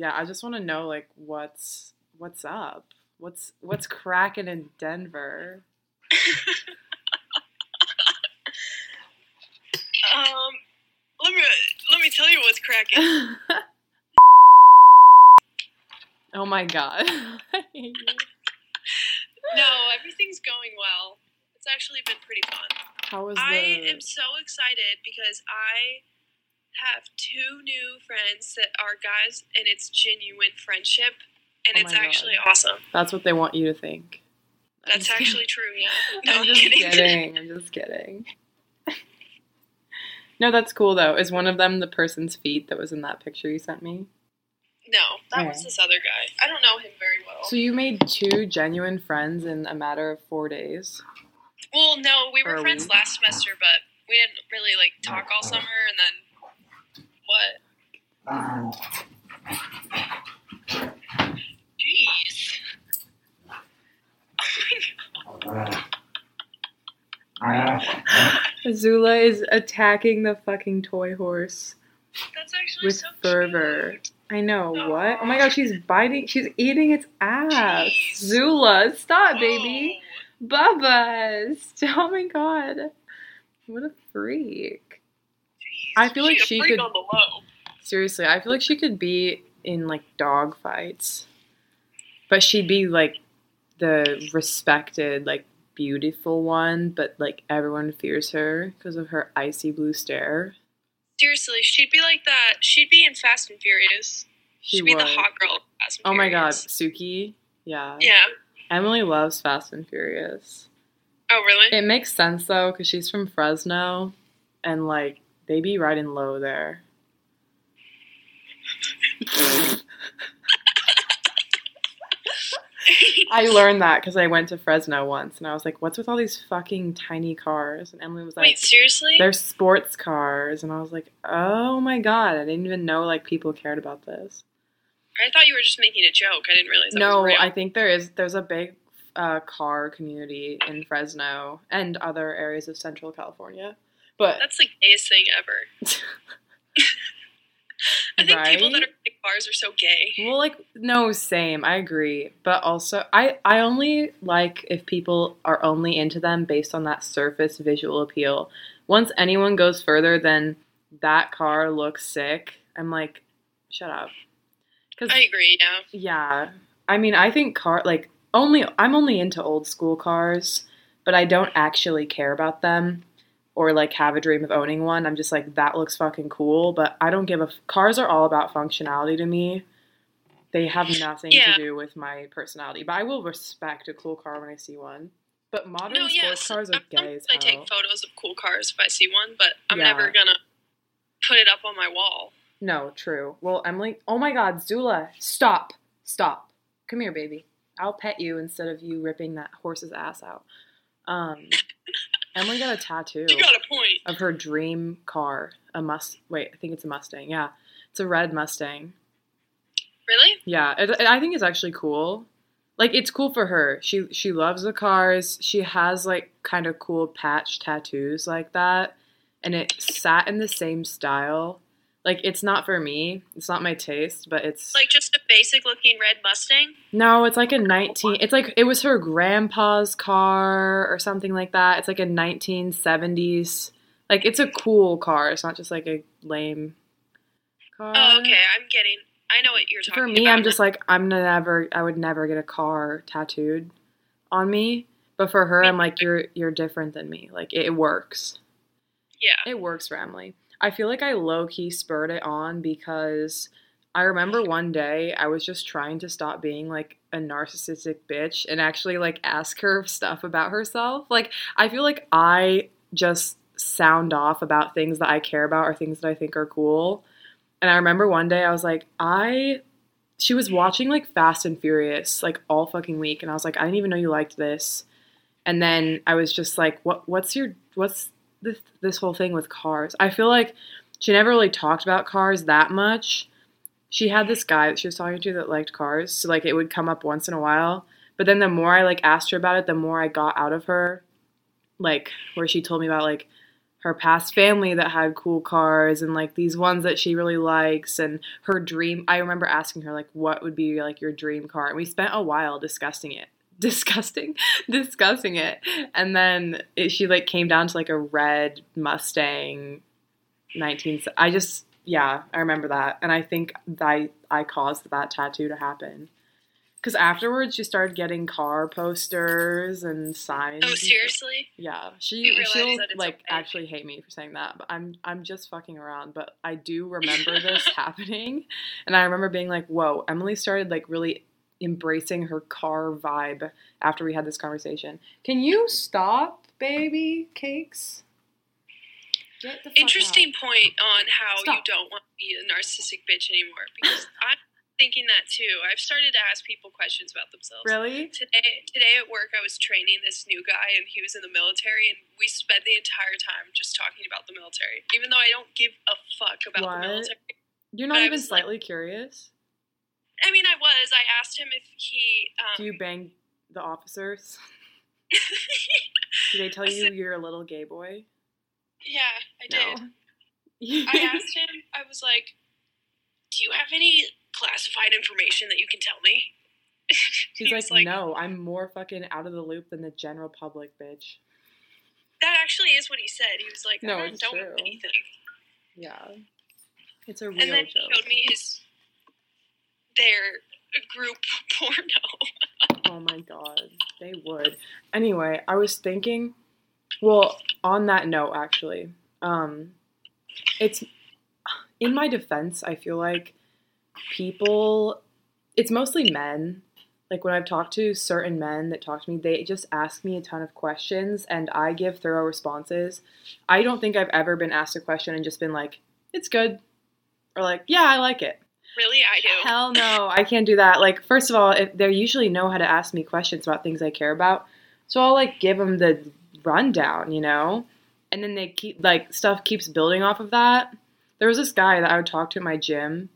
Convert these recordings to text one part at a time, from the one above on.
Yeah, I just want to know like what's what's up. What's what's cracking in Denver? Um, let me let me tell you what's cracking. oh my god. No, everything's going well. It's actually been pretty fun. How was the I am so excited because I have two new friends that are guys, and it's genuine friendship, and Oh it's my God. actually awesome. That's what they want you to think. That's actually true. Yeah. No, I'm just kidding. I'm just kidding. no, that's cool though. Is one of them the person's feet that was in that picture you sent me? No, that was this other guy. I don't know him very well. So you made two genuine friends in a matter of four days. well, no, we were friends last semester, but we didn't really like talk all summer, and then what? Jeez. Oh my god. Azula is attacking the fucking toy horse That's actually with so fervor. cute. I know what? Oh my god, she's biting. She's eating its ass. Jeez. Zula, stop, baby. Bubba, stop. Oh my god, what a freak. I feel like a she could- on the low. Seriously, I feel like she could be in like dog fights, but she'd be like the respected, like beautiful one, but like everyone fears her because of her icy blue stare. Seriously, she'd be like that. She'd be in Fast and Furious. She She'd be the hot girl of Fast and Oh my god, Suki. Yeah. Yeah. Emily loves Fast and Furious. Oh really? It makes sense though, because she's from Fresno, and like they be riding low there. I learned that because I went to Fresno once, and I was like, "What's with all these fucking tiny cars?" And Emily was like, Wait, seriously? "They're sports cars," and I was like, "Oh my god, I didn't even know like people cared about this." I thought you were just making a joke. I didn't realize that No. I think there is. There's a big uh, car community in Fresno and other areas of Central California, but That's the gayest thing ever. I think people that are in bars are so gay. Well, like no, same. I agree, but also I I only like if people are only into them based on that surface visual appeal. Once anyone goes further than that car looks sick, I'm like, shut up. Because I agree. Yeah. yeah, I mean, I think car like only I'm only into old school cars, but I don't actually care about them or like have a dream of owning one. I'm just like that looks fucking cool, but I don't give a f- cars are all about functionality to me. They have nothing Yeah. to do with my personality, but I will respect a cool car when I see one. But modern No, sports yes. cars are gay as I hell. take photos of cool cars if I see one, but I'm Yeah. never gonna put it up on my wall. No, true. Well, Emily, oh my God, Zula, stop, stop. Come here, baby. I'll pet you instead of you ripping that horse's ass out. Um, Emily got a tattoo You got a point. of her dream car. A must. Wait, I think it's a Mustang. Yeah, it's a red Mustang. Really? Yeah, it, it- I think it's actually cool. Like it's cool for her. She she loves the cars. She has like kind of cool patch tattoos like that, and it sat in the same style. Like it's not for me. It's not my taste, but it's Like just basic looking red Mustang? no. It's like a nineteen. It's like it was her grandpa's car or something like that. It's like a nineteen seventies. Like it's a cool car. It's not just like a lame car. Oh, okay. I'm getting. I know what you're talking For about. me, I'm just like I'm never. I would never get a car tattooed on me. But for her, I'm like you're you're different than me. Like it works. yeah. It works for Emily. I feel like I low key spurred it on because I remember one day I was just trying to stop being like a narcissistic bitch and actually like ask her stuff about herself. Like I feel like I just sound off about things that I care about or things that I think are cool. And I remember one day I was like, I she was watching like Fast and Furious like all fucking week and I was like, I didn't even know you liked this. And then I was just like, what what's your what's this this whole thing with cars? I feel like she never really talked about cars that much. She had this guy that she was talking to that liked cars, so like it would come up once in a while. But then the more I like asked her about it, the more I got out of her. Like where she told me about like her past family that had cool cars and like these ones that she really likes and her dream I remember asking her like what would be like your dream car and we spent a while discussing it disgusting discussing it and then it, she like came down to like a red Mustang 19 I just yeah I remember that and I think I I caused that tattoo to happen because afterwards she started getting car posters and signs. Oh, seriously? Yeah, she she'll like okay. actually hate me for saying that, but I'm I'm just fucking around. But I do remember this happening, and I remember being like, "Whoa!" Emily started like really embracing her car vibe after we had this conversation. Can you stop, baby cakes? Get the fuck Interesting point on how you don't want to be a narcissistic bitch anymore because I'm thinking that too. I've started to ask people questions about themselves. Really? Today, today at work, I was training this new guy, and he was in the military, and we spent the entire time just talking about the military, even though I don't give a fuck about What? the military. You're not even was like- slightly curious. I mean, I was. I asked him if he. Um, Do you bang the officers? Do they tell you said- you're a little gay boy? Yeah, I did. No. I asked him. I was like, "Do you have any classified information that you can tell me?" He's He like, like, no, I'm more fucking out of the loop than the general public, bitch. That actually is what he said. He was like, No, "I don't know anything." Yeah. It's a real And then he joke. showed me his their group porno. Oh my god. They would. Anyway, I was thinking well, on that note actually, um it's in my defense, I feel like people it's mostly men. Like when I've talked to certain men that talk to me, they just ask me a ton of questions and I give thorough responses. I don't think I've ever been asked a question and just been like, "It's good." Or like, "Yeah, I like it." Really, I do. Hell no, I can't do that. Like, first of all, if they usually know how to ask me questions about things I care about, so I'll like give them the rundown, you know, and then they keep like stuff keeps building off of that. There was this guy that I would talk to at my gym,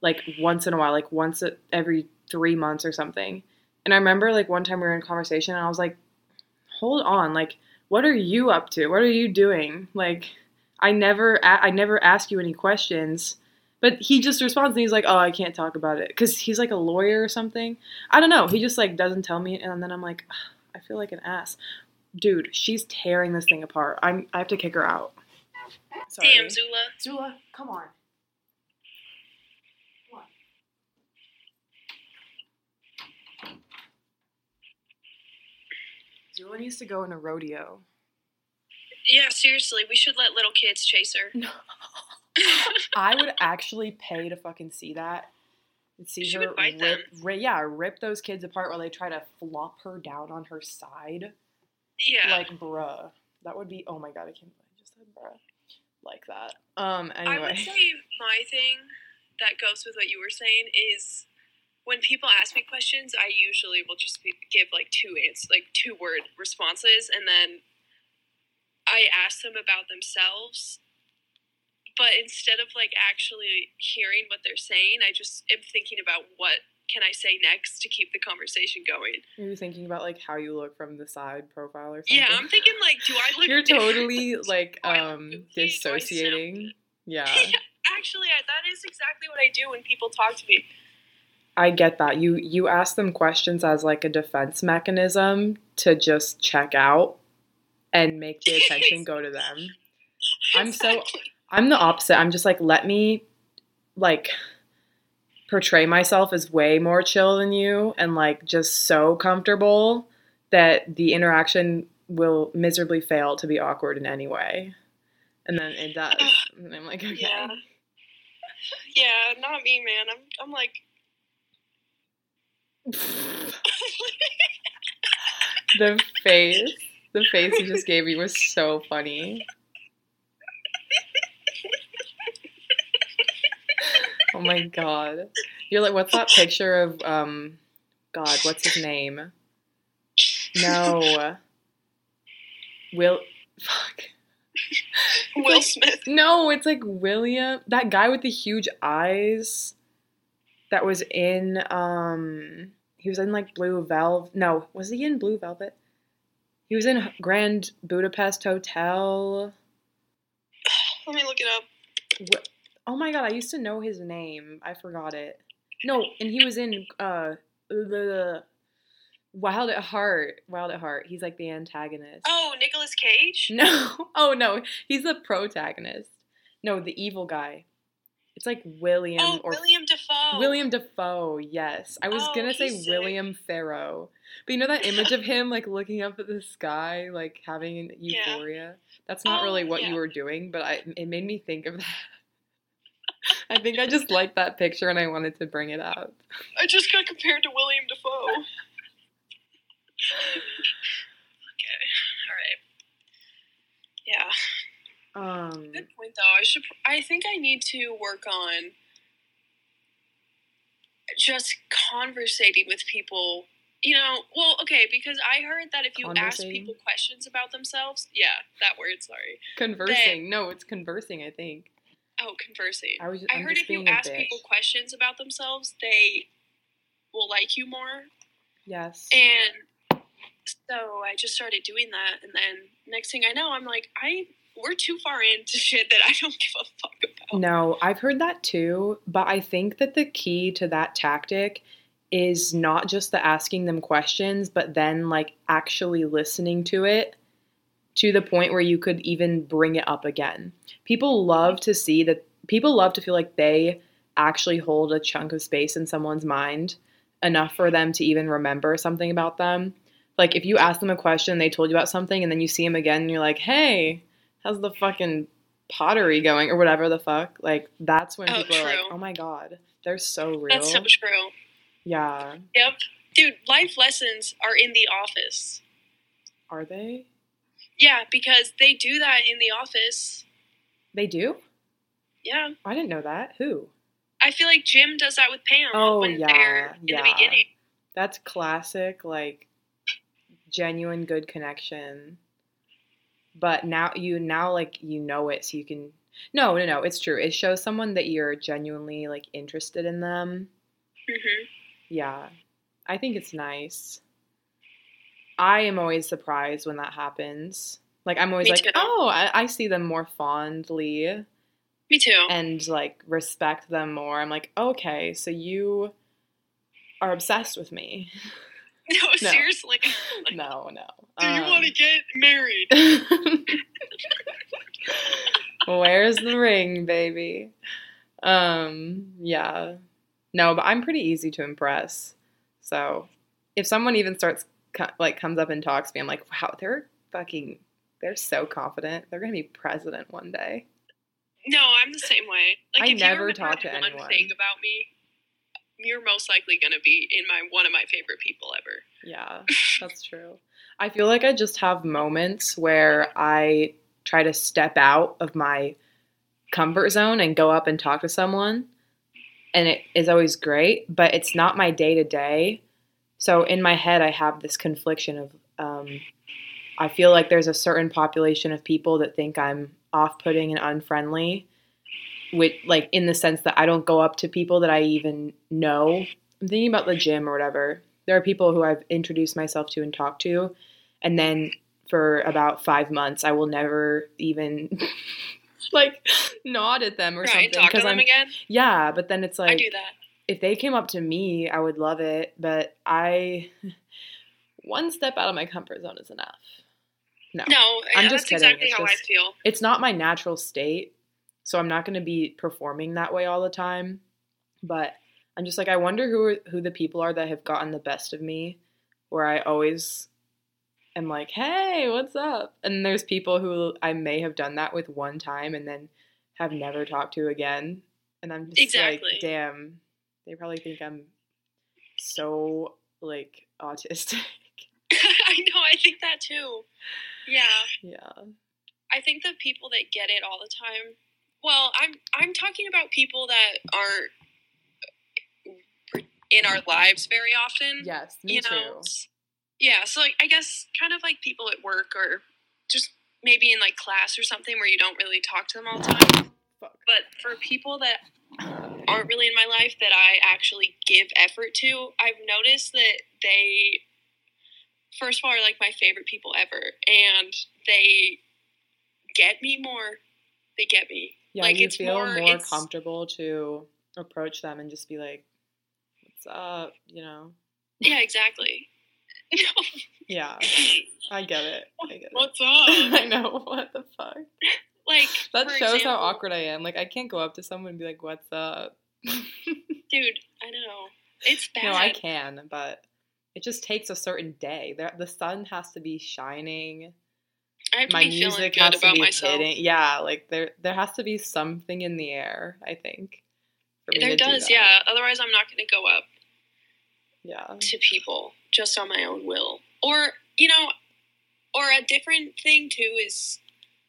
like once in a while, like once every three months or something. And I remember like one time we were in conversation, and I was like, "Hold on, like, what are you up to? What are you doing? Like, I never, I never ask you any questions." But he just responds and he's like, "Oh, I can't talk about it," because he's like a lawyer or something. I don't know. He just like doesn't tell me, and then I'm like, I feel like an ass, dude. She's tearing this thing apart. I'm. I have to kick her out. Sorry. Damn, Zula. Zula, come on. Come on. Zula needs to go in a rodeo. Yeah, seriously, we should let little kids chase her. No. I would actually pay to fucking see that. And see You should her invite rip, ri- yeah, rip those kids apart while they try to flop her down on her side. Yeah. Like, bruh. That would be, oh my god, I can't believe I just said bruh. Like that. Um, anyway. I would say my thing that goes with what you were saying is when people ask me questions, I usually will just be, give like two answers, like two word responses, and then I ask them about themselves. But instead of like actually hearing what they're saying, I just am thinking about what can I say next to keep the conversation going. Are you thinking about like how you look from the side profile or something? Yeah, I'm thinking like, do I look? You're totally like Do I look um goofy? Do I sound dissociating. Yeah. Actually, I, that is exactly what I do when people talk to me. I get that. You you ask them questions as like a defense mechanism to just check out and make the attention go to them. I'm so I'm the opposite. I'm just like let me like portray myself as way more chill than you and like just so comfortable that the interaction will miserably fail to be awkward in any way. And then it does. And I'm like, okay. Yeah. Yeah, not me, man. I'm I'm like the face, the face you just gave me was so funny. Oh my god. You're like, what's that picture of, um, God, what's his name? No. Will, fuck. Will Smith. No, it's like William, that guy with the huge eyes that was in, um, he was in like Blue Velvet. No, was he in Blue Velvet? He was in Grand Budapest Hotel. Let me look it up. What? Oh my god, I used to know his name. I forgot it. No, and he was in uh the Wild at Heart. Wild at Heart. He's like the antagonist. Oh, Nicolas Cage? No. Oh no, he's the protagonist. No, the evil guy. It's like William Oh, or William Dafoe. William Dafoe. Yes, I was Oh, gonna say sick. William Farrow, but you know that image of him like looking up at the sky, like having euphoria? Yeah. That's not Oh, really what yeah. you were doing, but I it made me think of that. I think I just liked that picture and I wanted to bring it up. I just got compared to William Dafoe. okay, all right. Yeah. Um, Good point, though. I should. I think I need to work on just conversating with people. You know, well, okay, because I heard that if you ask people questions about themselves, yeah, that word. Sorry. conversing. No, it's conversing. I think. Oh, conversing. I was. I I'm heard if you ask bitch. people questions about themselves, they will like you more. Yes. And so I just started doing that, and then next thing I know, I'm like, I we're too far into shit that I don't give a fuck about. No, I've heard that too, but I think that the key to that tactic is not just the asking them questions, but then like actually listening to it to the point where you could even bring it up again. People love to see that people love to feel like they actually hold a chunk of space in someone's mind enough for them to even remember something about them. Like if you ask them a question, they told you about something, and then you see them again, and you're like, "Hey, how's the fucking pottery going?" or whatever the fuck. Like that's when Oh, people are like, true. "Oh my god, they're so real." That's so true. yeah, Yep, dude. Life lessons are in the office. are they? Yeah, because they do that in the office. They do? Yeah, I didn't know that. Who? I feel like Jim does that with Pam Oh, when yeah, in yeah. the beginning. That's classic, like genuine good connection. But now you now like you know it, so you can. No, no, no. It's true. It shows someone that you're genuinely like interested in them. hmm Yeah, I think it's nice. I am always surprised when that happens. Like I'm always Me like, too. oh, I, I see them more fondly Me too. and like respect them more. I'm like, okay, so you are obsessed with me. no, no. seriously. No, no. Do you Um, want to get married? Where's the ring, baby? Um, yeah. No, but I'm pretty easy to impress. So, if someone even starts co- like comes up and talks to me, I'm like, "Wow, they're fucking they're so confident. They're to be president one day." No, I'm the same way. Like I if never you talk to one anyone. thing about me, you're most likely to be in my one of my favorite people ever. Yeah, that's true. I feel like I just have moments where I try to step out of my comfort zone and go up and talk to someone. And it is always great, but it's not my day to day. So in my head, I have this confliction of um, I feel like there's a certain population of people that think I'm off putting and unfriendly. With like in the sense that I don't go up to people that I even know. I'm thinking about the gym or whatever there are people who I've introduced myself to and talked to, and then for about five months, I will never even like nod at them or right? something Talk to them I'm again. yeah. But then it's like I do that. If they came up to me, I would love it, but I one step out of my comfort zone is enough. No, No, I'm yeah, just that's kidding. exactly It's how just- I feel. it's not my natural state, so I'm not going to be performing that way all the time. But I'm just like I wonder who are, who the people are that have gotten the best of me, where I always am like, "Hey, what's up?" And there's people who I may have done that with one time and then have never talked to again, and I'm just Exactly. like, "Damn, they probably think I'm so like autistic." I know. I think that too. Yeah, yeah. I think the people that get it all the time. Well, I'm I'm talking about people that are in our lives very often. Yes, me you too. know. Yeah, so like I guess kind of like people at work or just maybe in like class or something where you don't really talk to them all the time. Fuck. But for people that aren't really in my life that I actually give effort to, I've noticed that they first of all are like my favorite people ever and they get me more they get me. Yeah, Like, you it's feel more- more, comfortable to approach them and just be like, "What's up?" You know? Yeah, exactly. Yeah, I get it. I get it. What's up? I know. What the fuck? Like That shows example, how awkward I am. Like, I can't go up to someone and be like, "What's up?" dude. I know it's bad. no, I can, but it just takes a certain day. The sun has to be shining. I have to My music good has to be myself. hitting. Yeah, like there, there has to be something in the air. I think. There to do does, yeah. Otherwise, I'm not going to go up Yeah. to people just on my own will. Or, you know, or a different thing too is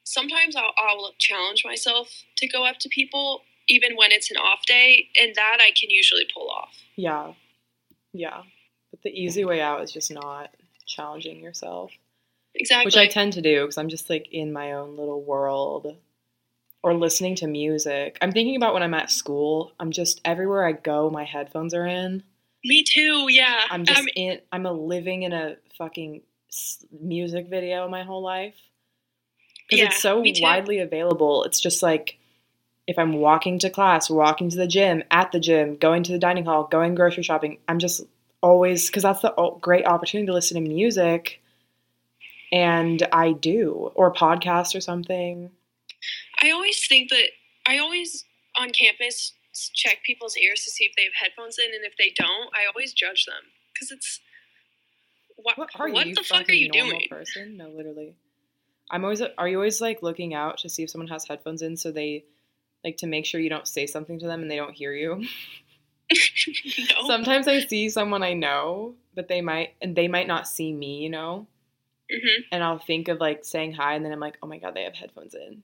sometimes I'll, I'll challenge myself to go up to people even when it's an off day, and that I can usually pull off. Yeah. Yeah. But the easy way out is just not challenging yourself, Exactly. which I tend to do because I'm just like in my own little world or listening to music. I'm thinking about when I'm at school, I'm just everywhere I go, my headphones are in. Me too, yeah. I'm just Um, in, I'm a living in a fucking music video my whole life. Because Yeah, it's so widely available. It's just like if I'm walking to class, walking to the gym, at the gym, going to the dining hall, going grocery shopping, I'm just always because that's the great opportunity to listen to music. And I do, or podcast or something. I always think that I always on campus check people's ears to see if they have headphones in, and if they don't, I always judge them because it's what, What are what you? the fuck are you doing? Person? No, literally. I'm always. Are you always like looking out to see if someone has headphones in, so they like to make sure you don't say something to them and they don't hear you? no. Sometimes I see someone I know, but they might and they might not see me, you know. hmm And I'll think of like saying hi, and then I'm like, oh my god, they have headphones in.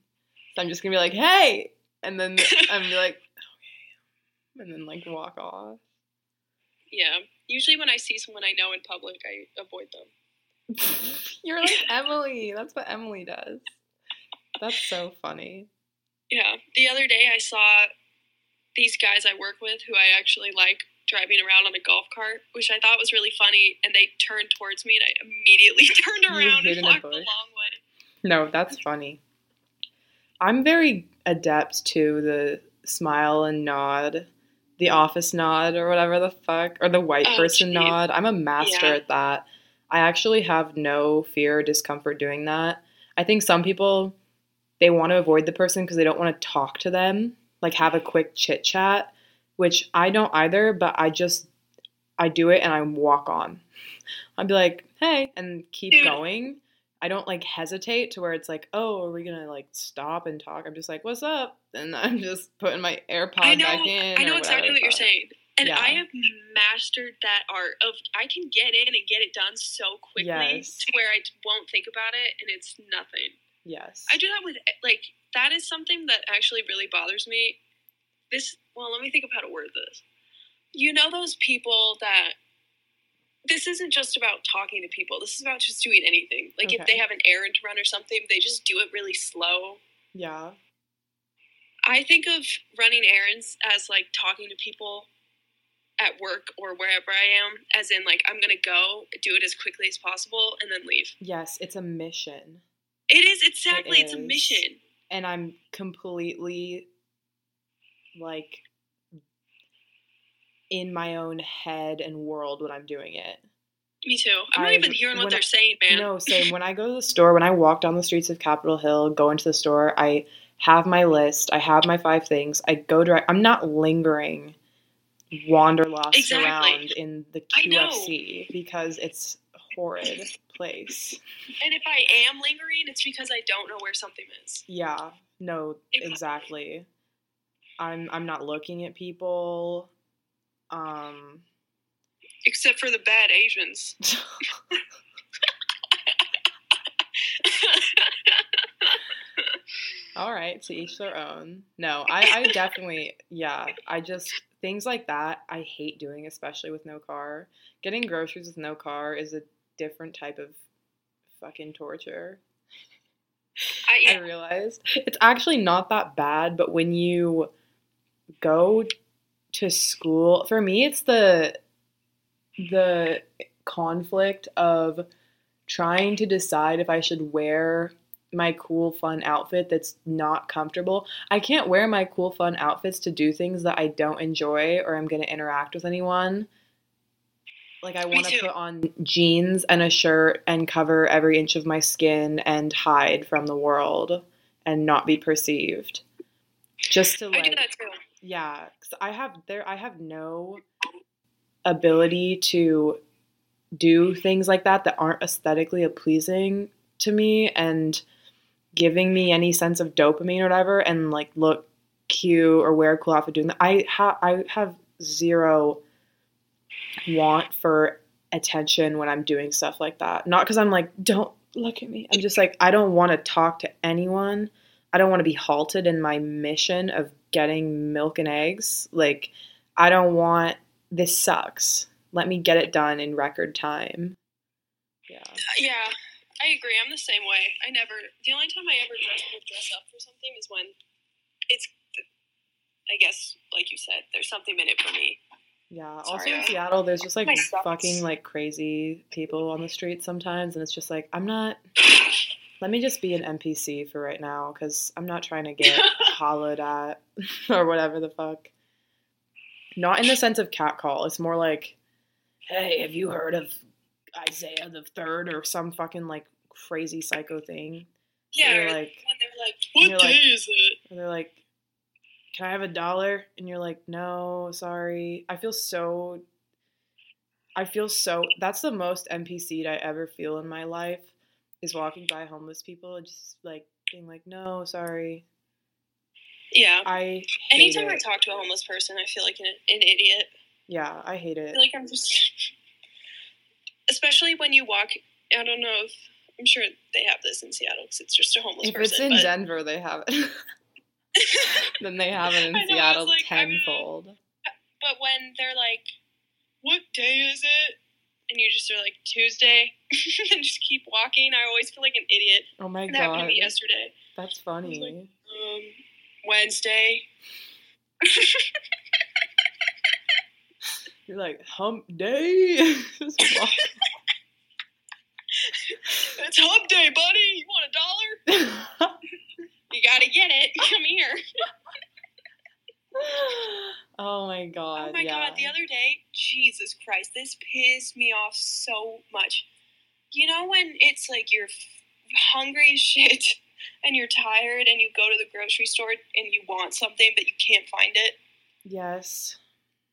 So I'm just gonna be like, hey, and then I'm be like, okay, and then like walk off. Yeah. Usually when I see someone I know in public, I avoid them. You're like Emily. That's what Emily does. That's so funny. Yeah. The other day I saw these guys I work with who I actually like driving around on a golf cart, which I thought was really funny, and they turned towards me and I immediately turned around and walked the long way. No, that's funny. I'm very adept to the smile and nod, the office nod or whatever the fuck, or the white Oh, person geez. nod. I'm a master Yeah. at that. I actually have no fear or discomfort doing that. I think some people they want to avoid the person because they don't want to talk to them, like have a quick chit chat, which I don't either, but I just I do it and I walk on. I'd be like, "Hey," and keep going. I don't like hesitate to where it's like, "Oh, are we going to like stop and talk?" I'm just like, "What's up?" And I'm just putting my AirPod know, back in. I know exactly what you're saying. And Yeah. I have mastered that art of I can get in and get it done so quickly Yes. to where I won't think about it and it's nothing. Yes. I do that with like that is something that actually really bothers me. This well, let me think of how to word this. You know those people that this isn't just about talking to people. This is about just doing anything. Like if they have an errand to run or something, they just do it really slow. yeah. I think of running errands as like talking to people at work or wherever I am, as in like I'm gonna go, do it as quickly as possible, and then leave. Yes, it's a mission. It is exactly it's a mission. and I'm completely like in my own head and world when I'm doing it. Me too. I'm not I've- even hearing what they're I- saying, man. No, same. When I go to the store, when I walk down the streets of Capitol Hill, go into the store, I have my list. I have my five things. I go direct. I'm not lingering, wanderlust Exactly. around in the QFC because it's a horrid place. And if I am lingering, it's because I don't know where something is. Yeah, no, Exactly. exactly. I'm I'm not looking at people. Um, Except for the bad Asians. all right, to each their own. No, I, I definitely, yeah, I just things like that I hate doing, especially with no car. Getting groceries with no car is a different type of fucking torture. I, I realized it's actually not that bad, but when you go to school, for me, it's the the conflict of trying to decide if I should wear my cool fun outfit that's not comfortable. I can't wear my cool fun outfits to do things that I don't enjoy or I'm going to interact with anyone. Like I want to put on jeans and a shirt and cover every inch of my skin and hide from the world and not be perceived. Just to like yeah, 'cause I have there I have no ability to do things like that that aren't aesthetically pleasing to me and giving me any sense of dopamine or whatever and like look cute or wear a cool outfit doing that. I have I have zero want for attention when I'm doing stuff like that. Not because I'm like, don't look at me. I'm just like, I don't want to talk to anyone. I don't want to be halted in my mission of getting milk and eggs. Like, I don't want this sucks. Let me get it done in record time. Yeah. Yeah, I agree. I'm the same way. I never. The only time I ever dress dress up for something is when it's. I guess, like you said, there's something in it for me. Yeah. Also Sorry. in Seattle, there's just like fucking like crazy people on the street sometimes, and it's just like I'm not. Let me just be an NPC for right now, because I'm not trying to get hollowed at or whatever the fuck. Not in the sense of catcall. It's more like, hey, have you heard of Isaiah the Third or some fucking like crazy psycho thing? Yeah, You're like, when they're like, "What day like- is it?" and they're like, "Can I have a dollar?" And you're like, "No, sorry." I feel so. I feel so. That's the most NPC'd I ever feel in my life. Is walking by homeless people and just like being like, "No, sorry." Yeah. I Anytime I talk to a homeless person, I feel like an, an idiot. Yeah, I hate I it. feel like I'm just. Especially when you walk. I don't know if. I'm sure they have this in Seattle because it's just a homeless If person. it's in but, Denver, they have it. then they have it in know, Seattle like, gonna- tenfold. but when they're like, "What day is it?" and you just are like Tuesday, and just keep walking, I always feel like an idiot. Oh my It happened to god, me yesterday. that's funny. Um, Wednesday. You're like hump day. It's hump day, buddy. You want a dollar? You gotta get it. Come here. oh my oh god. Oh my yeah. god, the other day, Jesus Christ, this pissed me off so much. You know when it's like you're hungry as shit and you're tired and you go to the grocery store and you want something but you can't find it? Yes.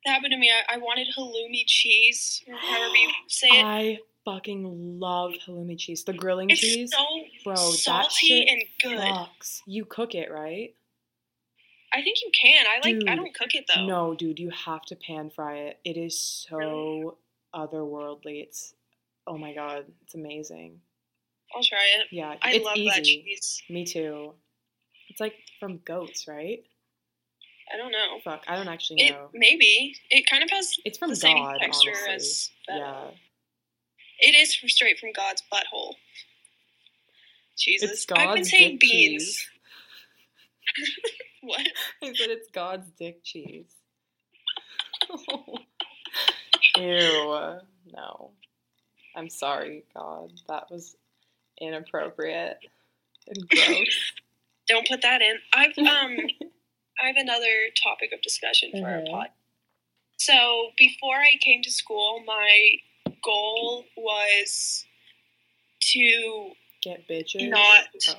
That happened to me. I, I wanted halloumi cheese, or however you say it. I fucking love halloumi cheese. The grilling it's cheese. so Bro, that salty shit and good. You cook it, right? I think you can. I like. I don't cook it though. No, dude, you have to pan fry it. It is so otherworldly. It's oh my god, it's amazing. I'll try it. Yeah, I it's love easy. that cheese. Me too. It's like from goats, right? I don't know. Fuck, I don't actually It know. maybe it kind of has It's from the same texture honestly. as feta. yeah, It is straight from God's butthole. Jesus, it's I've been saying beans. What? I said it's God's dick cheese. Ew. No. I'm sorry, God. That was inappropriate and gross. Don't put that in. I've um, I have another topic of discussion for our Mhm. pod. So before I came to school, my goal was to Get bitches. Not- Oh.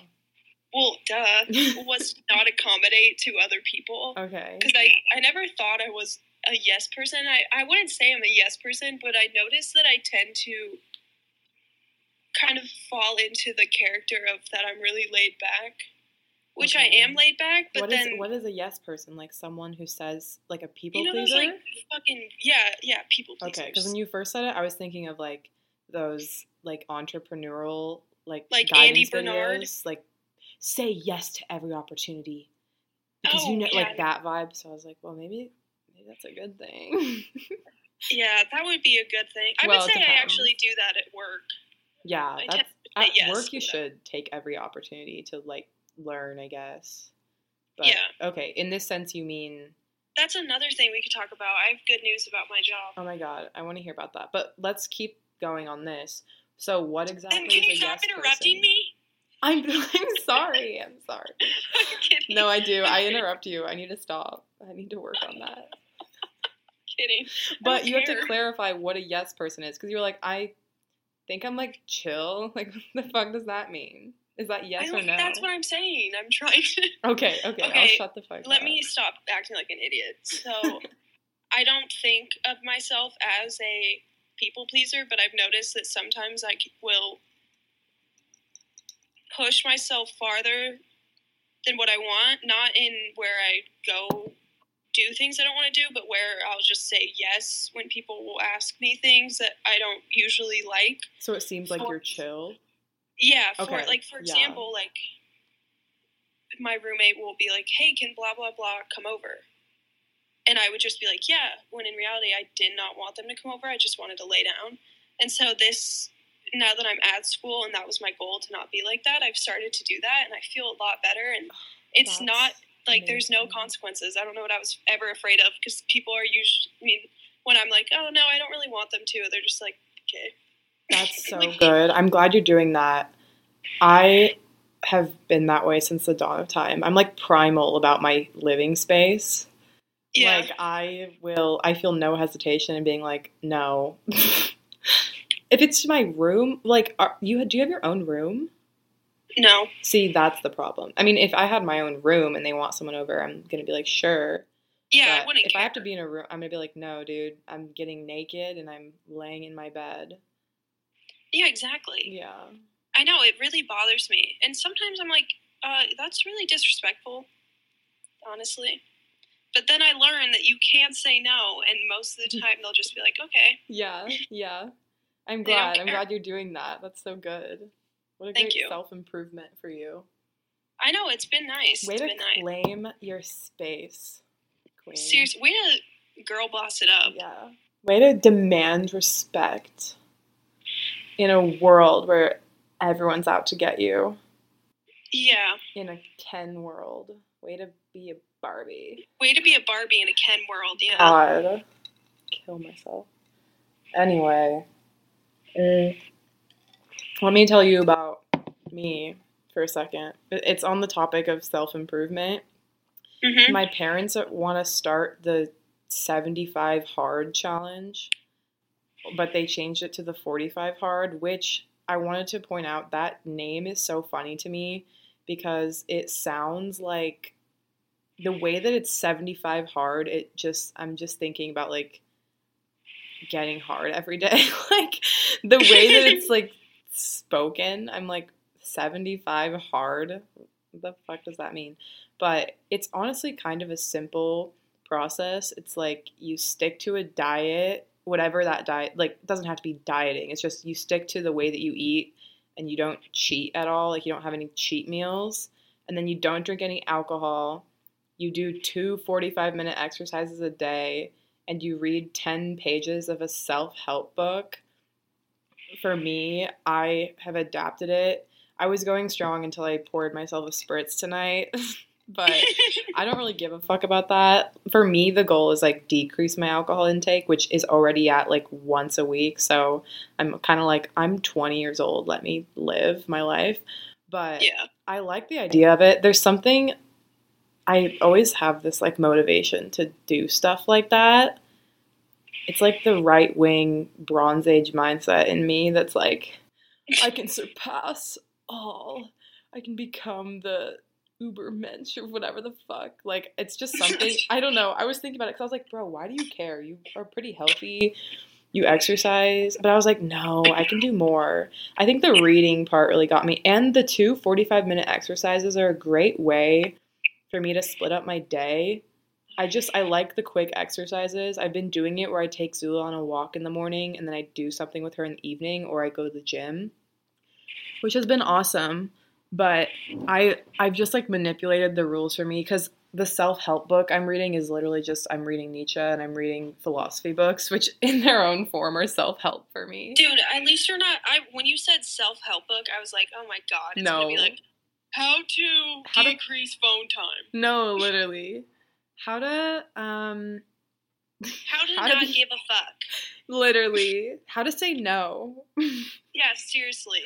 well, duh, was not accommodate to other people. Okay. because I, I never thought I was a yes person. I, I wouldn't say I'm a yes person, but I noticed that I tend to kind of fall into the character of that I'm really laid back, which I am laid back, but What is then what is a yes person? Like someone who says like a people you know those pleaser? like fucking yeah yeah people pleasers. okay, because when you first said it, I was thinking of like those like entrepreneurial like Like Andy Bernard? videos, like say yes to every opportunity because Oh, you know yeah. like that vibe. So I was like, well, maybe maybe that's a good thing. yeah, that would be a good thing. I Well, would say I actually do that at work. yeah, I that's tend to say at yes, work. You whatever. should take every opportunity to like learn, I guess. But, Yeah. Okay. In this sense, you mean That's another thing we could talk about. I have good news about my job. Oh my god, I want to hear about that. But let's keep going on this. So, what exactly and can is you stop yes interrupting person? me? I'm, I'm sorry. I'm sorry. I'm kidding. No, I do. I interrupt you. I need to stop. I need to work on that. kidding. But you have to clarify what a yes person is because you're like, I think I'm like chill. Like, what the fuck does that mean? Is that yes I or no? That's what I'm saying. I'm trying to. Okay, okay, I'll Okay, shut the fuck Let up. me stop acting like an idiot. So, I don't think of myself as a people pleaser, but I've noticed that sometimes I will push myself farther than what I want, not in where I go do things I don't want to do, but where I'll just say yes when people will ask me things that I don't usually like. So it seems like you're chill. Yeah, for Okay, like for yeah. example, like my roommate will be like, "Hey, can blah blah blah come over?" And I would just be like, "Yeah," when in reality I did not want them to come over. I just wanted to lay down. And so this now that I'm at school and that was my goal to not be like that, I've started to do that and I feel a lot better and it's That's not like there's no consequences. I don't know what I was ever afraid of because people are usually I mean when I'm like, "Oh no, I don't really want them to." They're just like, "Okay." That's so good. I'm glad you're doing that. I have been that way since the dawn of time. I'm like primal about my living space. Yeah. Like I will I feel no hesitation in being like, no. if it's my room, like are, you do you have your own room? no. See, that's the problem. I mean, if I had my own room and they want someone over, I'm gonna be like, sure. Yeah, I wouldn't if care. I have to be in a room, I'm gonna be like, no, dude, I'm getting naked and I'm laying in my bed. Yeah, exactly. Yeah. I know it really bothers me, and sometimes I'm like, uh, "That's really disrespectful," honestly. But then I learn that you can't say no, and most of the time they'll just be like, "Okay, Yeah, yeah. I'm glad. I'm glad you're doing that. That's so good. What a Thank great self improvement for you. I know it's been nice. Way it's to been nice. claim your space, queen. Seriously, way to girl boss it up. Yeah. Way to demand respect in a world where everyone's out to get you. Yeah, In a Ken world. Way to be a Barbie. way to be a Barbie in a Ken world. Yeah. God. Kill myself. Anyway. mm, let me tell you about me for a second. It's on the topic of self improvement. hmm My parents want to start the 75 hard challenge, but they changed it to the 45 hard, which I wanted to point out that name is so funny to me because it sounds like the way that it's 75 hard, it just, I'm just thinking about like getting hard every day. like the way that it's like spoken, I'm like 75 hard. What the fuck does that mean? But it's honestly kind of a simple process. It's like you stick to a diet, whatever that diet, like doesn't have to be dieting. It's just you stick to the way that you eat and you don't cheat at all. Like you don't have any cheat meals and then you don't drink any alcohol. You do two 45 minute exercises a day and you read 10 pages of a self help book. For me, I have adapted it. I was going strong until I poured myself a spritz tonight, but I don't really give a fuck about that. For me, the goal is like decrease my alcohol intake, which is already at like once a week. So I'm kind of like, I'm 20 years old. Let me live my life. But yeah. I like the idea of it. There's something I always have this like motivation to do stuff like that. It's like the right wing Bronze Age mindset in me that's like, I can surpass all. I can become the Ubermensch or whatever the fuck. Like, it's just something. I don't know. I was thinking about it because I was like, bro, why do you care? You are pretty healthy. You exercise. But I was like, no, I can do more. I think the reading part really got me. And the two 45 minute exercises are a great way for me to split up my day. I just, I like the quick exercises. I've been doing it where I take Zula on a walk in the morning and then I do something with her in the evening or I go to the gym, which has been awesome. But I, I've just like manipulated the rules for me because the self help book I'm reading is literally just I'm reading Nietzsche and I'm reading philosophy books, which in their own form are self help for me. Dude, at least you're not. I when you said self help book, I was like, oh my god, it's gonna be No. like how to How to- decrease phone time, No, literally. How to um how to How to not be- give a fuck. literally how to say no. Yeah, seriously.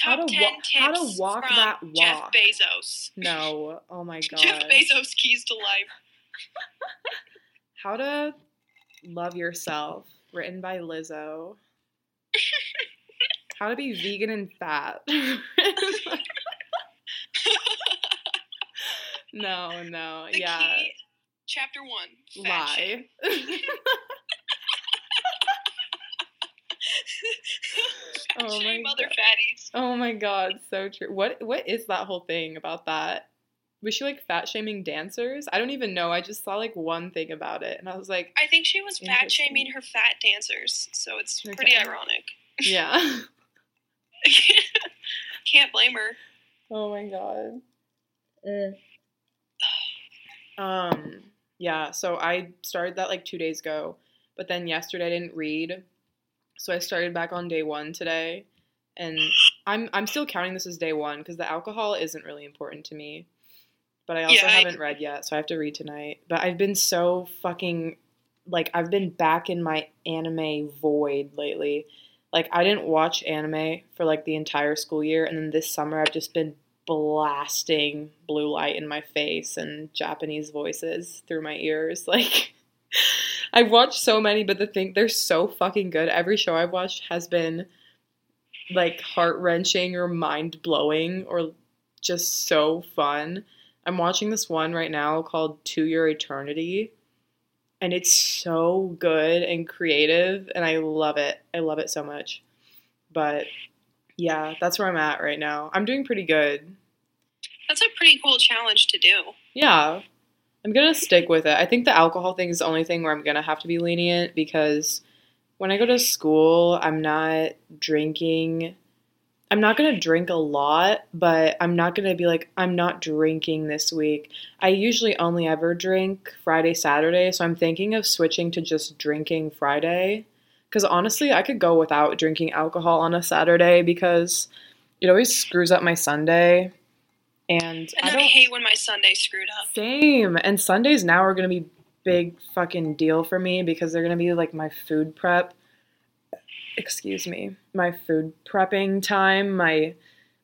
How Top to 10 wa- tips how to walk from that Jeff walk. Bezos. No. Oh my god. Jeff Bezos keys to life. How to love yourself. Written by Lizzo. How to be vegan and fat. no, no. The yeah. key, chapter one. fat shame. Lie. Fat Oh my other God. fatties. oh my god, so true. What what is that whole thing about that? Was she like fat shaming dancers? I don't even know. I just saw like one thing about it and I was like, I think she was fat shaming her fat dancers, so it's pretty ironic. yeah. Can't blame her. Oh my god. Um yeah, so I started that like 2 days ago, but then yesterday I didn't read. So I started back on day 1 today and I'm I'm still counting this as day 1 cuz the alcohol isn't really important to me. But I also Yeah, haven't read yet, so I have to read tonight. But I've been so fucking like I've been back in my anime void lately. Like I didn't watch anime for like the entire school year and then this summer I've just been blasting blue light in my face and Japanese voices through my ears. Like I've watched so many, but the thing they're so fucking good. Every show I've watched has been like heart wrenching or mind blowing or just so fun. I'm watching this one right now called To Your Eternity. And it's so good and creative and I love it. I love it so much. But yeah, that's where I'm at right now. I'm doing pretty good. That's a pretty cool challenge to do. Yeah. I'm to stick with it. I think the alcohol thing is the only thing where I'm to have to be lenient because when I go to school, I'm not drinking. I'm not to drink a lot, but I'm not to be like, I'm not drinking this week. I usually only ever drink Friday, Saturday, so I'm thinking of switching to just drinking Friday. Because honestly, I could go without drinking alcohol on a Saturday because it always screws up my Sunday. And, And I I, don't hate when my Sunday screwed up. same. And Sundays now are going to be big fucking deal for me because they're going to be like my food prep. Excuse me. My food prepping time, my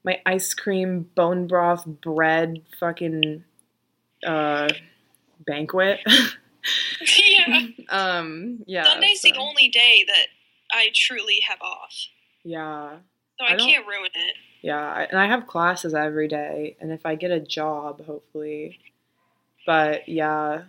my ice cream bone broth bread fucking uh banquet. yeah. um yeah. Sunday's so- the only day that I truly have off. Yeah. So I, I can't ruin it. Yeah, and I have classes every day, and if I get a job, hopefully. But yeah,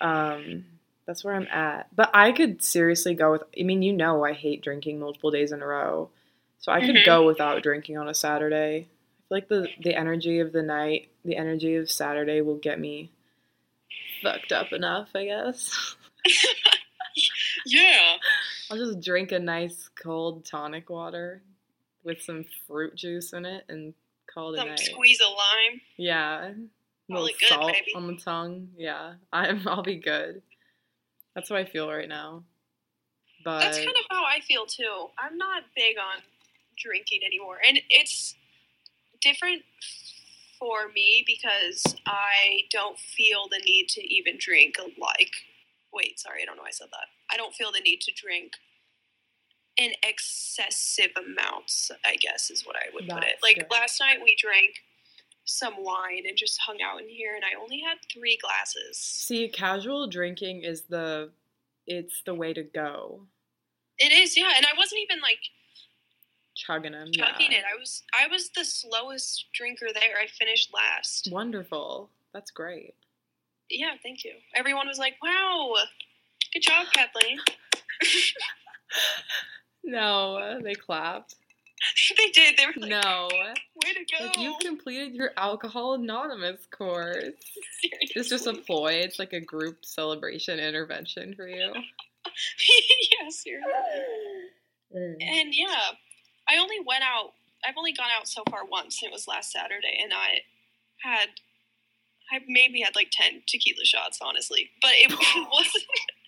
um, that's where I'm at. But I could seriously go with. I mean, you know, I hate drinking multiple days in a row, so I could Mhm. go without drinking on a Saturday. I feel like the the energy of the night, the energy of Saturday, will get me fucked up enough. I guess. Yeah. I'll just drink a nice cold tonic water with some fruit juice in it and call it a Some night. squeeze of lime. Yeah. A little good, salt baby. on the tongue. Yeah. I'm I'll be good. That's how I feel right now. But That's kind of how I feel too. I'm not big on drinking anymore. And it's different for me because I don't feel the need to even drink like wait, sorry, I don't know why I said that. I don't feel the need to drink in excessive amounts, I guess is what I would put it. Like good. last night we drank some wine and just hung out in here and I only had 3 glasses. see, casual drinking is the it's the way to go. It is, yeah, and I wasn't even like Chugging them. chugging yeah. it. I was I was the slowest drinker there. I finished last. Wonderful. That's great. Yeah, thank you. Everyone was like, "Wow, good job, Kathleen." No, they clapped. they did. They were like, No. "Way to go!" Like you completed your Alcohol Anonymous course. It's just a ploy. It's like a group celebration intervention for you. yeah, seriously. Mm. And yeah, I only went out. I've only gone out so far once. It was last Saturday, and I had. I maybe had like ten tequila shots, honestly, but it wasn't.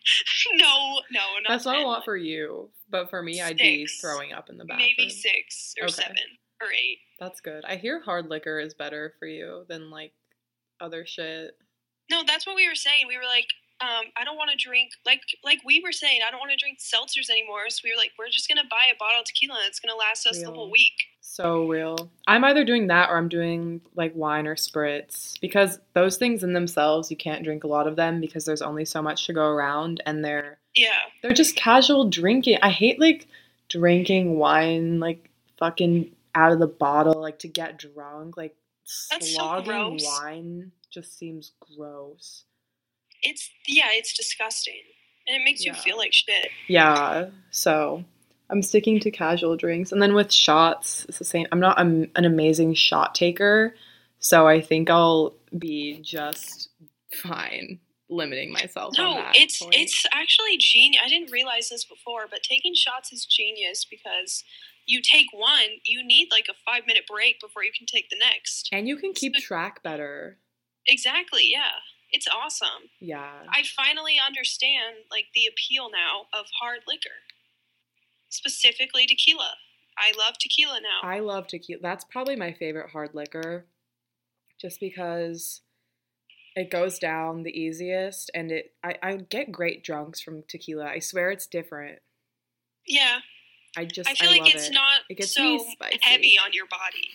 no, no, not That's not a 10. lot for you, but for me, I'd be throwing up in the bathroom. maybe six or Okay. seven or eight. That's good. I hear hard liquor is better for you than like other shit. No, that's what we were saying. We were like, um, I don't want to drink like like we were saying. I don't want to drink seltzers anymore. So we were like, we're just gonna buy a bottle of tequila. and It's gonna last us the whole week. So real. I'm either doing that or I'm doing like wine or spritz because those things in themselves you can't drink a lot of them because there's only so much to go around and they're Yeah, they're just casual drinking. I hate like drinking wine like fucking out of the bottle like to get drunk. Like That's so slogging gross. wine just seems gross. It's yeah, it's disgusting, and it makes you feel like shit. Yeah, so I'm sticking to casual drinks. And then with shots, it's the same. I'm not an amazing shot taker, so I think I'll be just fine limiting myself on No, it's point. it's actually genius. I didn't realize this before, but taking shots is genius because you take one, you need like a five minute break before you can take the next. and you can keep track better. Exactly, yeah. It's awesome. Yeah. I finally understand like the appeal now of hard liquor. Specifically tequila. I love tequila now. I love tequila. That's probably my favorite hard liquor, just because it goes down the easiest, and it I, I get great drunks from tequila. I swear it's different. yeah. I just I feel love like it's it. not It gets so heavy on your body.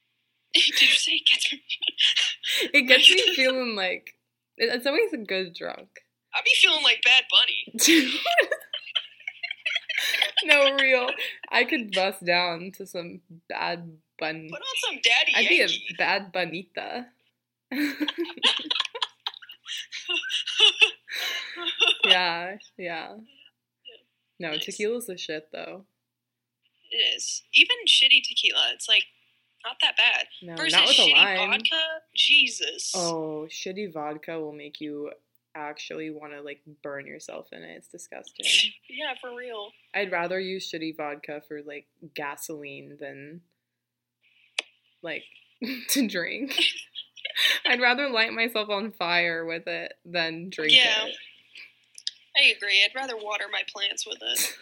Did you say it gets me? It gets me feeling like it's always a good drunk. I'd be feeling like Bad Bunny. no real. I could bust down to some bad bun. Put on some Daddy I'd be a Yankee. bad bunita. yeah, yeah. No, Nice. tequila's the shit though. It is. Even shitty tequila, it's like not that bad. No, Versus not with a shitty lime. vodka, Jesus. Oh, shitty vodka will make you actually want to like burn yourself in it. It's disgusting. Yeah, for real. I'd rather use shitty vodka for like gasoline than like to drink. I'd rather light myself on fire with it than drink it. Yeah. it. I agree. I'd rather water my plants with it.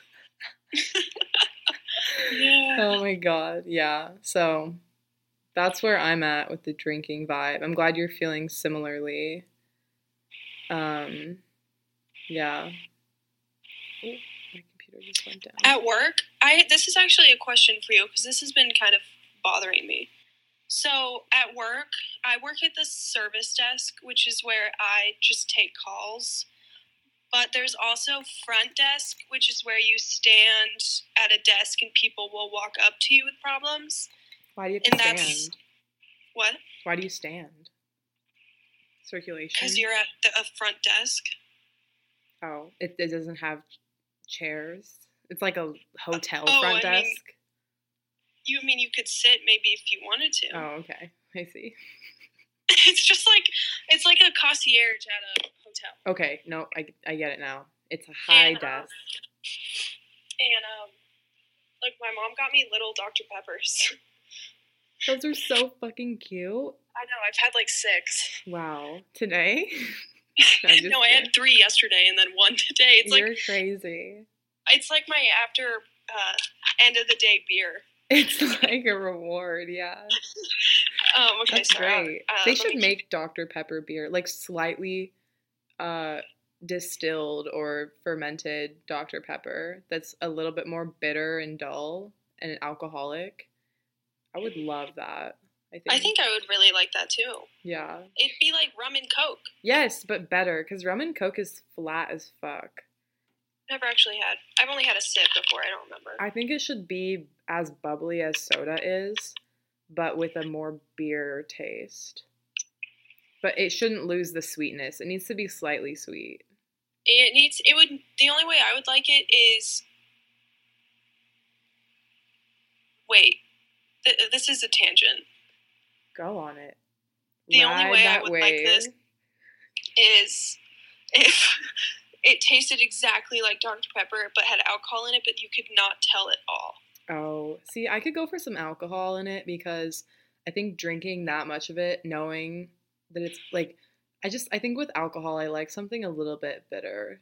yeah. Oh my god, yeah. So that's where I'm at with the drinking vibe. I'm glad you're feeling similarly. Um yeah. Oh, my computer just went down. At work, I this is actually a question for you because this has been kind of bothering me. So at work, I work at the service desk, which is where I just take calls. But there's also front desk, which is where you stand at a desk and people will walk up to you with problems. Why do you and have to that's- stand? What? Why do you stand? Circulation. Because you're at the, a front desk. Oh, it, it doesn't have chairs. It's like a hotel Oh, front I mean- desk. You mean you could sit maybe if you wanted to? Oh, okay. I see. it's just like it's like a concierge at a hotel. Okay, no, I, I get it now. It's a high And, uh, desk. And um, like my mom got me little Dr Peppers. Those are so fucking cute. I know I've had like six. Wow. Today? No, I had three yesterday and then one today. It's You're like crazy. it's like my after uh, end of the day beer. It's like a reward, yeah. Um, okay, That's great. uh, they should make Dr. Pepper beer, like slightly uh, distilled or fermented Dr. Pepper that's a little bit more bitter and dull and alcoholic. I would love that. I think. I think I would really like that too. Yeah. It'd be like rum and coke. Yes, but better because rum and coke is flat as fuck. Never actually had. I've only had a sip before. I don't remember. I think it should be as bubbly as soda is, but with a more beer taste. But it shouldn't lose the sweetness. It needs to be slightly sweet. It needs. It would. The only way I would like it is. Wait, th- this is a tangent. Go on it. The only way I would like this- Is if it tasted exactly like Dr Pepper but had alcohol in it, but you could not tell at all. Oh, see, I could go for some alcohol in it because I think drinking that much of it, knowing that it's like, I just, I think with alcohol, I like something a little bit bitter.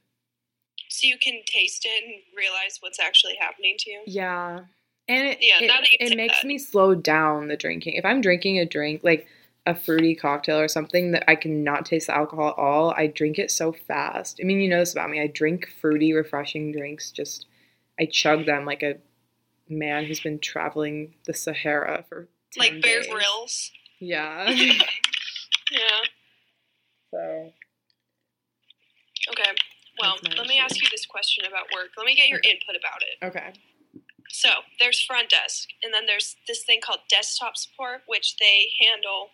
So you can taste it and realize what's actually happening to you. Yeah. And it, Yeah, it, it makes that. me slow down the drinking. If I'm drinking a drink, like a fruity cocktail or something that I cannot taste the alcohol at all, I drink it so fast. I mean, you know this about me. I drink fruity, refreshing drinks. Just I chug them like a man who's been traveling the Sahara for 10 Like Bear days. Grylls. Yeah. yeah. so Okay. Well, let me ask you this question about work. Let me get your Okay. input about it. okay. So there's front desk, and then there's this thing called desktop support, which they handle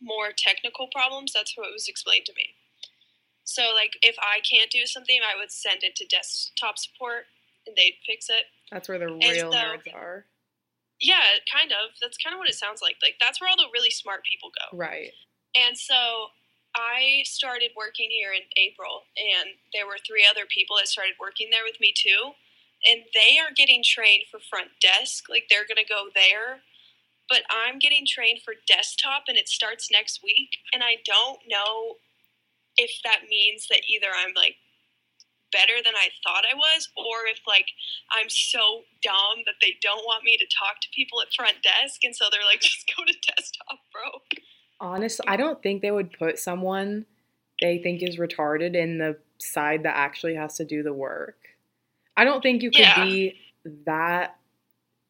more technical problems. That's what was explained to me. So, like, if I can't do something, I would send it to desktop support, and they'd fix it. That's where the real so- nerds are. Yeah, kind of. That's kind of what it sounds like. Like, that's where all the really smart people go. Right. And so I started working here in April, and there were three other people that started working there with me too. And they are getting trained for front desk, like they're going to go there. But I'm getting trained for desktop, and it starts next week. And I don't know if that means that either I'm like better than I thought I was, or if like I'm so dumb that they don't want me to talk to people at front desk, and so they're like, just go to desktop, bro. Honestly, I don't think they would put someone they think is retarded in the side that actually has to do the work. I don't think you could Yeah. be that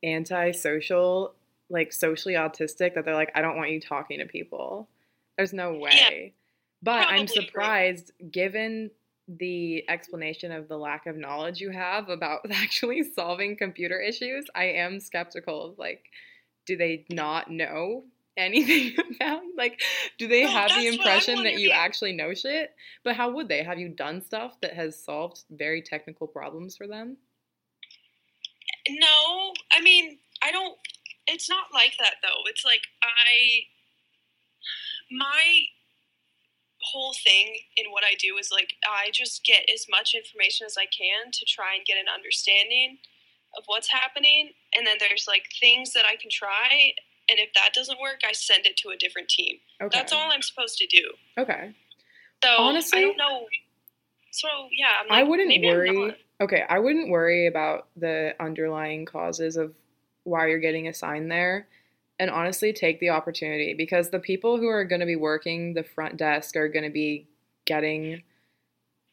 antisocial, like socially autistic, that they're like, I don't want you talking to people. There's no way. but I'm surprised, given the explanation of the lack of knowledge you have about actually solving computer issues, I am skeptical of like, do they not know anything about you? like do they No, have the that's what I'm impression that you actually know shit but how would they have you done stuff that has solved very technical problems for them No, I mean, I don't. It's not like that though. It's like I, my whole thing in what I do is like I just get as much information as I can to try and get an understanding of what's happening, and then there's like things that I can try, and if that doesn't work, I send it to a different team. okay That's all I'm supposed to do. okay So Honestly- I don't know. So yeah, I'm I wouldn't worry. Okay, I wouldn't worry about the underlying causes of why you're getting assigned there. And honestly, take the opportunity because the people who are going to be working the front desk are going to be getting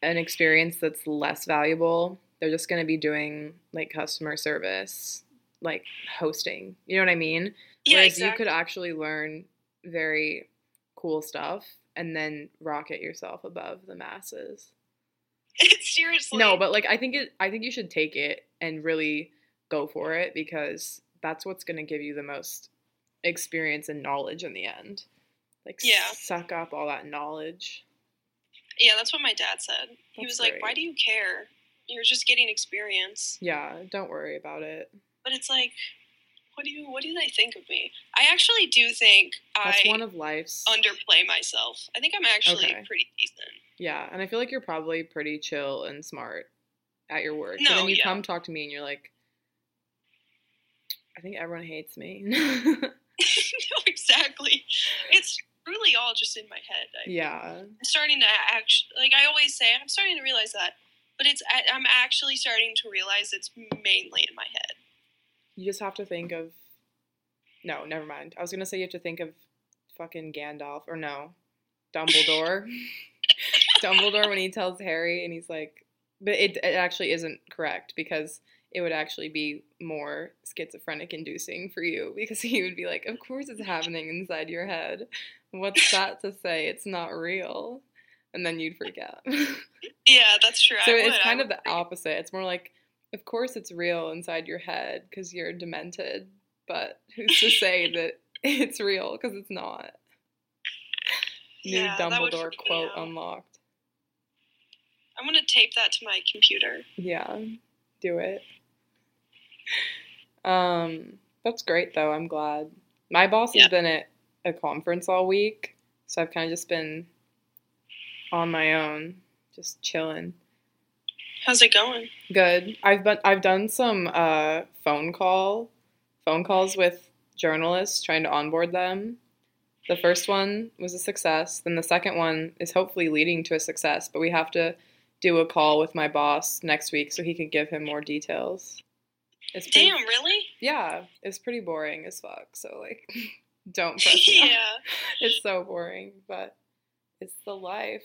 an experience that's less valuable. They're just going to be doing like customer service, like hosting. You know what I mean? Yeah, Whereas exactly. you could actually learn very cool stuff and then rocket yourself above the masses. Seriously. No, but like I think it I think you should take it and really go for it because that's what's going to give you the most experience and knowledge in the end. Like Yeah. suck up all that knowledge. Yeah, that's what my dad said. He That's was like, "Why do you care? You're just getting experience." Yeah, don't worry about it. But it's like, what do you? What do they think of me? I actually do think That's I one of life's underplay myself. I think I'm actually Okay. pretty decent. Yeah, and I feel like you're probably pretty chill and smart at your work. No, and then you yeah. come talk to me and you're like I think everyone hates me. no, exactly. It's really all just in my head. I, yeah. I'm starting to actually, like I always say, I'm starting to realize that. But it's, I'm actually starting to realize it's mainly in my head. You just have to think of. No, never mind. I was gonna say you have to think of fucking Gandalf or no, Dumbledore. Dumbledore when he tells Harry and he's like, but it, it actually isn't correct because it would actually be more schizophrenic inducing for you because he would be like, of course it's happening inside your head. What's that to say? It's not real. And then you'd freak out. Yeah, that's true. So I it's would, kind of the opposite. It's more like, of course, it's real inside your head because you're demented, but who's to say that it's real because it's not? New Yeah, Dumbledore quote unlocked. I'm gonna tape that to my computer. Yeah, do it. Um, that's great though. I'm glad. My boss Yeah. has been at a conference all week, so I've kind of just been on my own, just chilling. How's it going? Good. I've been I've done some uh, phone call phone calls with journalists trying to onboard them. The first one was a success. Then the second one is hopefully leading to a success, but we have to do a call with my boss next week so he can give him more details. It's pretty, Damn, really? yeah, it's pretty boring as fuck. So like, Don't press me. yeah. It's so boring, but it's the life.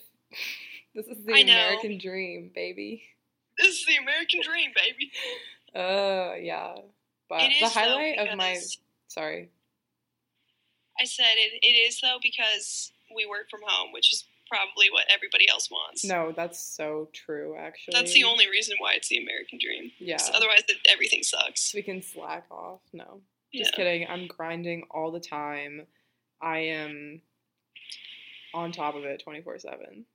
This is the I know. American dream, baby. This is the American dream, baby. Uh, yeah. But It the highlight of my sorry. I said it, it is though because we work from home, which is probably what everybody else wants. No, that's so true. Actually, That's the only reason why it's the American dream. Yeah. Otherwise, it, everything sucks. We can slack off. No, Yeah. just kidding. I'm grinding all the time. I am on top of it 24 seven.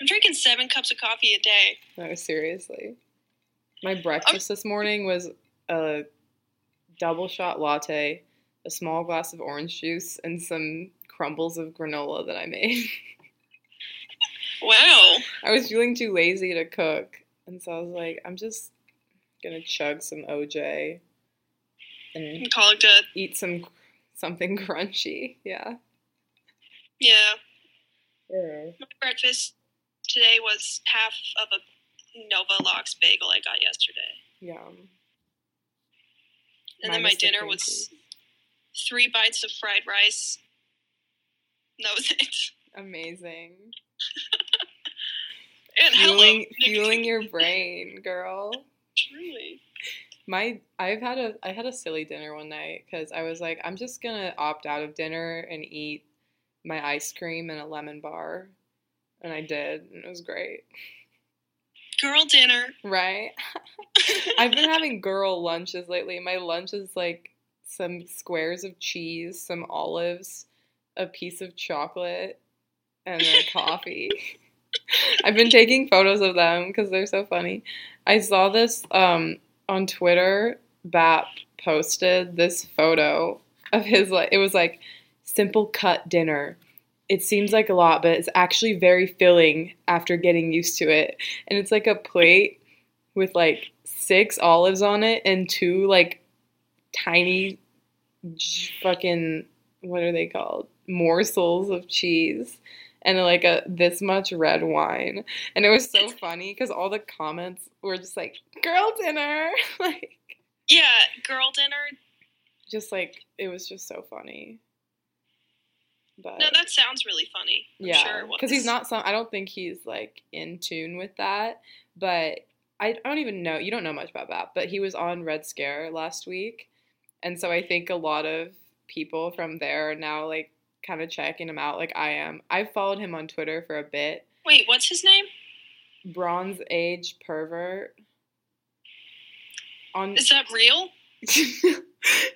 I'm drinking seven cups of coffee a day. No, seriously. My breakfast this morning was a double shot latte, a small glass of orange juice, and some crumbles of granola that I made. Wow. I was feeling too lazy to cook, and so I was like, I'm just gonna chug some OJ and Call it good. eat some something crunchy. Yeah. Yeah. Yeah. My breakfast today was half of a Nova Lox bagel I got yesterday. Yum. And then my the dinner was three bites of fried rice. And That was it. amazing. And. Fueling, fueling your brain, girl. Truly. My I've had a I had a silly dinner one night because I was like I'm just gonna opt out of dinner and eat my ice cream and a lemon bar, and I did, and it was great. Girl dinner. Right? I've been having girl lunches lately. My lunch is like some squares of cheese, some olives, a piece of chocolate, and then coffee. I've been taking photos of them because they're so funny. I saw this um, on Twitter. Bap posted this photo of his like it was like simple cut dinner. It seems like a lot, but it's actually very filling after getting used to it. And it's like a plate with like six olives on it and two like tiny fucking what are they called morsels of cheese and like a this much red wine and it was so funny because all the comments were just like girl dinner like Yeah, girl dinner. just like it was just so funny but No, that sounds really funny. I'm yeah sure because he's not some i don't think he's like in tune with that but I, I don't even know you don't know much about that but he was on red scare last week and so i think a lot of people from there are now like kind of checking him out like i am i've followed him on twitter for a bit Wait, what's his name? bronze age pervert on Is that real?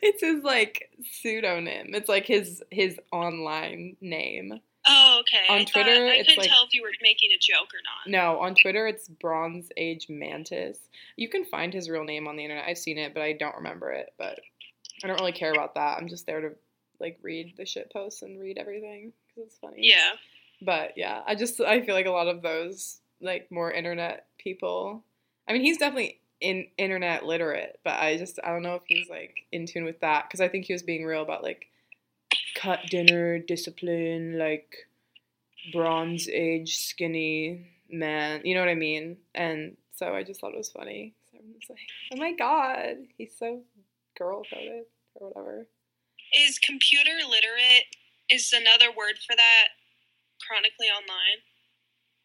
it's his like pseudonym it's like his his online name Oh, okay. On I thought- Twitter, I it's couldn't like- tell if you were making a joke or not. No, on Twitter it's Bronze Age Mantis. You can find his real name on the internet. I've seen it, but I don't remember it. But I don't really care about that. I'm just there to like read the shit posts and read everything because it's funny. Yeah. But yeah, I just I feel like a lot of those like more internet people. I mean, he's definitely in internet literate, but I just I don't know if he's like in tune with that because I think he was being real about like cut dinner discipline, like bronze age skinny man. You know what I mean? And so I just thought it was funny. So I'm just like, oh my god, he's so girl coded or whatever. Is computer literate is another word for that chronically online?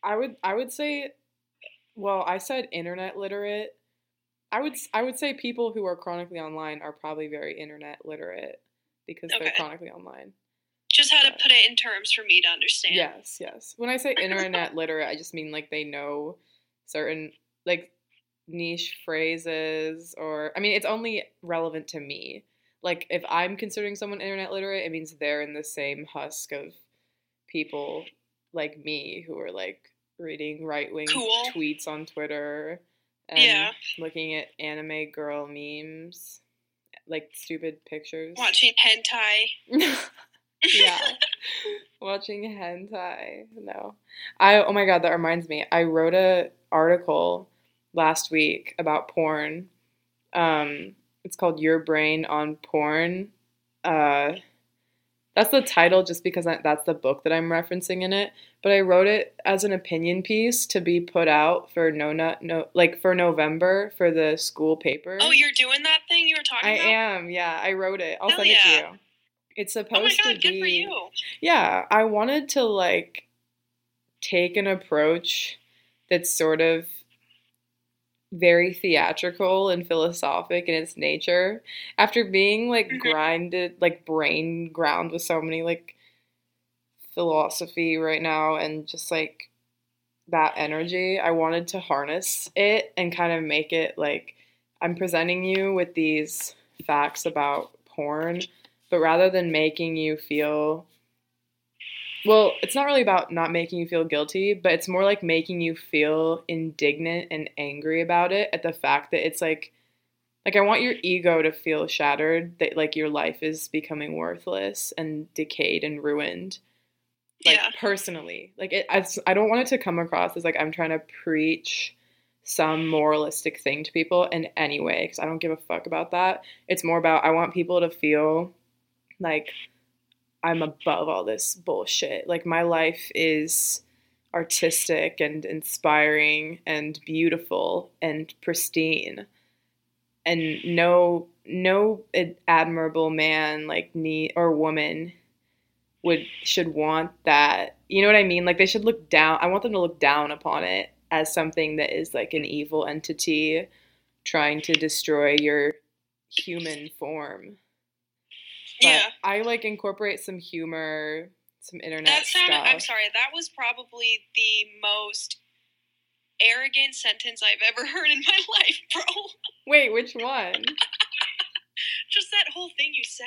I would I would say well, I said internet literate. I would I would say people who are chronically online are probably very internet literate because they're chronically online. Just how to put it in terms for me to understand. Yes, yes. When I say internet literate, I just mean like they know certain like niche phrases or I mean it's only relevant to me. Like if I'm considering someone internet literate, it means they're in the same husk of people like me who are like reading right wing Cool. tweets on Twitter and Yeah. looking at anime girl memes, like stupid pictures. Watching hentai. yeah. Watching hentai. No. I oh my god, that reminds me. I wrote a article last week about porn. Um it's called Your Brain on Porn. Uh that's the title just because I, that's the book that I'm referencing in it, but I wrote it as an opinion piece to be put out for no nut no like for November for the school paper. Oh, you're doing that thing you were talking about. I about? am. Yeah, I wrote it. I'll Hell send it to you. It's oh supposed Oh supposed my to god, be good for you. Yeah, I wanted to like take an approach that's sort of very theatrical and philosophic in its nature after being like Mhm. grinded like brain ground with so many like philosophy right now and just like that energy i wanted to harness it and kind of make it like i'm presenting you with these facts about porn but rather than making you feel well, it's not really about not making you feel guilty, but it's more like making you feel indignant and angry about it at the fact that it's like like I want your ego to feel shattered that like your life is becoming worthless and decayed and ruined. Like Yeah. personally. Like it I, I don't want it to come across as like I'm trying to preach some moralistic thing to people in any way cuz I don't give a fuck about that. It's more about I want people to feel like I'm above all this bullshit. Like my life is artistic and inspiring and beautiful and pristine. And no no admirable man like need or woman would should want that. You know what I mean? Like they should look down. I want them to look down upon it as something that is like an evil entity trying to destroy your human form. But yeah. I like incorporate some humor, some internet That sounded. stuff. I'm sorry. That was probably the most arrogant sentence I've ever heard in my life, bro. Wait, which one? Just that whole thing you said,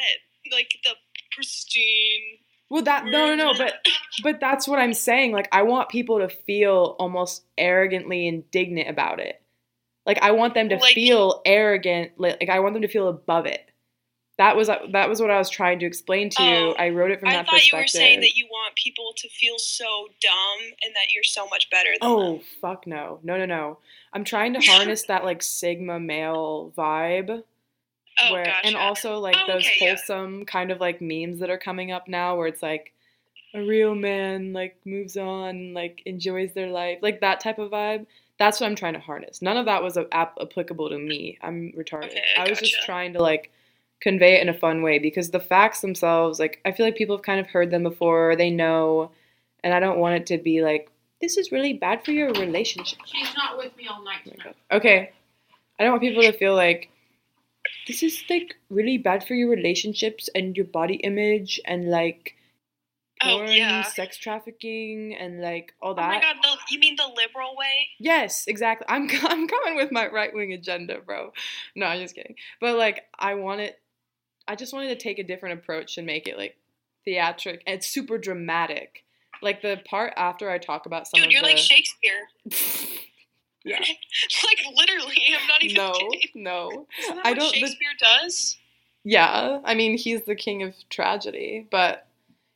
like the pristine. Well, that no, no, no, but but that's what I'm saying. Like, I want people to feel almost arrogantly indignant about it. Like, I want them to Like- feel arrogant. Like, like, I want them to feel above it. That was that was what I was trying to explain to you. Oh, I wrote it from I that perspective. I thought you were saying that you want people to feel so dumb and that you're so much better than Oh them. fuck no. No no no. I'm trying to harness that like sigma male vibe. Oh, where gotcha. and also like Oh, those okay, yeah. wholesome kind of like memes that are coming up now where it's like a real man like moves on, like enjoys their life. Like that type of vibe. That's what I'm trying to harness. None of that was a- ap- applicable to me. I'm retarded. Okay, I I was just trying to like convey it in a fun way because the facts themselves, like I feel like people have kind of heard them before, they know, and I don't want it to be like this is really bad for your relationship. She's not with me all night Oh tonight. Okay. I don't want people to feel like this is like really bad for your relationships and your body image and like Oh, porn, yeah. sex trafficking and like all that. Oh my god, the, you mean the liberal way? Yes, exactly. I'm I'm coming with my right wing agenda, bro. No, I'm just kidding. But like I want it I just wanted to take a different approach and make it like theatric and super dramatic. Like the part after I talk about some Dude, you're the like Shakespeare. Yeah. like literally, I'm not even No, kidding. no. I what don't- the- Shakespeare does? Yeah, I mean, he's the king of tragedy, but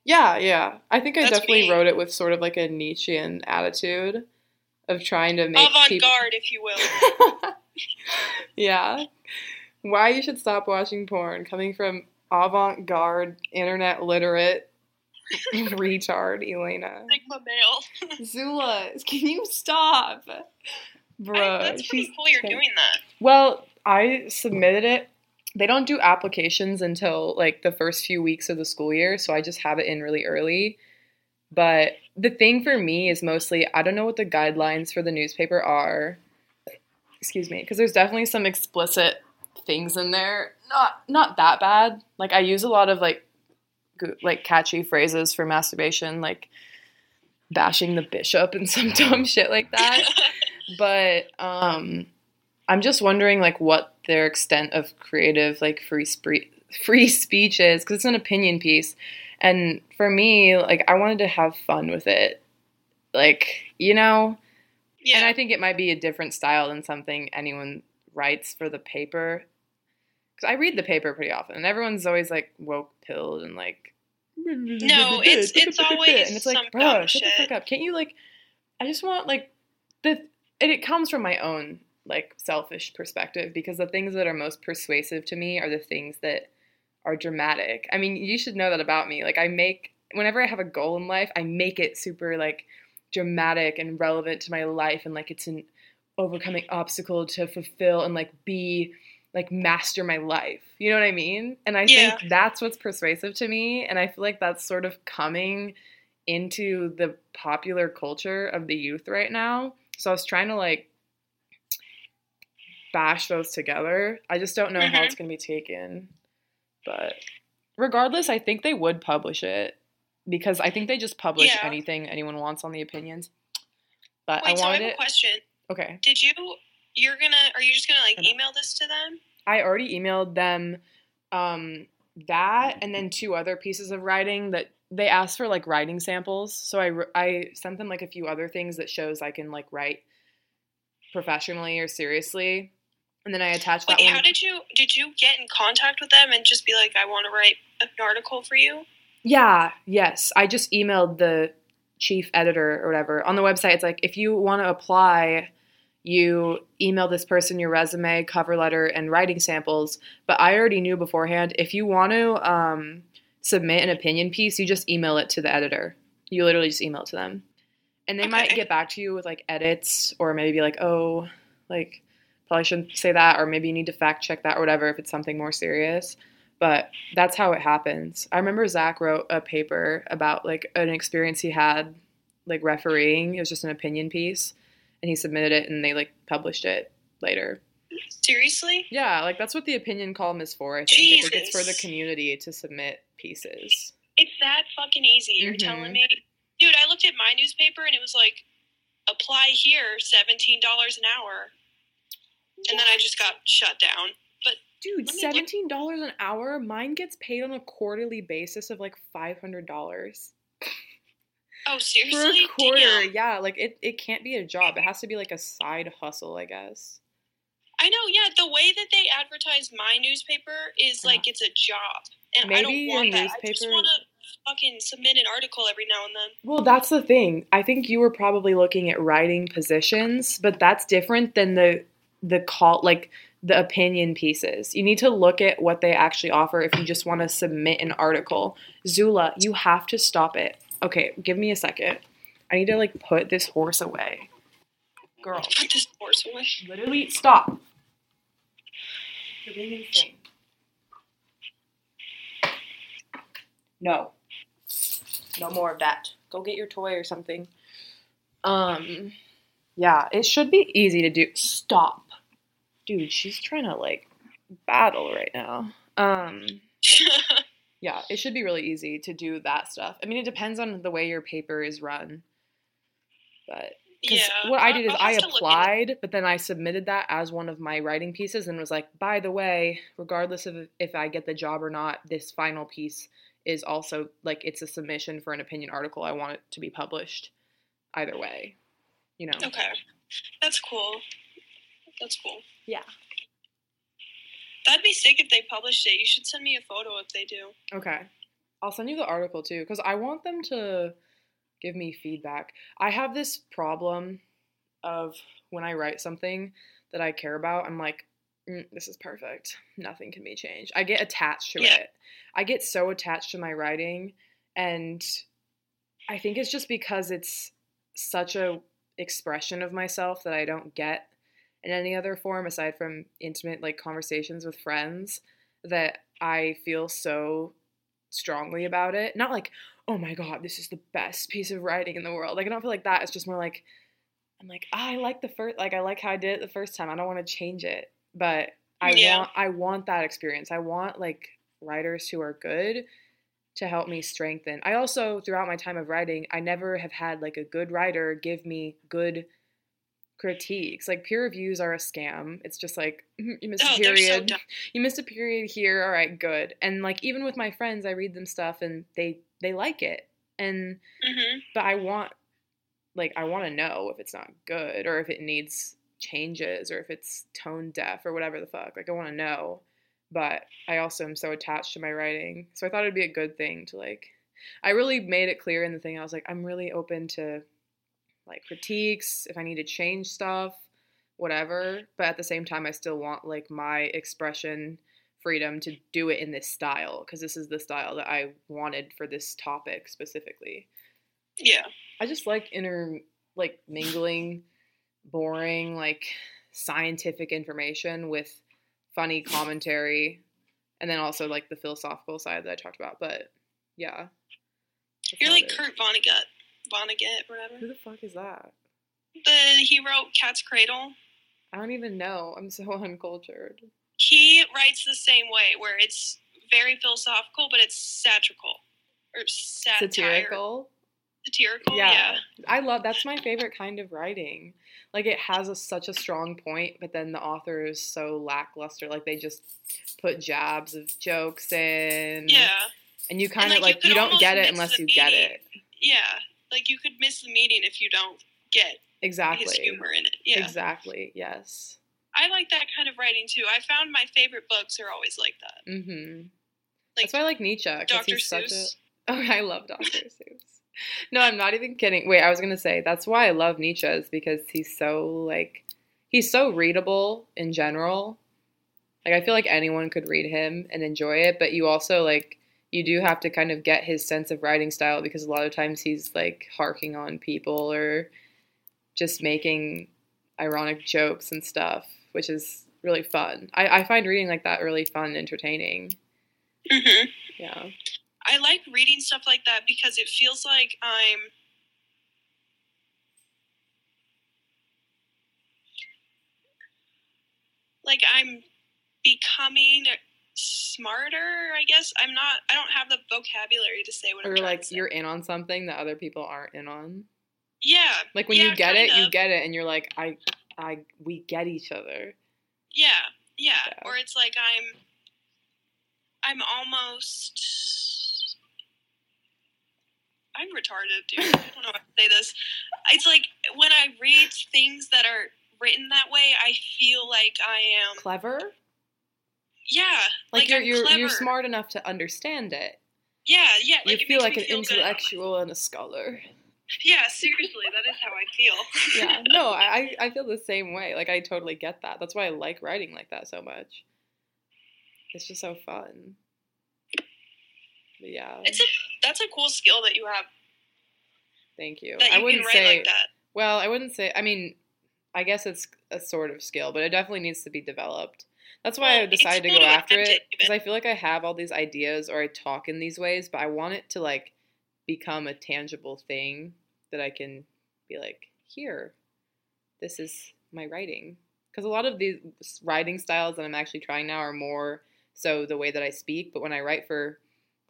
yeah, yeah. I think I That's definitely me. wrote it with sort of like a Nietzschean attitude of trying to make Avant people. if you will. yeah. Why you should stop watching porn coming from avant garde, internet literate retard, Elena. Sigma male. Zula, can you stop? Bro, I- that's pretty she's cool you're kidding. doing that. Well, I submitted it. They don't do applications until like the first few weeks of the school year, so I just have it in really early. But the thing for me is mostly I don't know what the guidelines for the newspaper are. Excuse me, because there's definitely some explicit things in there. Not not that bad. Like I use a lot of like like catchy phrases for masturbation, like bashing the bishop and some dumb shit like that but um i'm just wondering like what their extent of creative like free spree- free speech is because it's an opinion piece and for me like i wanted to have fun with it like you know yeah. and i think it might be a different style than something anyone writes for the paper because i read the paper pretty often and everyone's always like woke pilled and like No, it's- it's always and it's like bro shut the fuck up can't you like i just want like the and it comes from my own like selfish perspective because the things that are most persuasive to me are the things that are dramatic. I mean, you should know that about me. Like I make whenever I have a goal in life, I make it super like dramatic and relevant to my life and like it's an overcoming obstacle to fulfill and like be like master my life. You know what I mean? And I Yeah. think that's what's persuasive to me and I feel like that's sort of coming into the popular culture of the youth right now. So I was trying to like bash those together. I just don't know how Mhm. it's going to be taken. But regardless, I think they would publish it because I think they just publish Yeah. anything anyone wants on the opinions. But Wait, I so I have a it. question. Okay. Did you? You're gonna? Are you just gonna like email this to them? I already emailed them um, that and then two other pieces of writing that they asked for like writing samples. So I, I sent them like a few other things that shows I can like write professionally or seriously. And then I attached that Wait, how did you? Did you get in contact with them and just be like, I want to write an article for you? Yeah, yes. I just emailed the chief editor or whatever. On the website, it's like if you want to apply, you email this person your resume, cover letter, and writing samples. But I already knew beforehand if you want to um, submit an opinion piece, you just email it to the editor. You literally just email it to them. And they might get back to you with like edits or maybe be like, oh, like probably shouldn't say that or maybe you need to fact check that or whatever if it's something more serious but that's how it happens. I remember Zach wrote a paper about like an experience he had like refereeing. It was just an opinion piece, and he submitted it, and they like published it later. Seriously? Yeah, like that's what the opinion column is for. I think like, it's for the community to submit pieces. It's that fucking easy. You're Mhm. telling me, dude? I looked at my newspaper and it was like, apply here, seventeen dollars an hour, and then I just got shut down. But Dude, Let me look- seventeen dollars an hour. Mine gets paid on a quarterly basis of like five hundred dollars oh, for seriously? a quarter. Damn. Yeah, like it. It can't be a job. It has to be like a side hustle, I guess. I know. Yeah, the way that they advertise my newspaper is uh-huh. like it's a job, and I don't Maybe want that. I just want to fucking submit an article every now and then. Well, that's the thing. I think you were probably looking at writing positions, but that's different than the the call like the opinion pieces. You need to look at what they actually offer if you just want to submit an article. Zula, you have to stop it. Okay, give me a second. I need to like put this horse away. Girl, Put this horse away. literally stop. You're being insane. No. No more of that. Go get your toy or something. Um yeah, it should be easy to do. Stop. Dude, she's trying to like battle right now. Um yeah, it should be really easy to do that stuff. I mean, it depends on the way your paper is run. But yeah. what I did is I have to look into- applied, but then I submitted that as one of my writing pieces and was like, by the way, regardless of if I get the job or not, this final piece is also like it's a submission for an opinion article. I want it to be published either way. You know? Okay, that's cool. That's cool. Yeah. That'd be sick if they published it. You should send me a photo if they do. Okay. I'll send you the article too because I want them to give me feedback. I have this problem of when I write something that I care about, I'm like, "Mm, this is perfect. Nothing can be changed. I get attached to Yeah. it. I get so attached to my writing, and I think it's just because it's such a expression of myself that I don't get in any other form aside from intimate like conversations with friends that I feel so strongly about it. Not like, oh my god, this is the best piece of writing in the world. Like I don't feel like that. It's just more like I'm like, "Ah, I like the first like I like how I did it the first time. I don't want to change it. But I Yeah. want I want that experience. I want like writers who are good to help me strengthen. I also throughout my time of writing, I never have had like a good writer give me good critiques. Like peer reviews are a scam. It's just like "Mhm, you missed a Oh, so period. you missed a period here. All right good. And like even with my friends i read them stuff and they they like it. And hmm but i want like i want to know if it's not good or if it needs changes or if it's tone deaf or whatever the fuck. Like i want to know. But i also am so attached to my writing. So i thought it'd be a good thing to like i really made it clear in the thing. I was like i'm really open to like critiques if i need to change stuff whatever but at the same time i still want like my expression freedom to do it in this style because this is the style that i wanted for this topic specifically Yeah. i just like inter like mingling boring like scientific information with funny commentary, and then also like the philosophical side that I talked about. But yeah, You're like it. Kurt Vonnegut, Vonnegut, whatever. Who the fuck is that? The he wrote Cat's Cradle. I don't even know. I'm so uncultured. He writes the same way, where it's very philosophical, but it's satirical or satire. Satirical. Satirical, Yeah. yeah. I love that's my favorite kind of writing. Like it has a, such a strong point, but then the author is so lackluster. Like they just put jabs of jokes in. Yeah, And you kind of like, you like you, could don't get it unless you get it. yeah. Like you could miss the meaning if you don't get Exactly. his humor in it. Yeah, Exactly. Yes. I like that kind of writing too. I found my favorite books are always like that. Mm-hmm. Like That's why I like Nietzsche Dr. he's such a. Seuss. Oh, I love Dr. Seuss. No, I'm not even kidding. Wait, I was gonna say that's why I love Nietzsche is because he's so like he's so readable in general. Like I feel like anyone could read him and enjoy it, but you also like you do have to kind of get his sense of writing style because a lot of times he's like harking on people or just making ironic jokes and stuff, which is really fun. I, I find reading like that really fun and entertaining. hmm Yeah. I like reading stuff like that because it feels like I'm like I'm becoming smarter, I guess. I'm not I don't have the vocabulary to say what I'm or like to you're in on something that other people aren't in on. Yeah. Like when yeah, you get it, kind you get it, and you're like, I, I, we get each other. Yeah, yeah. Yeah. Or it's like I'm I'm almost I'm retarded, dude. I don't know how to say this. It's like when I read things that are written that way, I feel like I am Clever. Yeah, Like, Like, you're you're you're smart enough to understand it. yeah, yeah. you Like it feel like an feel good intellectual and a scholar. Yeah, seriously, that is how I feel. Yeah. No, I I feel the same way. Like I totally get that. That's why I like writing like that so much. It's just so fun. But yeah. It's a that's a cool skill that you have. Thank you. That I wouldn't say like that. Well, I wouldn't say. I mean, I guess it's a sort of skill, but it definitely needs to be developed. That's why Well, I decided to go after it because. I feel like I have all these ideas or I talk in these ways, but I want it to like become a tangible thing that I can be like, here, this is my writing. Because a lot of these writing styles that I'm actually trying now are more so the way that I speak, but when I write for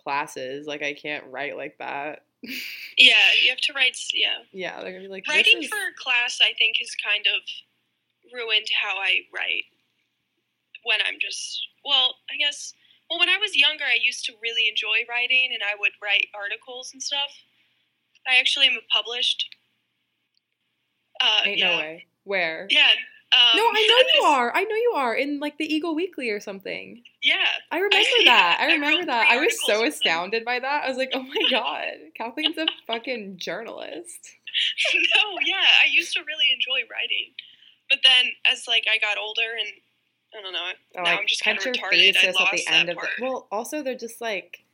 classes, like I can't write like that. Yeah, you have to write. Yeah, yeah, they're gonna be like, writing is- for class, I think, has kind of ruined how I write. When I'm just well, I guess. Well, when I was younger, I used to really enjoy writing, and I would write articles and stuff. I actually am published. Uh, Ain't yeah. no way. Where? Yeah. Um, No, I know you this- are. I know you are in like the Eagle Weekly or something. Yeah. I remember yeah, that. I I remember wrote that. I was so astounded by that. I was like, oh my god, Kathleen's a fucking journalist. no, yeah, I used to really enjoy writing, but then as like I got older and I don't know, like I'm just kind of retarded. I thesis lost at the that end of part. the. Well, also they're just like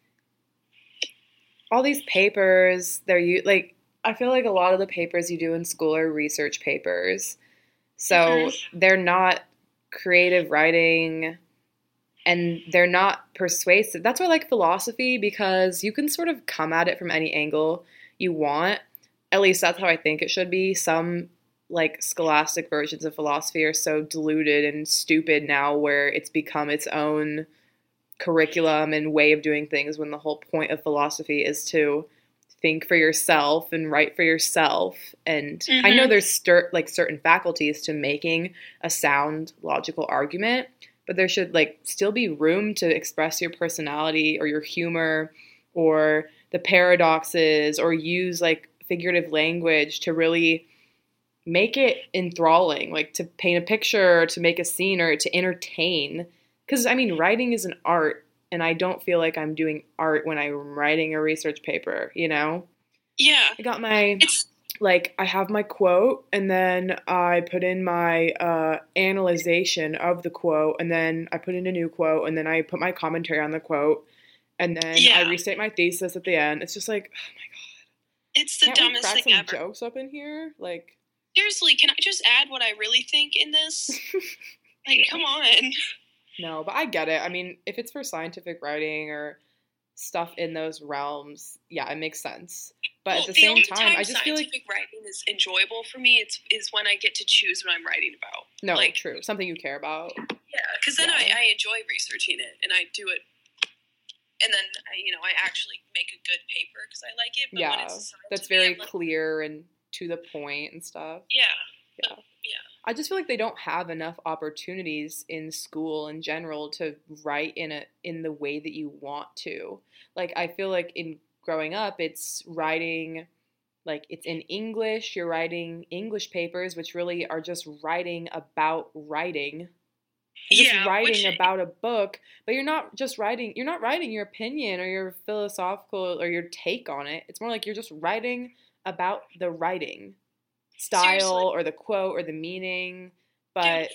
all these papers. They're you like. I feel like a lot of the papers you do in school are research papers, so Mhm. they're not creative writing and they're not persuasive. That's why I like philosophy because you can sort of come at it from any angle you want. At least that's how I think it should be. Some like scholastic versions of philosophy are so diluted and stupid now where it's become its own curriculum and way of doing things when the whole point of philosophy is to think for yourself and write for yourself and i know Mhm. there's stir- like certain faculties to making a sound logical argument but there should like still be room to express your personality or your humor or the paradoxes or use like figurative language to really make it enthralling like to paint a picture to make a scene or to entertain because i mean writing is an art and i don't feel like i'm doing art when i'm writing a research paper you know yeah, i got my it's like I have my quote and then I put in my uh, analyzation of the quote and then I put in a new quote and then I put my commentary on the quote and then I Yeah. restate my thesis at the end. It's just like, oh my god. it's the can't we dumbest crack thing some ever. jokes up in here? Like, Seriously, can I just add what I really think in this? Like, Yeah. come on. No, but I get it. I mean, if it's for scientific writing or stuff in those realms, yeah, it makes sense. But well, at the, the same only time, I just feel like scientific writing is enjoyable for me. It's is when I get to choose what I'm writing about. no, like- true, something you care about. Yeah, because then Yeah. I, I enjoy researching it and I do it, and then I, you know I actually make a good paper because I like it. But when Yeah, it's That's very like, clear and to the point and stuff. Yeah, Yeah. Yeah. I just feel like they don't have enough opportunities in school in general to write in a in the way that you want to. Like I feel like in growing up it's writing like it's in English, you're writing English papers which really are just writing about writing. You're just Yeah, writing which- about a book, but you're not just writing you're not writing your opinion or your philosophical or your take on it. It's more like you're just writing about the writing style Seriously. or the quote or the meaning, but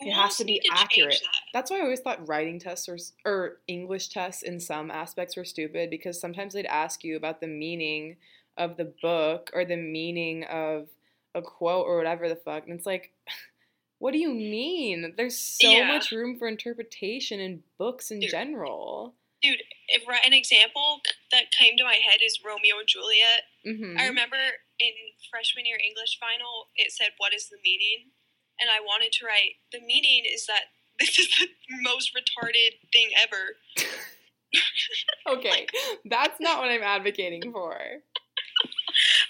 Dude, it has to be change accurate. that. that's why I always thought writing tests or, or English tests in some aspects were stupid because sometimes they'd ask you about the meaning of the book or the meaning of a quote or whatever the fuck. And it's like, what do you mean? There's so Yeah. much room for interpretation in books in Dude. general. Dude, if, an example that came to my head is Romeo and Juliet. Hmm I remember in freshman year English final, it said, "What is the meaning?" And I wanted to write, "The meaning is that this is the most retarded thing ever." Okay, that's not what I'm advocating for.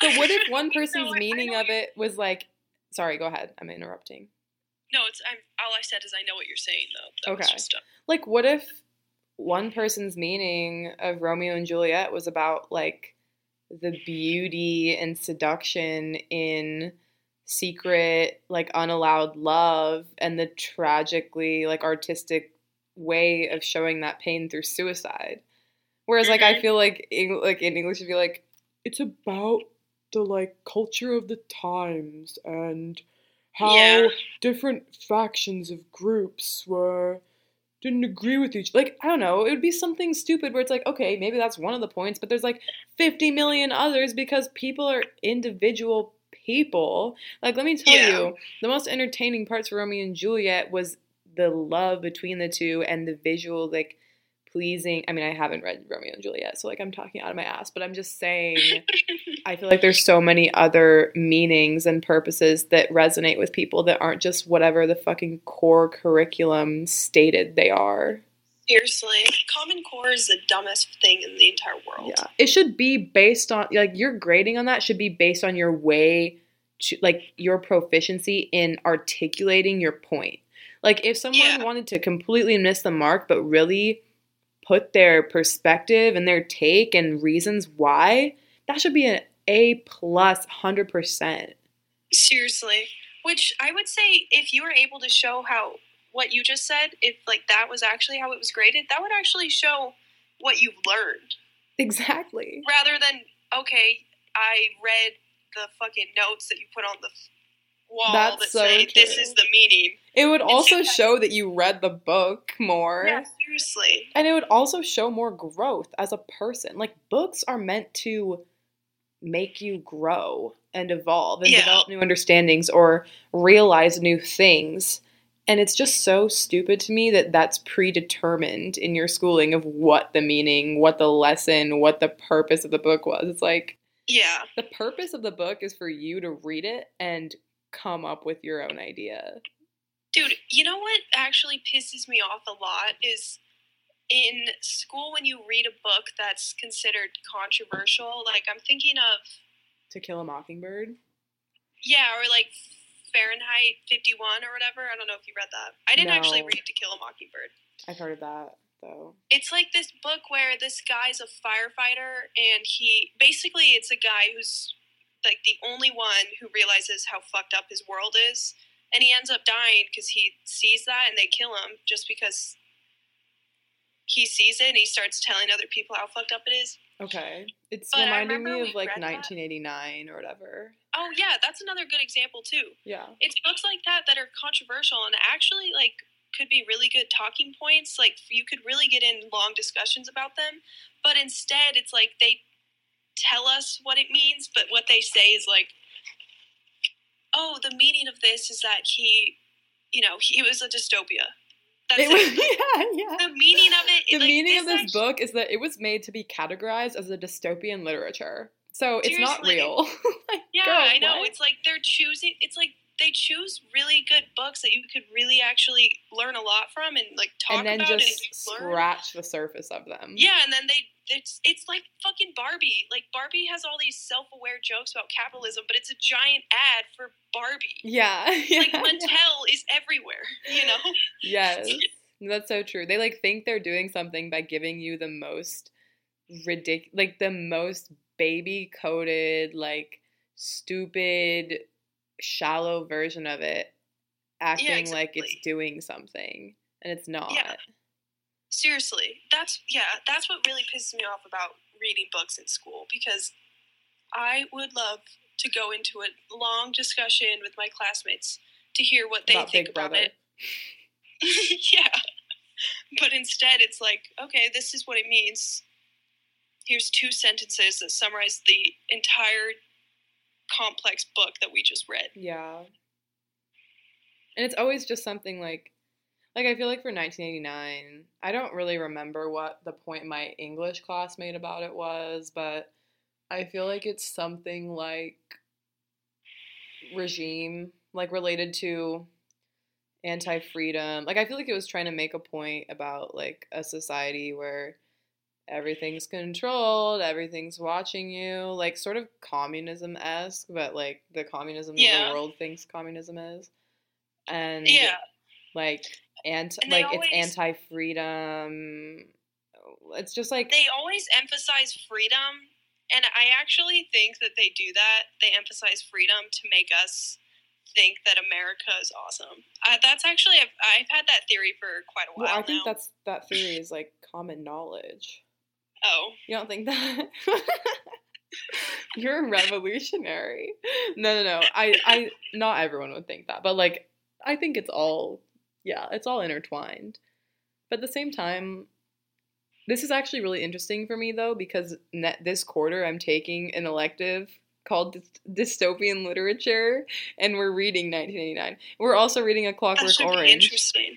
But what if one person's meaning of it was like, sorry, go ahead. I'm interrupting. No, it's I'm, all I said is I know what you're saying though. That Okay. Like, what if one person's meaning of Romeo and Juliet was about like the beauty and seduction in secret, like unallowed love, and the tragically like artistic way of showing that pain through suicide. Whereas, like, I Mhm. feel like Eng- like in English, it'd be like it's about the like culture of the times and how Yeah. different factions of groups were didn't agree with each like i don't know it would be something stupid where it's like okay maybe that's one of the points but there's like 50 million others because people are individual people like let me tell Yeah. you the most entertaining parts for romeo and juliet was the love between the two and the visual like pleasing i mean i haven't read romeo and juliet so like i'm talking out of my ass but i'm just saying I feel like there's so many other meanings and purposes that resonate with people that aren't just whatever the fucking core curriculum stated they are. Seriously, Common Core is the dumbest thing in the entire world. Yeah. It should be based on like your grading on that should be based on your way to like your proficiency in articulating your point. Like if someone Yeah. wanted to completely miss the mark but really put their perspective and their take and reasons why, that should be an A plus plus hundred percent. Seriously. Which I would say if you were able to show how what you just said, if like that was actually how it was graded, that would actually show what you've learned. Exactly. Rather than, okay, I read the fucking notes that you put on the wall That's that so say this is the meaning. It would also show that you read the book more. Yeah, seriously. And it would also show more growth as a person. Like books are meant to make you grow and evolve and Yeah. develop new understandings or realize new things. And it's just so stupid to me that that's predetermined in your schooling of what the meaning, what the lesson, what the purpose of the book was. It's like Yeah. the purpose of the book is for you to read it and come up with your own idea. Dude, you know what actually pisses me off a lot is in school when you read a book that's considered controversial. Like I'm thinking of To Kill a Mockingbird. yeah, or like Fahrenheit 51 or whatever. I don't know if you read that. I didn't actually read To Kill a Mockingbird. I've heard of that though. It's like this book where this guy's a firefighter and he basically it's a guy who's like the only one who realizes how fucked up his world is and he ends up dying because he sees that and they kill him just because he sees it and he starts telling other people how fucked up it is. Okay. It's But reminding me of like read that. 1989 or whatever. Oh yeah, that's another good example too. Yeah. It's books like that that are controversial and actually like could be really good talking points. Like you could really get in long discussions about them, but instead it's like they tell us what it means, but what they say is like, oh, the meaning of this is that he, you know, he was a dystopia. That's It was, it. yeah, yeah. The meaning of it. The like, meaning of this actually- book is that it was made to be categorized as a dystopian literature. So it's not real. Like, Yeah, girl, I know. what? It's like they're choosing. It's like they choose really good books that you could really actually learn a lot from and like talk and then about just and scratch the surface of them. Yeah, and then they it's it's like fucking Barbie. Like Barbie has all these self-aware jokes about capitalism, but it's a giant ad for Barbie. Yeah. yeah. Like Mattel is everywhere, you know. Yes. That's so true. They like think they're doing something by giving you the most ridiculous, like the most baby coded, like stupid, shallow version of it, acting like it's doing something, and it's not. Seriously, that's yeah, that's what really pisses me off about reading books in school because I would love to go into a long discussion with my classmates to hear what they About think Big about Brother. it. yeah. But instead it's like, okay, this is what it means. Here's two sentences that summarize the entire complex book that we just read. Yeah. And it's always just something like like I feel like for 1989, I don't really remember what the point my English class made about it was, but I feel like it's something like regime, like related to anti-freedom. Like I feel like it was trying to make a point about like a society where everything's controlled, everything's watching you, like sort of communism esque, but like the communism that Yeah. the world thinks communism is. And Yeah. like anti And like always- it's anti freedom. It's just like they always emphasize freedom and i actually think that they do that they emphasize freedom to make us think that america is awesome uh, that's actually I've, I've had that theory for quite a while well, I think now. that's that theory is like common knowledge. oh You don't think that? You're a revolutionary. No, no, no. I, I, not everyone would think that, but like, I think it's all, yeah, it's all intertwined. But at the same time, this is actually really interesting for me though because ne- this quarter I'm taking an elective called Dys- dystopian literature, and we're reading 1989. We're also reading A Clockwork Orange. interesting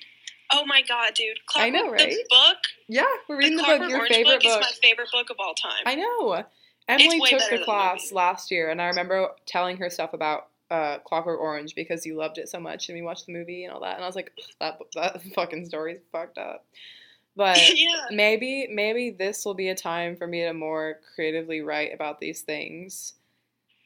oh my god dude I know, right? the book Yeah, we're reading the the book. Your Orange favorite book, book. is my favorite book of all time I know. Emily took the class last year, and I remember telling her stuff about uh, Clockwork Orange because you loved it so much, and we watched the movie and all that. And I was like, that that fucking story's fucked up. But yeah maybe maybe this will be a time for me to more creatively write about these things.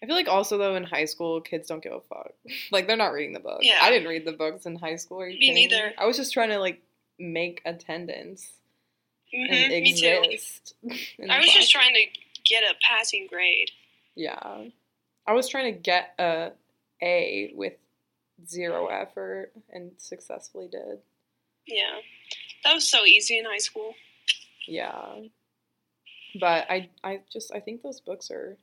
I feel like also though in high school kids don't give a fuck. Like they're not reading the book. Yeah. I didn't read the books in high school. Are you Me kidding neither. I was just trying to like make attendance Mhm, and me too exist. i was just trying to get a passing grade Yeah. I was trying to get a A with zero effort and successfully did. yeah that was so easy in high school Yeah. But I I just I think those books are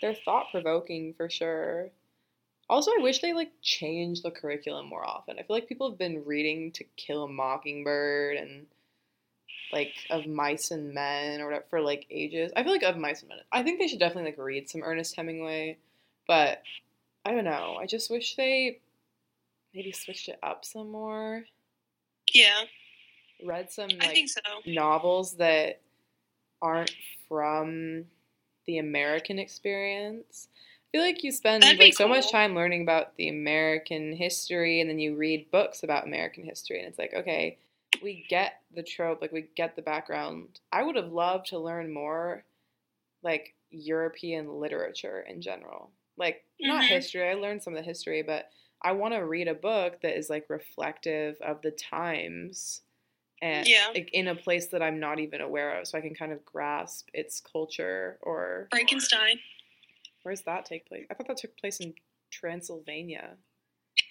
they're thought provoking for sure. Also, I wish they like changed the curriculum more often. I feel like people have been reading To Kill a Mockingbird and like Of Mice and Men or whatever for like ages. I feel like Of Mice and Men. I think they should definitely like read some Ernest Hemingway, but I don't know. I just wish they maybe switched it up some more. yeah Read some i like think so novels that aren't from the American experience. I feel like you spend like so much time learning about the American history and then you read books about American history and it's like, okay, we get the trope, like we get the background. I would have loved to learn more like European literature in general. Like not Mhm. history. I learned some of the history, but I want to read a book that is like reflective of the times and Yeah. like in a place that I'm not even aware of, so I can kind of grasp its culture. Or frankenstein Where does that take place? I thought that took place in Transylvania.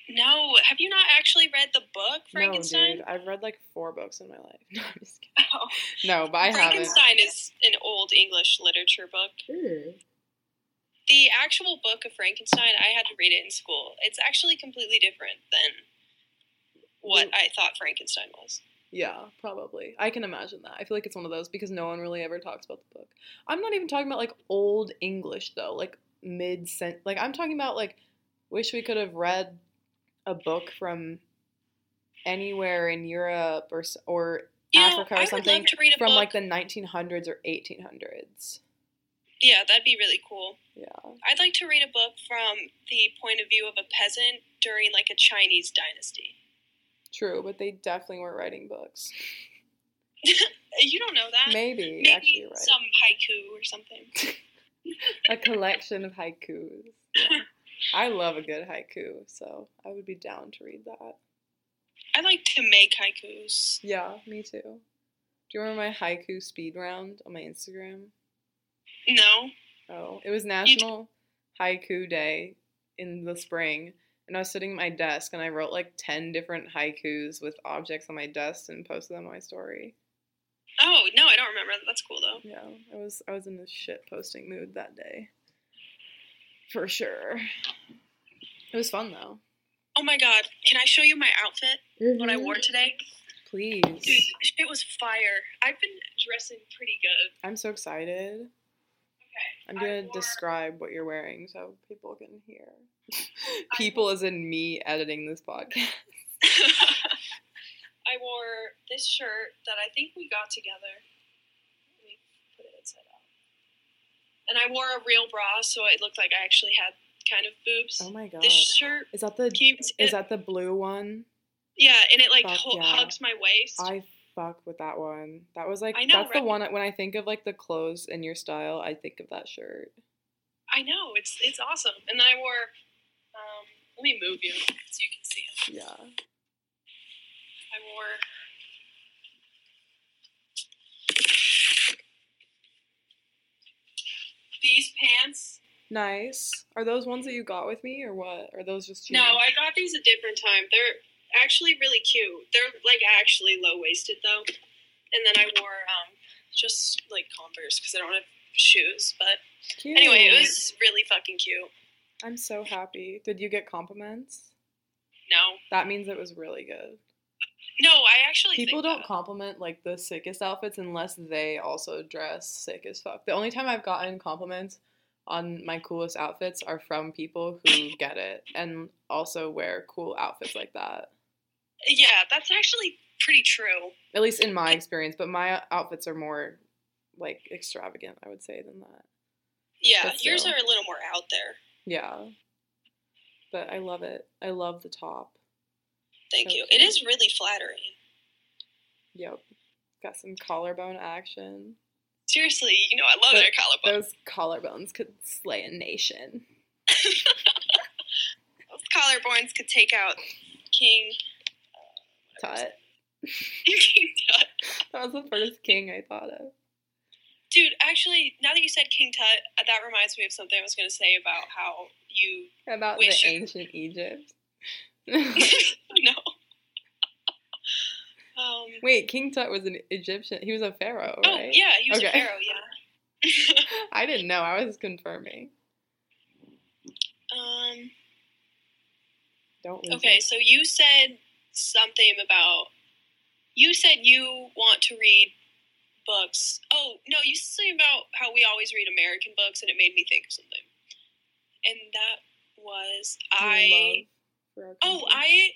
No, have you not actually read the book Frankenstein? No, dude, I've read like four books in my life. No, I'm just kidding. Oh. No, but I haven't. Frankenstein is an old English literature book. The actual book of Frankenstein, I had to read it in school. It's actually completely different than what I thought Frankenstein was. Yeah, probably. I can imagine that. I feel like it's one of those because no one really ever talks about the book. I'm not even talking about like old English though, like mid cent. Like I'm talking about like wish we could have read a book from anywhere in Europe or or You know, Africa or something love to read a from book. like the 1900s or 1800s. Yeah, that'd be really cool. Yeah. I'd like to read a book from the point of view of a peasant during like a Chinese dynasty. True, but they definitely weren't writing books. You don't know that. Maybe, Maybe actually, right. some haiku or something. a collection of haikus. Yeah. I love a good haiku, so I would be down to read that. I like to make haikus. Yeah, me too. Do you remember my haiku speed round on my Instagram? No. Oh, it was National Haiku Day in the spring, and I was sitting at my desk and I wrote like 10 different haikus with objects on my desk and posted them on my story. Oh no, I don't remember. That's cool though. Yeah, I was I was in the shit posting mood that day. For sure. It was fun though. Oh my god, can I show you my outfit? Mm-hmm. What I wore today? Please. Dude, this shit was fire. I've been dressing pretty good. I'm so excited. I'm gonna wore- describe what you're wearing so people can hear. people as in me editing this podcast. I wore this shirt that I think we got together. Let me put it inside out. And I wore a real bra, so it looked like I actually had kind of boobs. Oh my god. This shirt, Is that the can you even see is it? that the blue one? yeah, and it like Fuck ho- yeah. hugs my waist. I fuck with that one. That was like know, that's the one when I think of like the clothes in your style, I think of that shirt. I know it's it's awesome. And then I wore. Um, let me move you so you can see it. Yeah. I wore. These pants. Nice. Are those ones that you got with me or what? Are those just? No, I got these a different time. They're actually really cute. They're like actually low waisted though. And then I wore um just like Converse because I don't have shoes. But Cute. anyway, it was really fucking cute. I'm so happy. Did you get compliments? No, That means it was really good. no, I actually People don't that. compliment like the sickest outfits unless they also dress sick as fuck. The only time I've gotten compliments on my coolest outfits are from people who get it and also wear cool outfits like that. Yeah, that's actually pretty true. At least in my experience, but my outfits are more like extravagant, I would say, than that. Yeah, yours are a little more out there. Yeah. But I love it. I love the top. Thank So you. It is really flattering. Yep. Got some collarbone action. Seriously, you know I love But their collarbone. Those collarbones could slay a nation. Those collarbones could take out King. Tut. King Tut. That was the first king I thought of. Dude, actually, now that you said King Tut, uh, that reminds me of something I was going to say about how you. About Wish. the ancient Egypt. no. Um, Wait, King Tut was an Egyptian. He was a pharaoh, oh, right? yeah, he was a pharaoh, yeah. I didn't know. I was confirming. um, Don't lose okay, it. so you said something about. You said you want to read books. Oh, no, you said something about how we always read American books, and it made me think of something. And that was I. Oh. I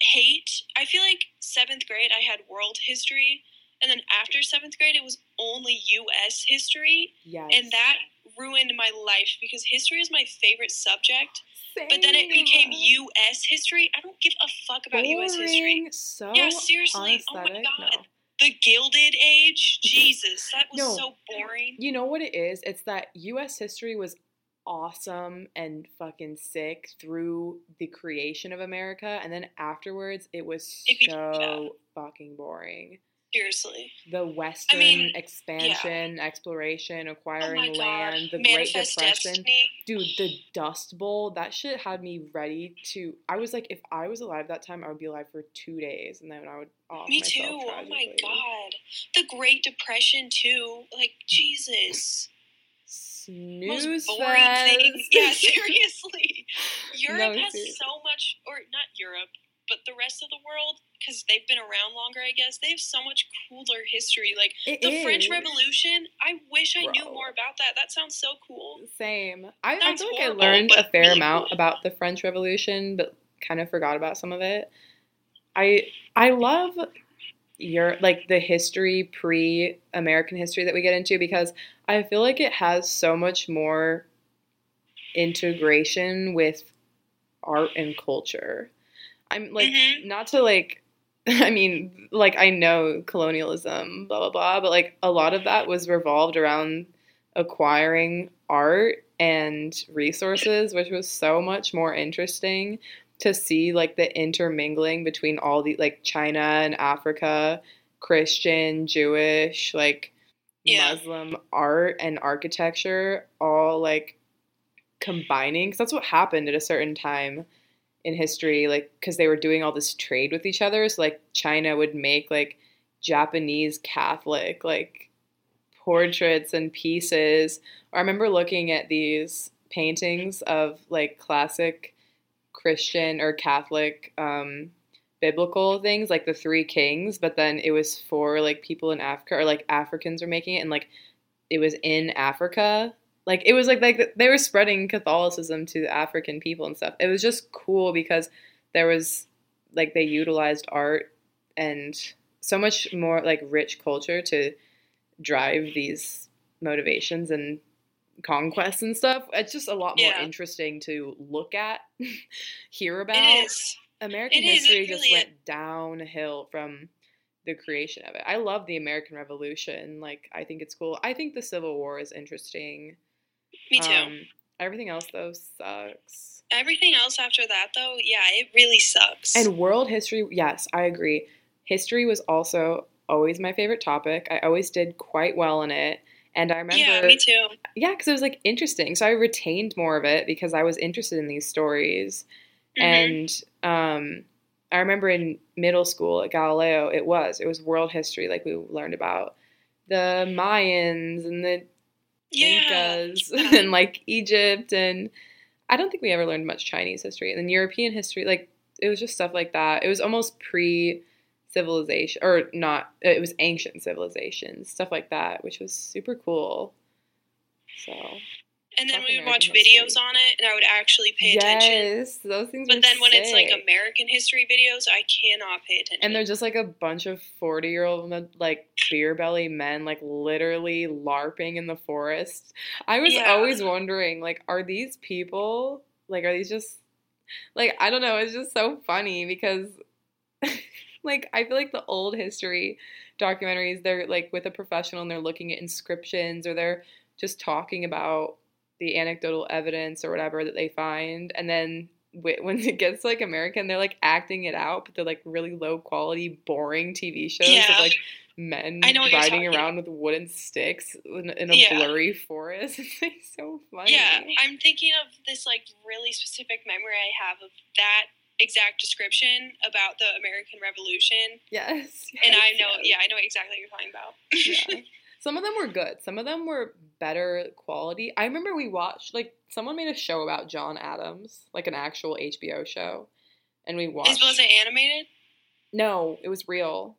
hate. I feel like seventh grade I had world history, and then after seventh grade it was only U.S. history, Yes. and that ruined my life because history is my favorite subject. But then it became U.S. history. I don't give a fuck about U.S. history. So Yeah, seriously. Oh my. God. No. The Gilded Age, Jesus, that was No. so boring. You know what it is? It's that U.S. history was awesome and fucking sick through the creation of America, and then afterwards it was It so fucking boring. Seriously. The Western mean, expansion, exploration, Oh acquiring God. land, the Great Depression. Destiny. Dude, the Dust Bowl, that shit had me ready to. I was like, if I was alive that time, I would be alive for two days, and then I would off Me too. Oh my god. The Great Depression too. Like Jesus. Most Snooze boring thing. Yeah, seriously. Europe No, has seriously. so much, or not Europe, but the rest of the world, because they've been around longer, I guess. They have so much cooler history. Like It the French. Revolution. I wish I knew more about that. That sounds so cool. Same. I, I feel like I learned a fair really amount cool. about the French Revolution, but kind of forgot about some of it. I I love your like the history pre American history that we get into because I feel like it has so much more integration with art and culture. I'm like Mhm. not to like I mean like I know colonialism blah blah blah but like a lot of that was revolved around acquiring art and resources which was so much more interesting to see like the intermingling between all the like China and Africa, Christian, Jewish, like Yeah. Muslim art and architecture all like combining cuz that's what happened at a certain time in history like cuz they were doing all this trade with each other so like China would make like Japanese Catholic like portraits and pieces. I remember looking at these paintings of like classic Christian or Catholic um, biblical things, like the Three Kings, but then it was for like people in Africa or like Africans were making it, and like it was in Africa. Like it was like like they were spreading Catholicism to the African people and stuff. It was just cool because there was like they utilized art and so much more like rich culture to drive these motivations and conquests and stuff. It's just a lot more Yeah. interesting to look at, hear about. It is. American it history just really went downhill from the creation of it. I love the American Revolution. Like I think it's cool. I think the Civil War is interesting. Me too. Um, everything else though sucks. Everything else after that, though, yeah, it really sucks. And world history, yes, I agree. History was also always my favorite topic. I always did quite well in it. And I remember yeah, me too. Yeah, because it was like interesting. So I retained more of it because I was interested in these stories. Mhm. And um, I remember in middle school at Galileo, it was it was world history. Like we learned about the Mayans and the yeah. Incas and like Egypt, and I don't think we ever learned much Chinese history. And then European history, like it was just stuff like that. It was almost pre civilization or not uh, it was ancient civilizations stuff like that which was super cool so And then we would watch history. videos on it, and I would actually pay attention. yes those things But then when it's like. American history videos, I cannot pay attention. and they're just like a bunch of 40 year old like beer belly men like literally larping in the forest i was Yeah. always wondering like are these people like are these just like i don't know it's just so funny because like i feel like the old history documentaries they're like with a professional and they're looking at inscriptions or they're just talking about the anecdotal evidence or whatever that they find and then when it gets like american they're like acting it out but they're like really low quality boring tv shows Yeah. of like men riding around with wooden sticks in, in a Yeah. blurry forest it's like so funny yeah, I'm thinking of this like really specific memory I have of that exact description about the American Revolution, yes, and I know, yes. yeah, I know exactly what you're talking about. yeah. Some of them were good. Some of them were better quality. I remember we watched like someone made a show about John Adams, like an actual HBO show, and we watched. Was it animated? No, it was real,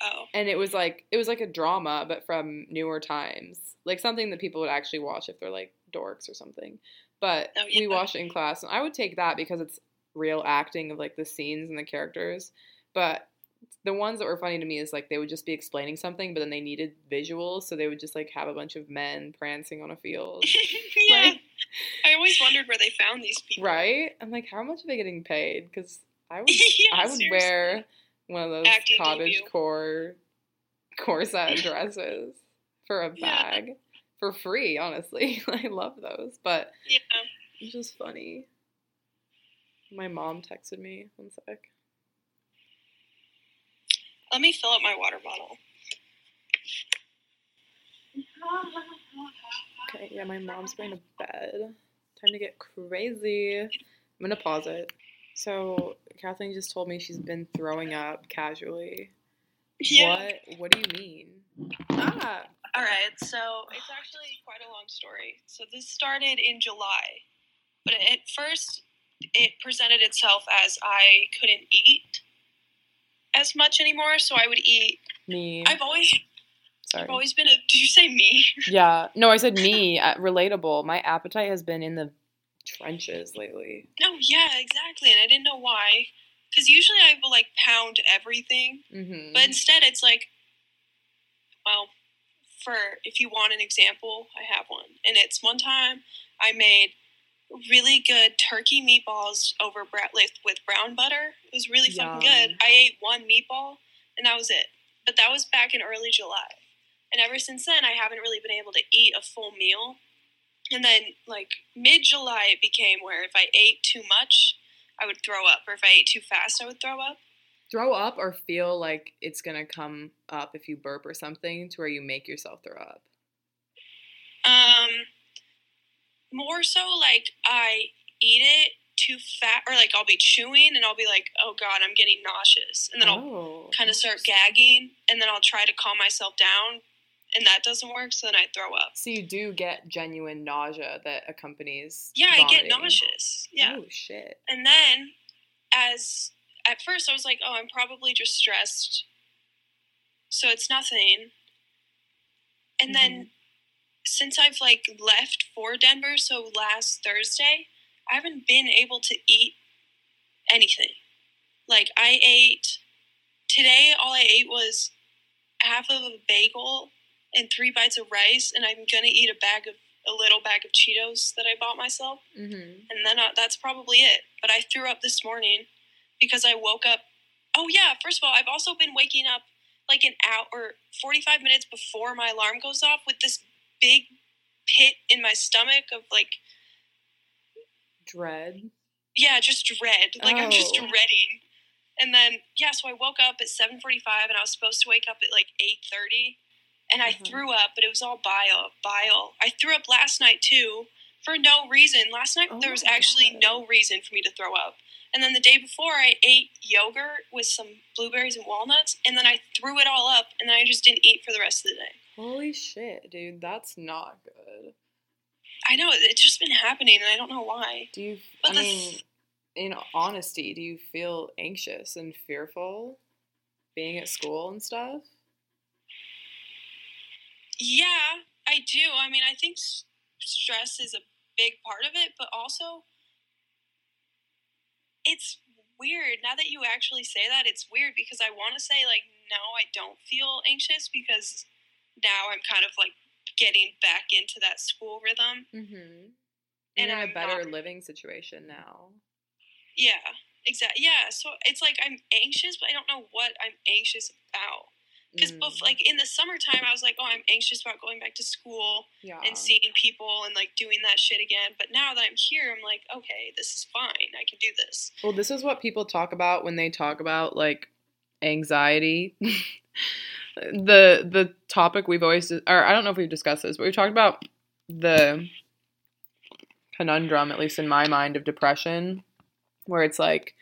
Oh, and it was like it was like a drama, but from newer times, like something that people would actually watch if they're like dorks or something. But Oh, we watched it in class, and I would take that because it's real acting of like the scenes and the characters. But the ones that were funny to me is like they would just be explaining something, but then they needed visuals, so they would just like have a bunch of men prancing on a field. yeah. Like, I always wondered where they found these people. right? I'm like, how much are they getting paid? Because I would, Yeah, I would seriously. wear one of those Acting cottage debut. core corset dresses for a Yeah. bag for free. Honestly, I love those, but Yeah. it's just funny. My mom texted me. One sec. Let me fill up my water bottle. Okay, yeah, my mom's going to bed. Time to get crazy. I'm gonna pause it. So Kathleen just told me she's been throwing up casually. Yeah. What? What do you mean? Ah, All right, so it's actually quite a long story. So this started in July, but at first it presented itself as I couldn't eat as much anymore, so I would eat. me. I've always, Sorry. I've always been a. Did you say me? Yeah. No, I said me. Uh, relatable. My appetite has been in the trenches lately. No, yeah, exactly. And I didn't know why. Because usually I will like pound everything, Mm-hmm. but instead it's like, well, for if you want an example, I have one. And it's one time I made really good turkey meatballs over with, with brown butter. It was really fucking good. I ate one meatball and that was it. But that was back in early July. And ever since then, I haven't really been able to eat a full meal. And then, like, mid July, it became where if I ate too much, I would throw up. Or if I ate too fast, I would throw up. throw up or feel like it's gonna come up if you burp or something to where you make yourself throw up. Um, more so like I eat it too fat, or like I'll be chewing and I'll be like, oh god, I'm getting nauseous, and then I'll oh, kind of start gagging, and then I'll try to calm myself down, and that doesn't work, so then I throw up. So you do get genuine nausea that accompanies. Yeah, I get nauseous. Yeah, Oh shit. and then as at first I was like, oh, I'm probably just stressed, so it's nothing. And then mm-hmm. Since I've like left for Denver, so last Thursday, I haven't been able to eat anything. Like I ate today, all I ate was half of a bagel and three bites of rice, and I'm gonna eat a bag of a little bag of Cheetos that I bought myself Mm-hmm. and then uh, that's probably it. But I threw up this morning because I woke up. Oh yeah, first of all, I've also been waking up like an hour or forty five minutes before my alarm goes off with this big pit in my stomach of like Dread. yeah, just dread. Like I'm just Oh. dreading. And then yeah, so I woke up at seven forty five, and I was supposed to wake up at like eight thirty, and I Mhm. threw up, but it was all bile, bile. I threw up last night too for no reason. Last night Oh there was actually God. no reason for me to throw up. And then the day before, I ate yogurt with some blueberries and walnuts, and then I threw it all up, and then I just didn't eat for the rest of the day. Holy shit, dude, that's not good. I know it's just been happening, and I don't know why. Do you? But I mean, th- in honesty, do you feel anxious and fearful being at school and stuff? Yeah, I do. I mean, I think stress is a big part of it, but also it's weird. Now that you actually say that, it's weird because I want to say, like, no, I don't feel anxious because now I'm kind of like getting back into that school rhythm. Mm-hmm. And you're in I'm a better not- living situation now. Yeah, exactly. Yeah, so it's like I'm anxious, but I don't know what I'm anxious about. Because, Mm, like, in the summertime, I was like, oh, I'm anxious about going back to school. yeah. and seeing people and like doing that shit again. But now that I'm here, I'm like, okay, this is fine. I can do this. Well, this is what people talk about when they talk about like anxiety. the the topic we've always or I don't know if we've discussed this, but we've talked about the conundrum, at least in my mind, of depression, where it's like,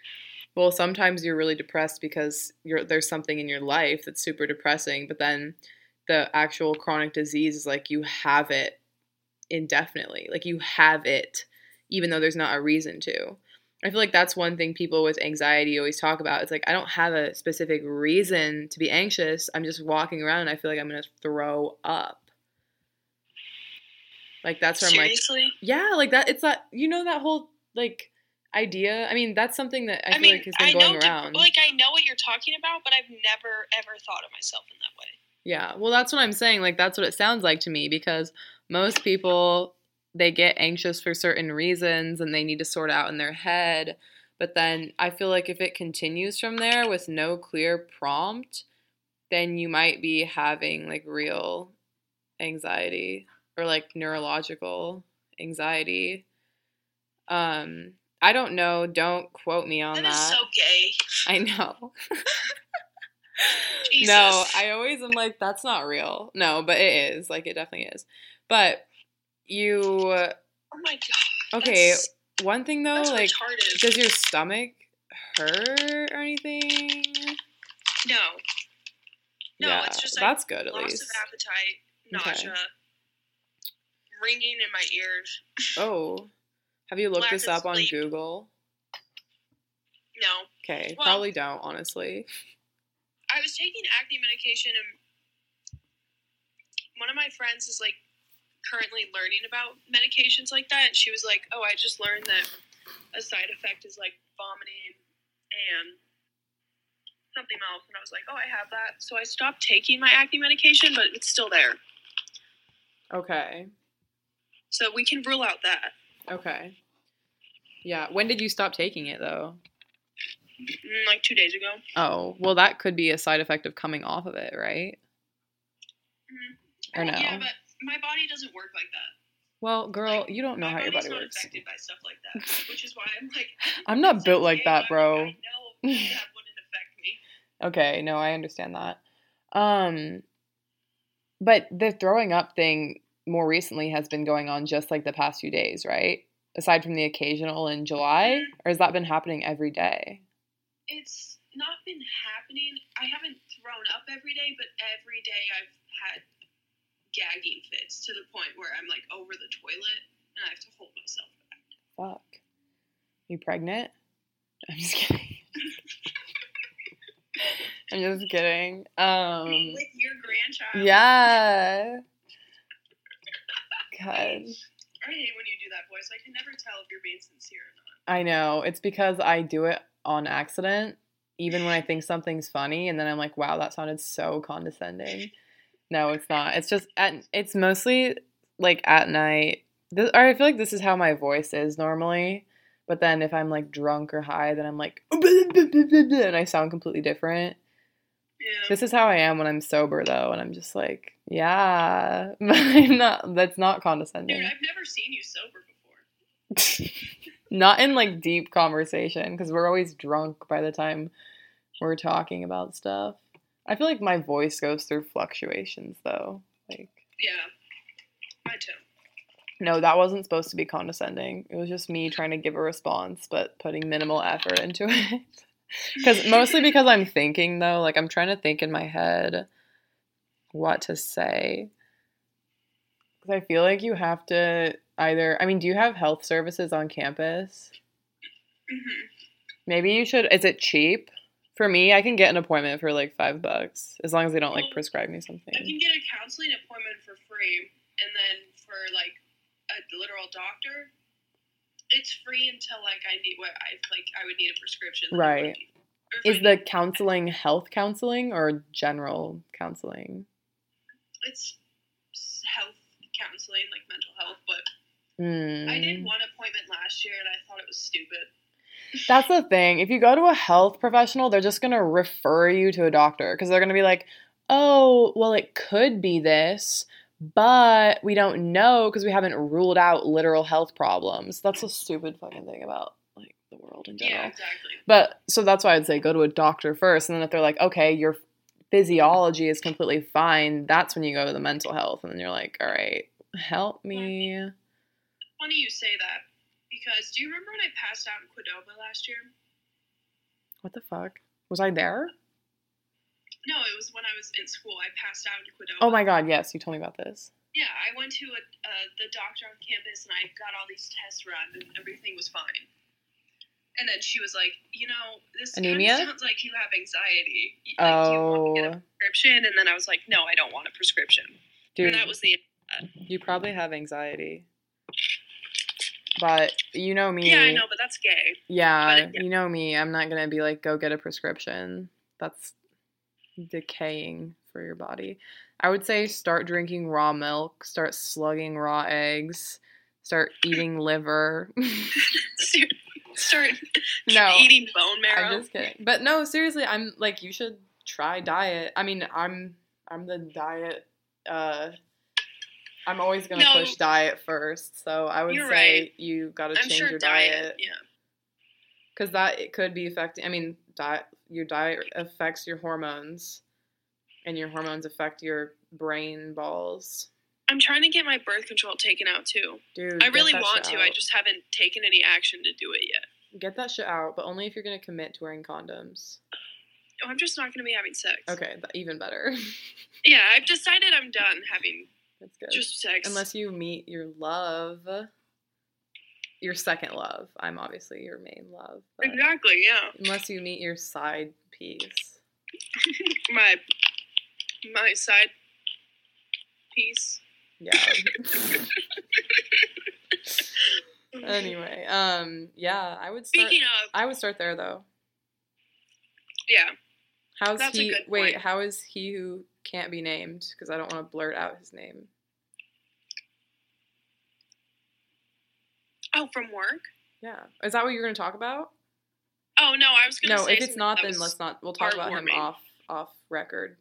well, sometimes you're really depressed because you're there's something in your life that's super depressing, but then the actual chronic disease is like you have it indefinitely. Like you have it even though there's not a reason to. I feel like that's one thing people with anxiety always talk about. It's like I don't have a specific reason to be anxious. I'm just walking around and I feel like I'm gonna throw up. Like that's where I'm like, yeah, like that. It's that you know that whole like idea. I mean, that's something that I, I, feel mean, like has been I going know, around. like, I know what you're talking about, but I've never ever thought of myself in that way. Yeah, well, that's what I'm saying. Like, that's what it sounds like to me because most people they get anxious for certain reasons and they need to sort out in their head. But then I feel like if it continues from there with no clear prompt, then you might be having like real anxiety or like neurological anxiety. Um, I don't know. Don't quote me on That that. is so gay. I know. No, I always am like, that's not real. No, but it is. Like, it definitely is. But you, Oh my god. okay, one thing though, like, retarded. does your stomach hurt or anything? no. No, yeah, it's just like that's good at loss least. of appetite, Okay. nausea, ringing in my ears. Oh, have you looked lack this up on. Google? No. Okay, Well- probably don't, honestly. I was taking acne medication and one of my friends is like currently learning about medications like that, and she was like, "Oh, I just learned that a side effect is like vomiting and something else," and I was like, "Oh, I have that." So I stopped taking my acne medication, but it's still there. Okay. So we can rule out that. Okay. Yeah. When did you stop taking it though? Mm, Like two days ago. Oh, well, that could be a side effect of coming off of it, right? Mhm. Or no? Yeah, but my body doesn't work like that. Well, girl, you don't know how your body's body not works. affected by stuff like that, which is why I'm like. I'm not built like that, bro. That wouldn't affect me. Okay, no, I understand that. Um, but the throwing up thing more recently has been going on just like the past few days, right? Aside from the occasional in July, or has that been happening every day? It's not been happening. I haven't thrown up every day, but every day I've had gagging fits to the point where I'm like over the toilet and I have to hold myself back. Fuck. You pregnant? I'm just kidding. I'm just kidding. Um, With your grandchild. yeah. God. I hate when you do that voice. I can never tell if you're being sincere or not. I know. It's because I do it on accident, even when I think something's funny, and then I'm like, wow, that sounded so condescending. No, it's not. It's just at it's mostly like at night. This, or I feel like this is how my voice is normally. But then if I'm like drunk or high, then I'm like and I sound completely different. Yeah. This is how I am when I'm sober though, and I'm just like, yeah. But I'm not that's not condescending. Dude. I've never seen you sober before. not in like deep conversation because we're always drunk by the time we're talking about stuff. I feel like my voice goes through fluctuations though. Like Yeah. My too. no, that wasn't supposed to be condescending. It was just me trying to give a response but putting minimal effort into it. Cuz mostly because I'm thinking though, like I'm trying to think in my head what to say. Cuz I feel like you have to either I mean, do you have health services on campus? hmm Maybe you should. Is it cheap? For me, I can get an appointment for like five bucks as long as they don't like prescribe me something. I can get a counseling appointment for free, and then for like a literal doctor, it's free until like I need what I like. I would need a prescription. I Right. wouldn't need. Or if Is the counseling health counseling or general counseling? it's health counseling, like mental health, but hmm. I did one appointment last year and I thought it was stupid. That's the thing. If you go to a health professional, they're just going to refer you to a doctor because they're going to be like, oh, well, it could be this, but we don't know because we haven't ruled out literal health problems. That's a stupid fucking thing about like the world in general. Yeah, exactly. But so that's why I'd say go to a doctor first. And then if they're like, okay, your physiology is completely fine, that's when you go to the mental health. And then you're like, all right, help me. Funny you say that because do you remember when I passed out in Qdoba last year? What the fuck? Was I there? No, it was when I was in school. I passed out in Qdoba. Oh my god, yes, you told me about this. Yeah, I went to a, uh, the doctor on campus and I got all these tests run and everything was fine. And then she was like, you know, this kind of sounds like you have anxiety. Like, do you want to get a Oh, prescription? And then I was like, no, I don't want a prescription. dude, And that was the you probably have anxiety. But you know me. yeah, I know, but that's gay. Yeah, But, yeah. you know me. I'm not gonna be like, go get a prescription. That's decaying for your body. I would say start drinking raw milk, start slugging raw eggs, start eating liver. Start No. eating bone marrow. I'm just kidding. But no, seriously, I'm like, you should try diet. I mean, I'm I'm the diet. Uh, I'm always gonna No. push diet first. So I would say right. you gotta change sure your diet. diet. Yeah. because that it could be affecting. I mean, diet your diet affects your hormones, and your hormones affect your brain balls. I'm trying to get my birth control taken out too. Dude, I really want to. I just haven't taken any action to do it yet. get that shit out, but only if you're gonna commit to wearing condoms. Oh, I'm just not going to be having sex. Okay, even better. Yeah, I've decided I'm done having That's good. just sex. Unless you meet your love, your second love. I'm obviously your main love. Exactly, yeah. unless you meet your side piece. my my side piece. Yeah. anyway, um, yeah, I would start. Speaking of, I would start there though. yeah, How's That's a he? good wait, point. how is he who can't be named? Because I don't want to blurt out his name. oh, from work. Yeah, is that what you're going to talk about? Oh no, I was gonna No, say. if it's not, then let's not. We'll talk about him off off record.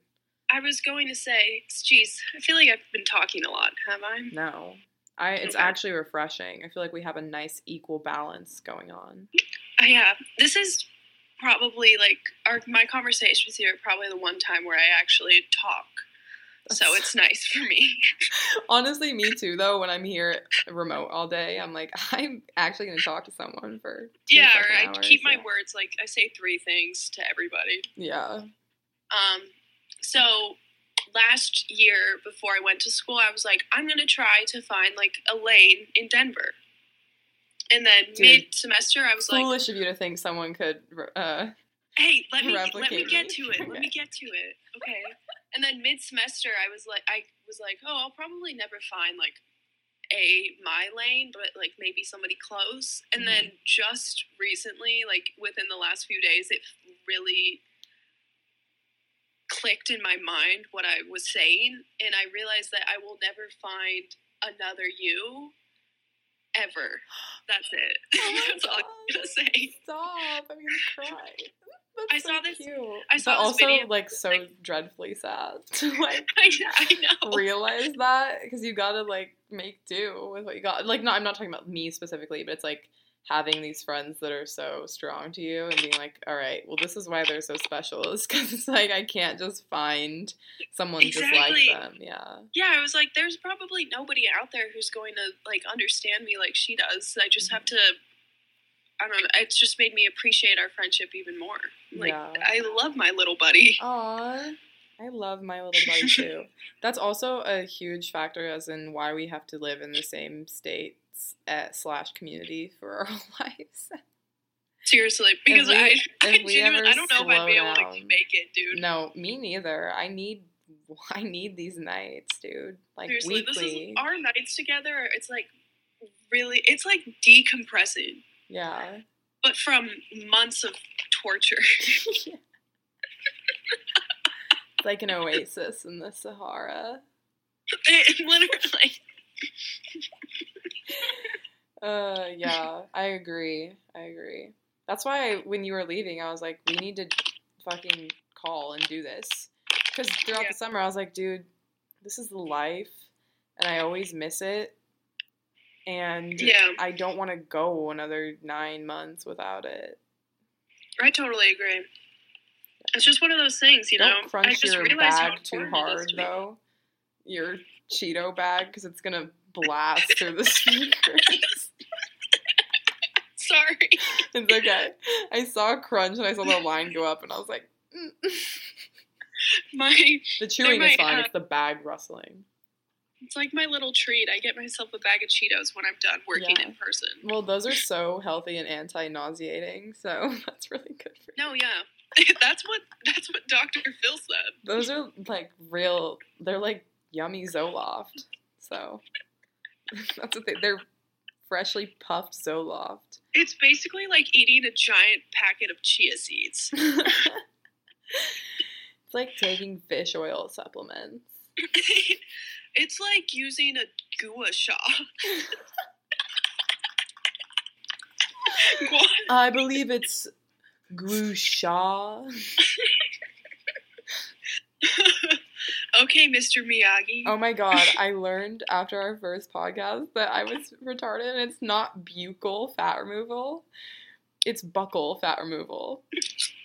I was going to say, geez, I feel like I've been talking a lot, have I? No, I. It's Okay. actually refreshing. I feel like we have a nice equal balance going on. Oh, yeah. This is probably like our my conversations you are probably the one time where I actually talk. So it's nice for me. Honestly, me too. Though when I'm here remote all day, I'm like, I'm actually going to talk to someone for yeah, or fucking I hours, keep my yeah. words like I say three things to everybody. Yeah. Um, so last year before I went to school, I was like, I'm gonna try to find like a lane in Denver. And then mid semester, I was like, Foolish of you to think someone could. Uh, Hey, let me let me get to it. Let me get to it. Okay. And then mid semester, I was like, I was like, oh, I'll probably never find like a my lane, but like maybe somebody close. And then Mm-hmm. just recently, like within the last few days, it really clicked in my mind what I was saying, and I realized that I will never find another you ever. That's it. Oh my That's all I'm gonna say. Stop! I'm gonna cry. That's I so saw this- Cute. I saw but this also video, like so like- dreadfully sad to like I, I know. realize that because you gotta like make do with what you got. Like, no, I'm not talking about me specifically, but it's like having these friends that are so strong to you and being like, all right, well, this is why they're so special. Is because it's like I can't just find someone Exactly. just like them. Yeah. Yeah, I was like, there's probably nobody out there who's going to like understand me like she does. I just have mm-hmm. to. I don't know. It's just made me appreciate our friendship even more. Like, Yeah. I love my little buddy. Aw, I love my little buddy too. That's also a huge factor, as in why we have to live in the same state at uh, slash community for our whole lives. Seriously, because we- I, I, genuinely, I don't know if I'd be able to make it, dude. No, me neither. I need, I need these nights, dude. Like Seriously, this is weekly. our nights together. It's like really, it's like decompressing, yeah. but from months of torture. It's like an oasis in the Sahara. it, literally. Uh, yeah, I agree. I agree. That's why when you were leaving, I was like, we need to fucking call and do this. Because throughout Yeah. the summer, I was like, dude, this is the life, and I always miss it. And Yeah. I don't want to go another nine months without it. I totally agree. It's just one of those things, you don't know. I crunch just your realized how bag too hard, though. Your Cheeto bag, because it's gonna blast through the speakers. Sorry. It's okay. I saw a crunch and I saw the line go up, and I was like, mm. My the chewing my, is fine. uh, it's the bag rustling. it's like my little treat. I get myself a bag of Cheetos when I'm done working Yeah. in person. Well, those are so healthy and anti-nauseating, so that's really good for you. No, yeah. that's what that's what Dr. Phil said. Those are like real. They're like yummy Zoloft. So that's what they. They're freshly puffed Zoloft. It's basically like eating a giant packet of chia seeds. it's like taking fish oil supplements. it's like using a gua sha. I believe it's Grusha. Okay, Mr. Miyagi. Oh my god, I learned after our first podcast that I was retarded and it's not buccal fat removal. It's buccal fat removal.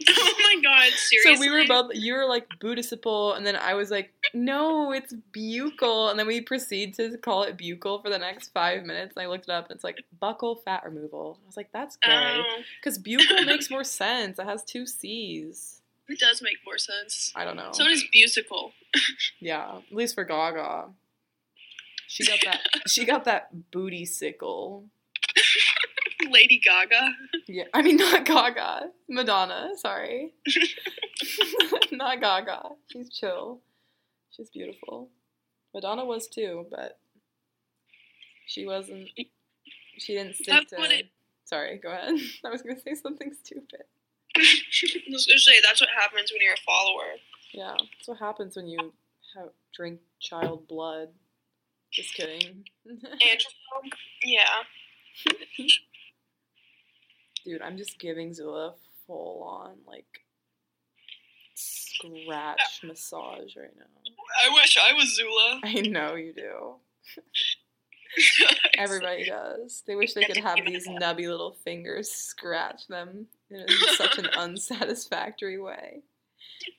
Oh my god, seriously. So we were both you were like Buddhiciple and then I was like, no, it's buccal and then we proceed to call it buccal for the next five minutes and I looked it up and it's like buccal fat removal. I was like, that's gay. Oh, Because buccal makes more sense. It has two C's. It does make more sense. I don't know. So does musical. Yeah, at least for Gaga. She got that. she got that booty sickle. Lady Gaga. Yeah, I mean not Gaga, Madonna. Sorry, not Gaga. She's chill. She's beautiful. Madonna was too, but She wasn't. She didn't stick That's to. what it- Sorry, go ahead. I was gonna say something stupid. I was gonna say that's what happens when you're a follower. Yeah, that's what happens when you have, drink child blood. Just kidding. Yeah. Dude, I'm just giving Zula a full on like scratch uh, massage right now. I wish I was Zula. I know you do. Everybody does. They wish they could have these nubby little fingers scratch them in such an unsatisfactory way.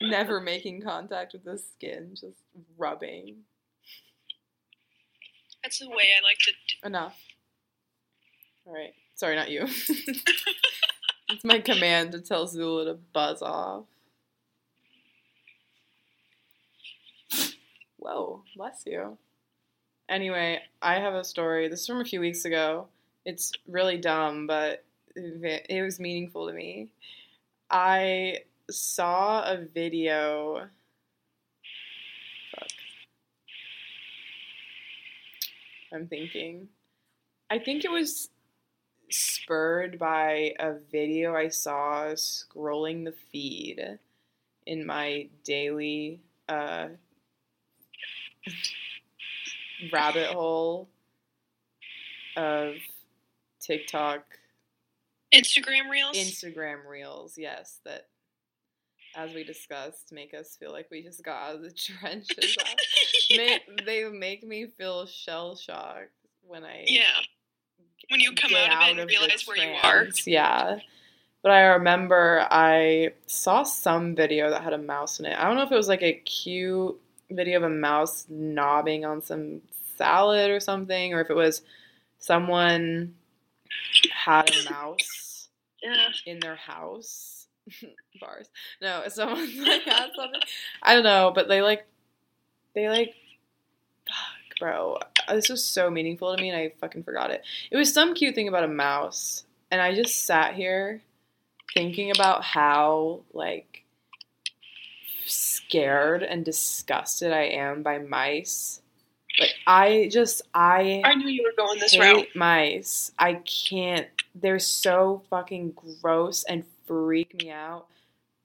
Never making contact with the skin, just rubbing. That's the way I like to. Do. Enough. Alright. Sorry, not you. it's my command to tell Zula to buzz off. Whoa, bless you. Anyway, I have a story. This is from a few weeks ago. It's really dumb, but it was meaningful to me. I saw a video. Fuck. I'm thinking. I think it was spurred by a video I saw scrolling the feed in my daily uh, rabbit hole of TikTok, Instagram reels. Instagram reels. Yes, that as we discussed make us feel like we just got out of the trenches. yeah. Ma- they make me feel shell shocked when I yeah. When you come out of it and realize where you are. Yeah. But I remember I saw some video that had a mouse in it. I don't know if it was like a cute video of a mouse knobbing on some salad or something, or if it was someone had a mouse Yeah. in their house. Bars. No, someone like had something. I don't know, but they like, they like, fuck, bro. Uh, this was so meaningful to me, and I fucking forgot it. It was some cute thing about a mouse, and I just sat here thinking about how like scared and disgusted I am by mice. Like I just I I knew you were going this hate route. mice. I can't. They're so fucking gross and freak me out.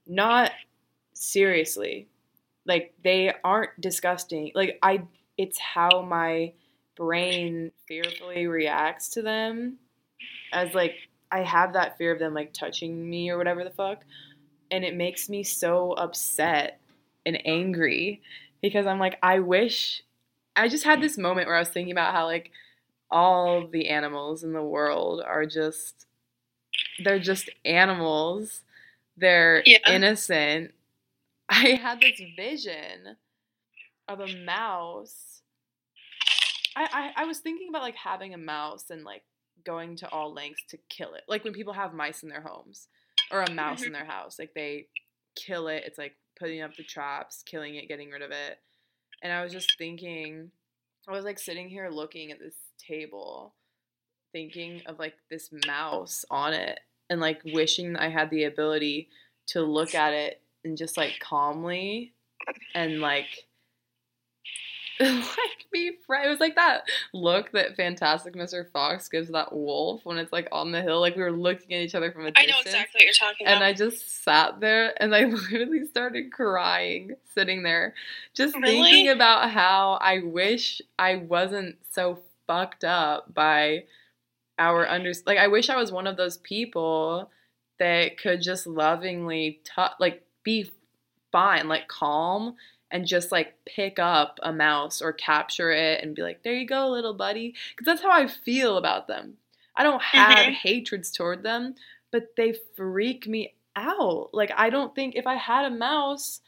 Not seriously. Like they aren't disgusting. Like I it's how my brain fearfully reacts to them as like I have that fear of them like touching me or whatever the fuck and it makes me so upset and angry because I'm like I wish I just had this moment where I was thinking about how like all the animals in the world are just they're just animals. They're Yeah. innocent. I had this vision of a mouse. I, I I was thinking about like having a mouse and like going to all lengths to kill it. Like when people have mice in their homes or a mouse mm-hmm. in their house, like they kill it. It's like putting up the traps, killing it, getting rid of it. And I was just thinking, I was like sitting here looking at this table, thinking of like this mouse on it, and like wishing I had the ability to look at it and just like calmly and like like be friend. It was like that look that Fantastic Mr. Fox gives that wolf when it's like on the hill. Like we were looking at each other from a I distance. know exactly what you're talking And about. I just sat there and I literally started crying sitting there, just Really? thinking about how I wish I wasn't so fucked up by our under like I wish I was one of those people that could just lovingly touch like be fine, like calm and just like pick up a mouse or capture it and be like, "There you go, little buddy." Cuz that's how I feel about them. I don't have Mhm. hatreds toward them, but they freak me out. Like I don't think if I had a mouse,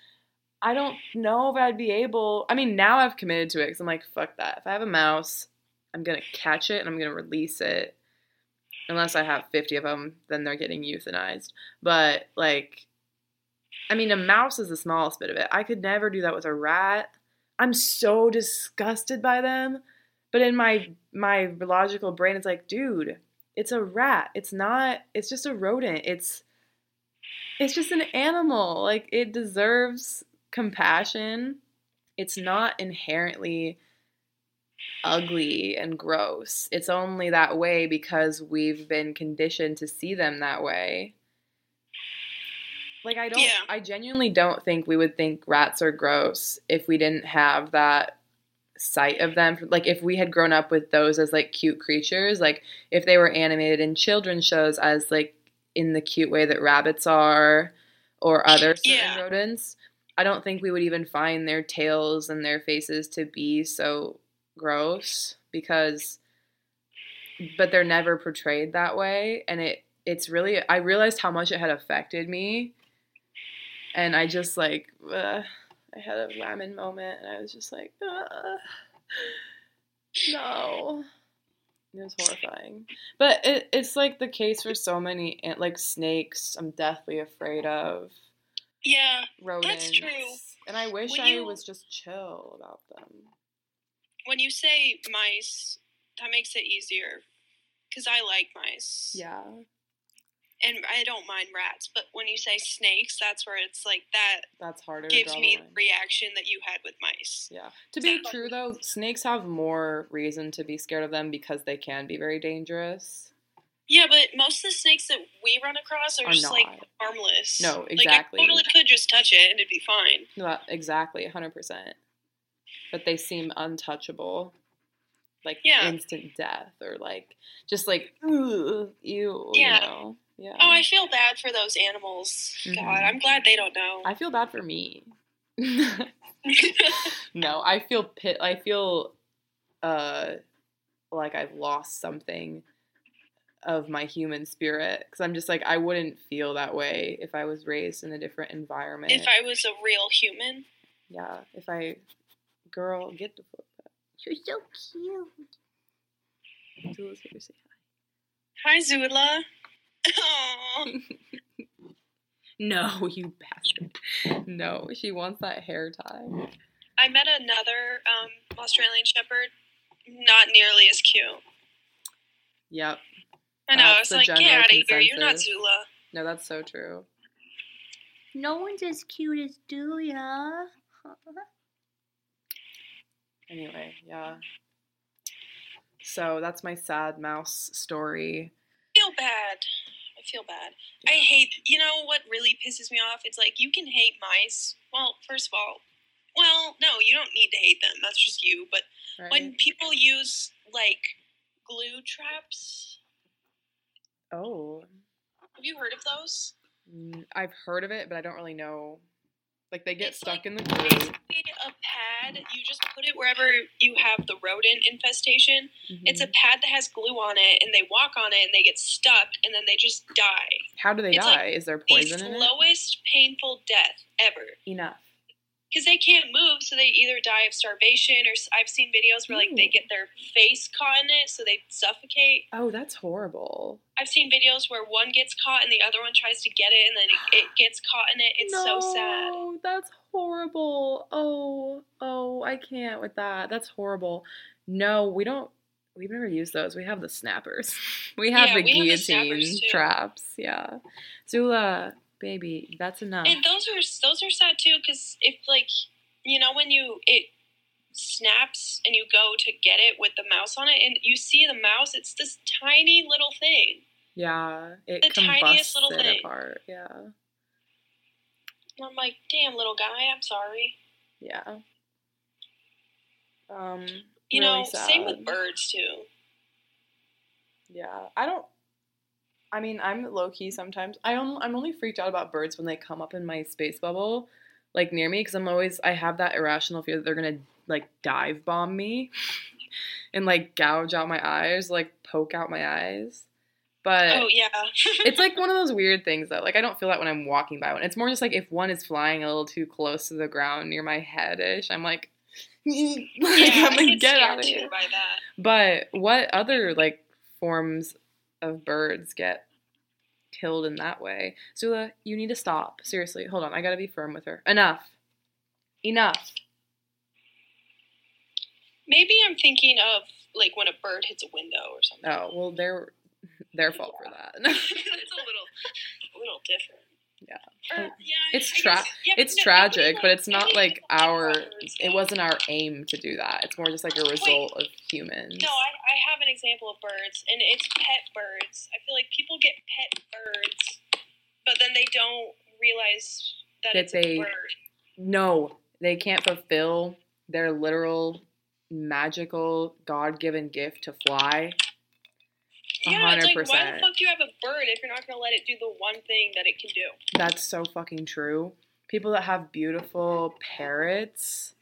I don't know if I'd be able. I mean, now I've committed to it because I'm like, fuck that. If I have a mouse, I'm gonna catch it and I'm gonna release it. Unless I have 50 of them, then they're getting euthanized. But like, I mean, a mouse is the smallest bit of it. I could never do that with a rat. I'm so disgusted by them. But in my my logical brain, it's like, dude, it's a rat. It's not. It's just a rodent. It's it's just an animal. Like it deserves compassion. It's not inherently ugly and gross. It's only that way because we've been conditioned to see them that way. Like I don't Yeah. I genuinely don't think we would think rats are gross if we didn't have that sight of them like if we had grown up with those as like cute creatures like if they were animated in children's shows as like in the cute way that rabbits are or other certain Yeah. rodents i don't think we would even find their tails and their faces to be so gross because but they're never portrayed that way. And it it's really i realized how much it had affected me. And i just like uh, i had a ramen moment and i was just like uh, no. It was horrifying. But it, it's like the case for so many like snakes i'm deathly afraid of. Yeah, rodents. true. and i wish When i was just chill about them when you say mice, that makes it easier because I like mice. yeah and I don't mind rats, but when you say snakes, that's where it's like that that's harder to gives me the reaction that you had with mice. Yeah. To be true though, snakes have more reason to be scared of them because they can be very dangerous. Yeah, but most of the snakes that we run across are, Are just like harmless. No, Like exactly. I totally could just touch it and it'd be fine. Not exactly, 100%. But they seem untouchable. Like Yeah. instant death or like just like ugh, ew, Yeah. you know. Yeah. Oh, I feel bad for those animals. Mhm. God, I'm glad they don't know. I feel bad for me. no, I feel pit I feel uh like I've lost something of my human spirit because I'm just like I wouldn't feel that way if I was raised in a different environment. if I was a real human. yeah, if I girl get the fuck up. You're so cute. Zula's here to say Hi, Hi, Zula. Aw. hi. No, you bastard. No, she wants that hair tie. I met another um, Australian Shepherd, not nearly as cute. Yep. I know. I was like, get out of here. You're not. Zula. No, that's so true. No one's as cute as Zula. Anyway, yeah. So that's my sad mouse story. I feel bad. I feel bad. I hate. You know what really pisses me off? It's like you can hate mice. Well, first of all, well, no, you don't need to hate them. That's just you. But Right? when people use like glue traps, oh, have you heard of those? I've heard of it, but I don't really know. Like they get It's stuck like in the glue. Basically, a pad. You just put it wherever you have the rodent infestation. It's a Mhm. pad that has glue on it, and they walk on it, and they get stuck, and then they just die. How do they it's like die? Is there The poison it? slowest painful death ever. Enough. Because they can't move, so they either die of starvation or I've seen videos where like they get their face caught in it, so they suffocate. Oh, that's horrible. I've seen videos where one gets caught and the other one tries to get it, and then it, it gets caught in it. It's so sad. No, That's horrible. Oh, oh, I can't with that. That's horrible. No, we don't. We've never used those. We have the snappers. We have Yeah, the we have the guillotine traps. Yeah, Zula, baby, that's enough. And those are those are sad too, because if like you know when you it snaps and you go to get it with the mouse on it, and you see the mouse, it's this tiny little thing. yeah, it the tiniest little it thing. apart. Yeah, And I'm like, damn, little guy, I'm sorry. yeah. Um, You really know, same with birds too. Yeah, I don't. I mean, I'm low key sometimes. I on, I'm only freaked out about birds when they come up in my space bubble, like near me, because I'm always I have that irrational fear that they're gonna like dive bomb me, and like gouge out my eyes, like poke out my eyes. But Oh yeah. it's like one of those weird things though. Like I don't feel that when I'm walking by one. It's more just like if one is flying a little too close to the ground near my headish, I'm like, like yeah, I'm like get get out of here. by that. But what other like forms of birds get killed in that way? Zula, you need to stop. Seriously, hold on. I gotta be firm with her. Enough. Enough. Maybe I'm thinking of like when a bird hits a window or something. Oh well, they're their fault for that. it's a little, a little different. Yeah. Uh, or, yeah, It's tra- guess- yeah, It's no, tragic, nobody, but it's not like our it wasn't our aim to do that. It's more just like a result of humans. No, I, I have an example of birds, and it's pet birds. I feel like people get pet birds, but then they don't realize that, That it's they- a bird. No, they can't fulfill their literal magical God-given gift to fly. Yeah, it's like, why the fuck do you have a bird if you're not to let it do the one thing that it can do? That's so fucking true. People that have beautiful parrots.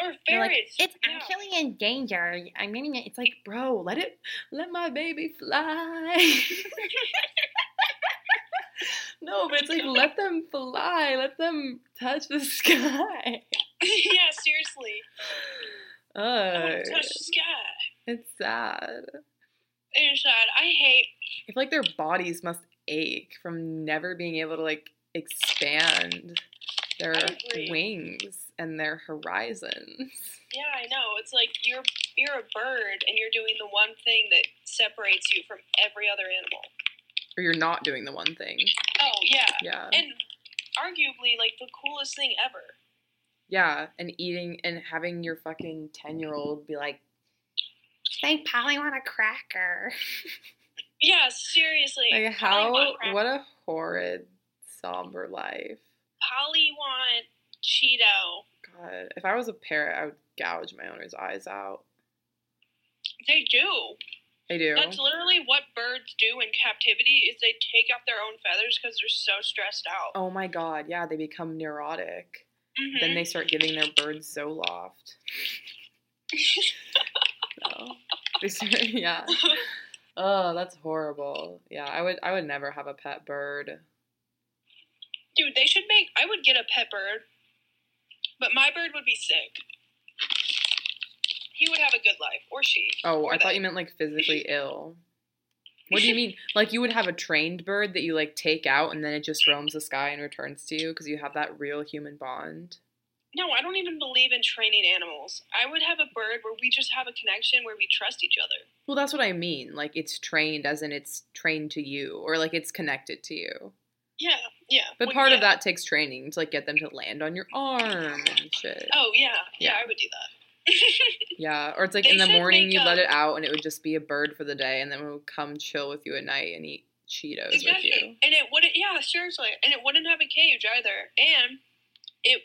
Or They're like, ferrets. it's yeah. actually in danger. I mean, it's It's like, bro, let it, let my baby fly. no, but it's like, let them fly. Let them touch the sky. yeah, seriously. Uh, touch the sky. it's sad. It is sad. I hate. I feel like their bodies must ache from never being able to like expand their wings and their horizons. Yeah, I know. It's like you're you're a bird and you're doing the one thing that separates you from every other animal. Or you're not doing the one thing. Oh yeah, Yeah. and arguably like the coolest thing ever. Yeah, and eating and having your fucking 10 year old be like, they probably want a cracker. Yeah, seriously. like how, what a horrid, somber life. Polly want Cheeto. God, if I was a parrot, I would gouge my owner's eyes out. They do. They do. That's literally what birds do in captivity. Is they take out their own feathers because they're so stressed out. Oh my god, yeah, they become neurotic. Mhm. Then they start giving their birds Zoloft. No. They start, yeah. Oh, that's horrible. Yeah, I would I would never have a pet bird. Dude, they should make. I would get a pet bird, but my bird would be sick. He would have a good life, or she. Oh, or I thought you meant like physically ill. What do you mean? Like you would have a trained bird that you like take out and then it just roams the sky and returns to you because you have that real human bond? No, I don't even believe in training animals. I would have a bird where we just have a connection where we trust each other. Well, that's what I mean. Like it's trained as in it's trained to you or like it's connected to you. Yeah, yeah. But Well, part of that takes training to like get them to land on your arm and shit. Oh yeah, yeah, Yeah. I would do that. Yeah, or it's like They in the morning you let um it out and it would just be a bird for the day and then it would come chill with you at night and eat Cheetos with you. And it wouldn't. Yeah, seriously. And it wouldn't have a cage either. And it.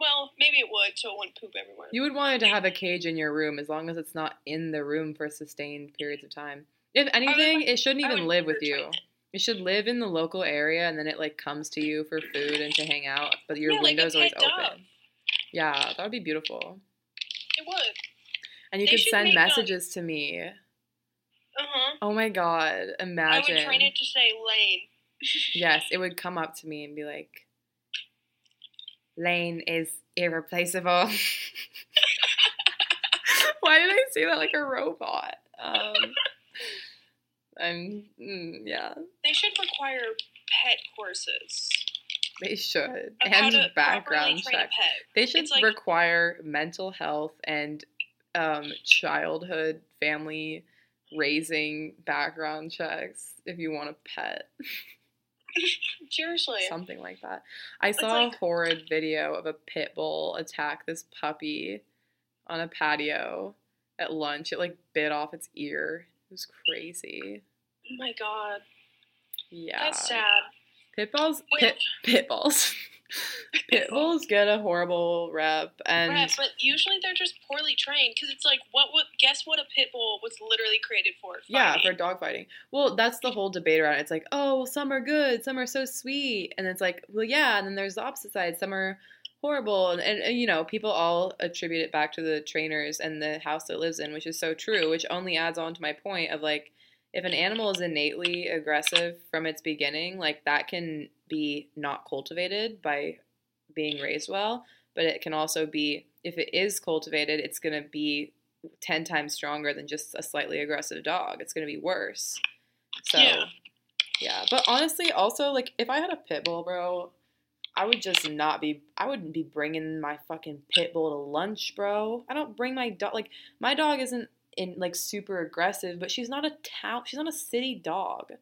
Well, maybe it would, so it wouldn't poop everywhere. You would want it to have a cage in your room as long as it's not in the room for sustained periods of time. If anything, it shouldn't even live with you. it. It should live in the local area and then it like comes to you for food and to hang out, but your Yeah, like window's always pet dog. open. Yeah, that would be beautiful. It would. And you They could send um, messages to me. Uh huh. Oh my god, Imagine. I would train it to say Lane. Yes, it would come up to me and be like, Lane is irreplaceable. Why did I say that like a robot? Um, I'm, mm, yeah, They should require pet courses. they should. And background properly train a check. They should like- require mental health and um, childhood family raising background checks if you want a pet. Seriously. Something like that. I saw like- a horrid video of a pit bull attack this puppy on a patio at lunch. It like bit off its ear. It was crazy. oh my god. Yeah. That's sad. Pit bulls Wait. pit pit bulls. pit bulls get a horrible rep and Right, but usually they're just poorly trained because it's like, what would guess what a pit bull was literally created for? yeah, for dog fighting. Well, that's the whole debate around it. It's like, oh, well, some are good, some are so sweet, and it's like, well, yeah, and then there's the opposite side. Some are horrible, and, and, and, you know, people all attribute it back to the trainers and the house that lives in, which is so true. Which only adds on to my point of like, if an animal is innately aggressive from its beginning, like that can be not cultivated by being raised well, but it can also be if it is cultivated, it's going to be 10 times stronger than just a slightly aggressive dog. It's going to be worse. So, yeah. Yeah. But honestly, also, like, if I had a pit bull, bro, I would just not be, I wouldn't be bringing my fucking pit bull to lunch, bro. I don't bring my dog, like, my dog isn't in, like, super aggressive, but she's not a town, she's not a city dog.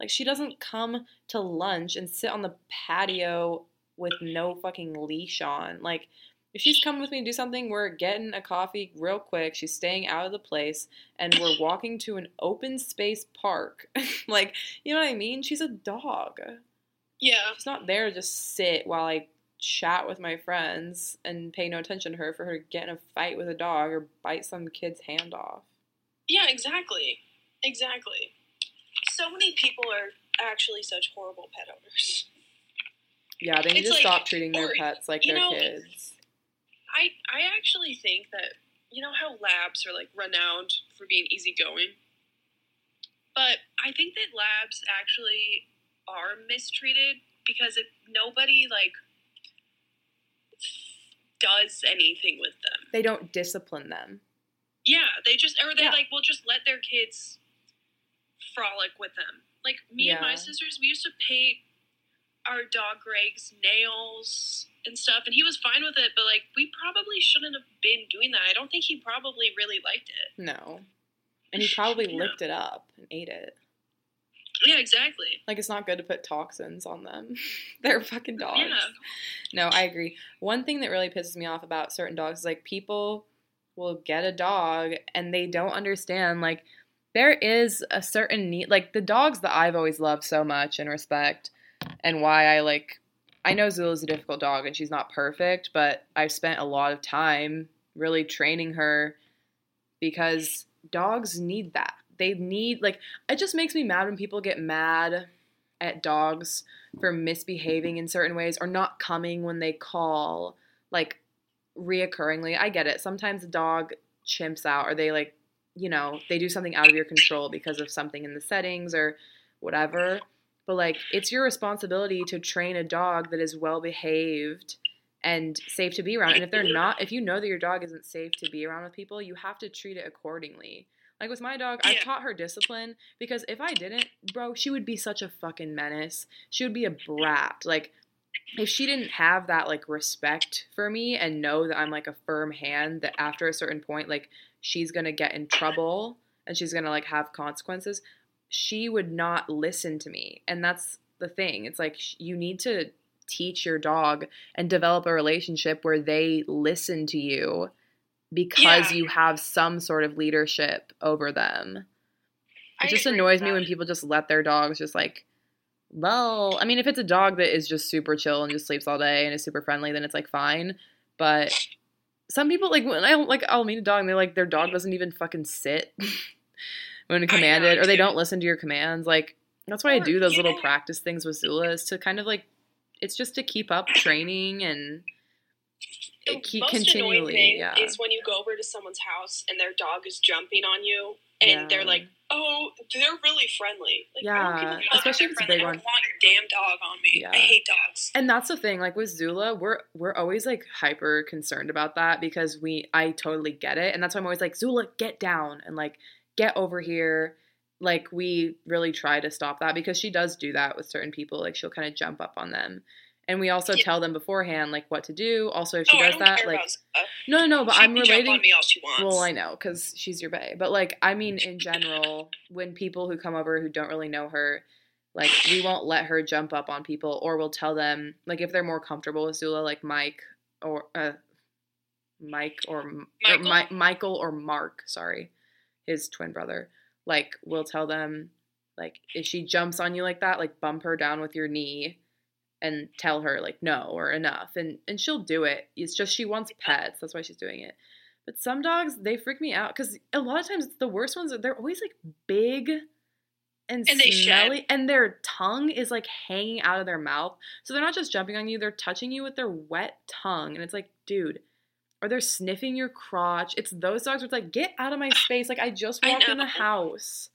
Like she doesn't come to lunch and sit on the patio with no fucking leash on. Like if she's coming with me to do something, we're getting a coffee real quick. She's staying out of the place and we're walking to an open space park. like, you know what I mean? She's a dog. Yeah. She's not there to just sit while I chat with my friends and pay no attention to her for her to get in a fight with a dog or bite some kid's hand off. Yeah, exactly. Exactly. So many people are actually such horrible pet owners. Yeah, they need It's to like- stop treating their or, pets like their know, kids. I I actually think that you know how labs are like renowned for being easygoing, but I think that labs actually are mistreated because it nobody like does anything with them. They don't discipline them. Yeah, they just or they Yeah. like will just let their kids frolic with them. Like me and my sisters, we used to paint our dog Greg's nails and stuff, and he was fine with it. But like, we probably shouldn't have been doing that. I don't think he probably really liked it. No. And he probably Yeah. licked it up and ate it. Yeah, exactly. Like it's not good to put toxins on them. They're fucking dogs. Yeah. No, I agree. One thing that really pisses me off about certain dogs is like people will get a dog and they don't understand like there is a certain need like the dogs that I've always loved so much and respect and why I like I know Zula's a difficult dog and she's not perfect, but I've spent a lot of time really training her because dogs need that. They need like it just makes me mad when people get mad at dogs for misbehaving in certain ways or not coming when they call like reoccurringly. I get it. Sometimes a dog chimps out or they like, you know, they do something out of your control because of something in the settings or whatever. But like it's your responsibility to train a dog that is well behaved and safe to be around. And if they're not, if you know that your dog isn't safe to be around with people, you have to treat it accordingly. Like with my dog, I've taught her discipline because if I didn't, bro, she would be such a fucking menace. She would be a brat. Like if she didn't have that like respect for me and know that I'm like a firm hand that after a certain point like she's going to get in trouble and she's going to like have consequences, she would not listen to me. And that's the thing. It's like you need to teach your dog and develop a relationship where they listen to you because Yeah. you have some sort of leadership over them. I It just annoys me when people just let their dogs just like, well, I mean, if it's a dog that is just super chill and just sleeps all day and is super friendly, then it's like fine. But some people like when I like I'll meet a dog and they like their dog doesn't even fucking sit when I commanded, or they don't listen to your commands. Like that's why I do those little practice things with Zula is to kind of like it's just to keep up training and The keep most annoying thing Yeah, is when you go over to someone's house and their dog is jumping on you, and they're like, "Oh, they're really friendly." Like, I don't give a Yeah, especially if it's a big one. don't want your damn dog on me. Yeah. I hate dogs. And that's the thing, like with Zula, we're we're always like hyper concerned about that because we I totally get it. And that's why I'm always like, Zula, get down and like get over here. Like we really try to stop that because she does do that with certain people. Like she'll kind of jump up on them. And we also Yeah. tell them beforehand like what to do. Also if she oh, does that, like no no no, but she I'm relating on me all she wants. well, I know because she's your bae, but like I mean, in general, when people who come over who don't really know her, like we won't let her jump up on people, or we'll tell them like if they're more comfortable with Zula, like Mike or uh, Mike or, M- or Michael? Michael or Mark, sorry, his twin brother. Like we'll tell them, like if she jumps on you like that, like bump her down with your knee. And tell her like no or enough, and and she'll do it. It's just she wants pets. That's why she's doing it. But some dogs, they freak me out because a lot of times the worst ones, they're always like big and, And shed. smelly, and their tongue is like hanging out of their mouth. So they're not just jumping on you; they're touching you with their wet tongue, and it's like, dude, or they're sniffing your crotch. It's those dogs where it's like, get out of my space! Like I just I walked in the house.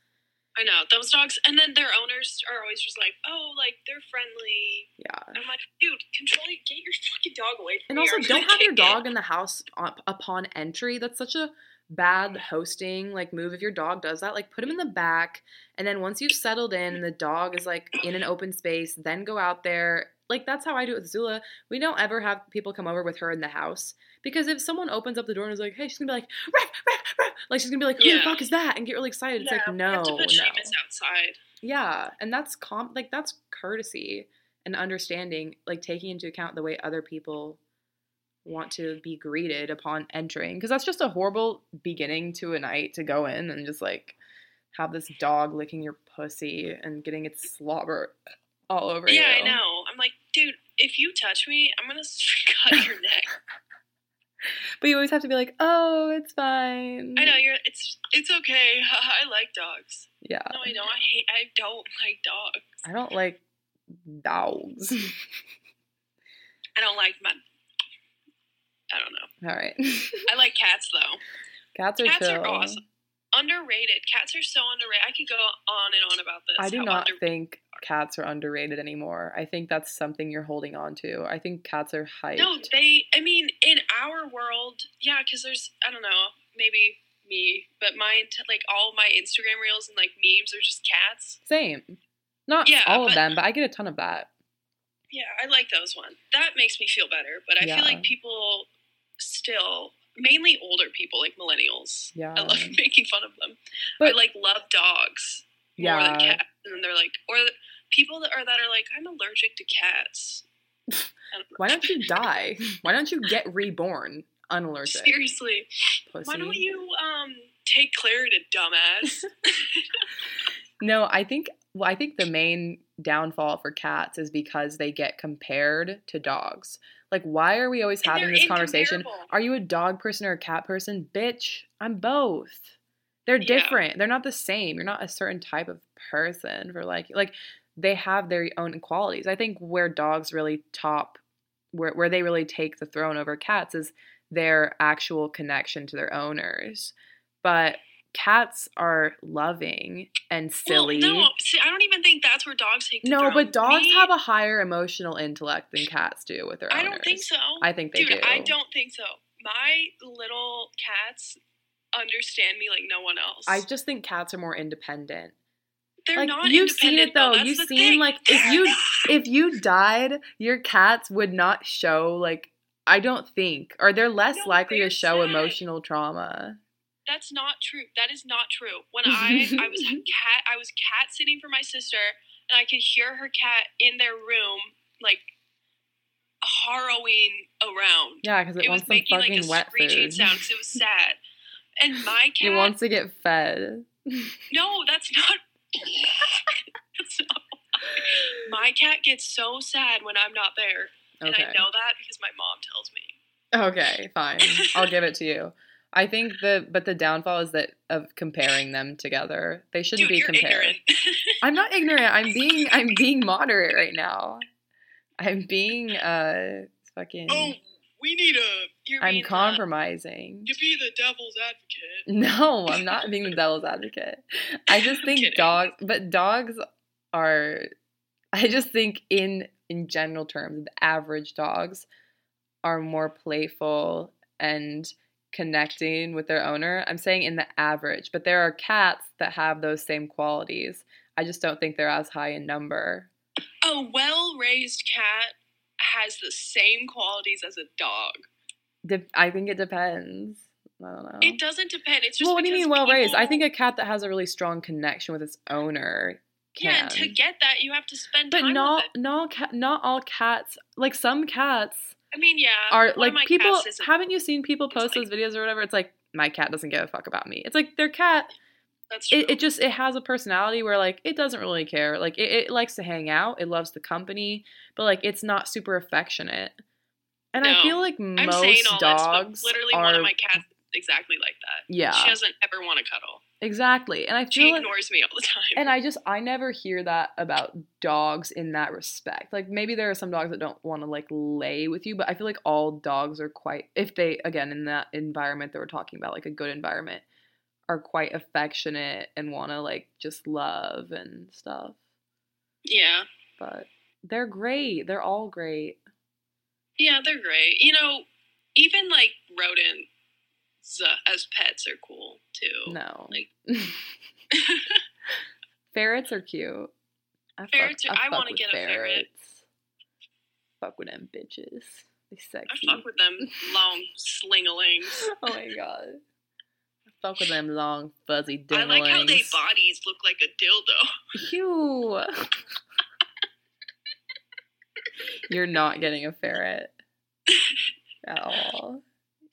I know those dogs, and then their owners are always just like, "Oh, like they're friendly." Yeah. I'm like, dude, control it. Get your fucking dog away from And me. also, don't have your kick it." dog in the house up- upon entry. That's such a bad hosting like move. If your dog does that, like put him in the back, and then once you've settled in and the dog is like in an open space, then go out there. Like that's how I do it with Zula. We don't ever have people come over with her in the house because if someone opens up the door and is like, "Hey," she's gonna be like, "Ruff, ruff, ruff," like she's gonna be like, "Who the fuck is that?" and get really excited. It's Yeah, like, no, have to put no. Outside. Yeah, and that's com like that's courtesy and understanding, like taking into account the way other people want to be greeted upon entering because that's just a horrible beginning to a night to go in and just like have this dog licking your pussy and getting its slobber all over you. Yeah, I know. I'm like, dude, if you touch me, I'm gonna cut your neck. But you always have to be like, "Oh, it's fine." I know you're. It's it's okay. I like dogs. Yeah. No, I don't. I hate. I don't like dogs. I don't like dogs. I don't like my. I don't know. All right. I like cats though. Cats are Cats chill. are awesome. Underrated. Cats are so underrated. I could go on and on about this. I do not under- think cats are underrated anymore. I think that's something you're holding on to. I think cats are hyped. No, they. I mean, in our world, yeah, because there's. I don't know. Maybe me, but mine. Like all my Instagram reels and like memes are just cats. Same. Not Yeah, all of but- them, but I get a ton of that. Yeah, I like those ones. That makes me feel better. But I Yeah. feel like people still, mainly older people, like millennials. Yeah. I love making fun of them. But- I like love dogs more Yeah. than cats. And then they're like, or people that are that are like, I'm allergic to cats. Don't. Why don't you die? Why don't you get reborn unallergic? Seriously, Pussy. why don't you um take Claritin dumbass? No, I think well, I think the main downfall for cats is because they get compared to dogs. Like, why are we always And having this conversation? Are you a dog person or a cat person? Bitch, I'm both. They're Yeah. different. They're not the same. You're not a certain type of person for like like they have their own qualities. I think where dogs really top where where they really take the throne over cats is their actual connection to their owners. But cats are loving and silly. Well, no, see, I don't even think that's where dogs take. The No, throne. but dogs Me, have a higher emotional intellect than cats do with their I owners. don't think so. I think they Dude, do. I don't think so. My little cats understand me like no one else. I just think cats are more independent. They're like not you've seen it though. though. You've seen thing. like if They're you not. if you died, your cats would not show like I don't think or they're less No, likely they're to show sad. emotional trauma. That's not true. That is not true. When I I was cat I was cat sitting for my sister and I could hear her cat in their room like harrowing around. Yeah, because it, It was some making like a wet screeching food. sound because it was sad. And my cat it wants to get fed. No, that's not that's not why. My cat gets so sad when I'm not there. And Okay. I know that because my mom tells me. Okay, fine. I'll give it to you. I think the but the downfall is that of comparing them together. They shouldn't Dude, be you're compared. ignorant. I'm not ignorant. I'm being I'm being moderate right now. I'm being uh fucking Oh, we need a. You're I'm compromising. to be the devil's advocate. No, I'm not being the devil's advocate. I just think dogs but dogs are I just think in in general terms, the average dogs are more playful and connecting with their owner. I'm saying in the average, but there are cats that have those same qualities. I just don't think they're as high in number. A well-raised cat has the same qualities as a dog. De- I think it depends. I don't know. It doesn't depend. It's just well, what do you mean well raised? I think a cat that has a really strong connection with its owner can. yeah, and to get that, you have to spend but time not with it. not ca- not all cats. Like some cats I mean, yeah. are like people. cats is a- Haven't you seen people post like- those videos or whatever? It's like my cat doesn't give a fuck about me. It's like their cat. That's true. It, it just it has a personality where like it doesn't really care. Like it, it likes to hang out. It loves the company, but like it's not super affectionate. And I feel like I'm most saying all dogs this, literally are one of my cats exactly like that. yeah She doesn't ever want to cuddle. exactly. And I She feel like ignores me all the time. And I just I never hear that about dogs in that respect. Like maybe there are some dogs that don't want to like lay with you, but I feel like all dogs are quite if they again in that environment that we're talking about, like a good environment, are quite affectionate and want to like just love and stuff. yeah. But they're great. They're all great. Yeah, they're great. You know, even like rodents uh, as pets are cool too. No. Like- ferrets are cute. I fuck- Ferrets are- I fuck wanna with get a ferret. Fuck with them bitches. They I sexy. fuck with them long slingalings. oh my god. I Fuck with them long fuzzy I like how they dinglings. bodies look like a dildo. Ew. You're not getting a ferret at all.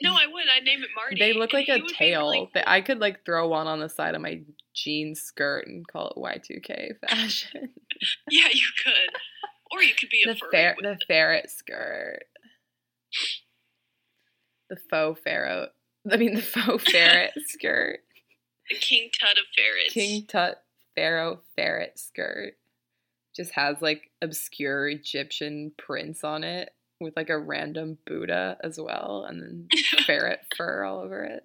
No, I would. I'd name it Marty. They look like a tail. That I could like throw one on the side of my jean skirt and call it Y2K fashion. Yeah, you could. Or you could be a the furry. fer- the ferret skirt. The faux ferret. I mean the faux ferret skirt. the King Tut of ferrets. King Tut Pharaoh ferret skirt. Just has like obscure Egyptian prints on it with like a random Buddha as well, and then ferret fur all over it.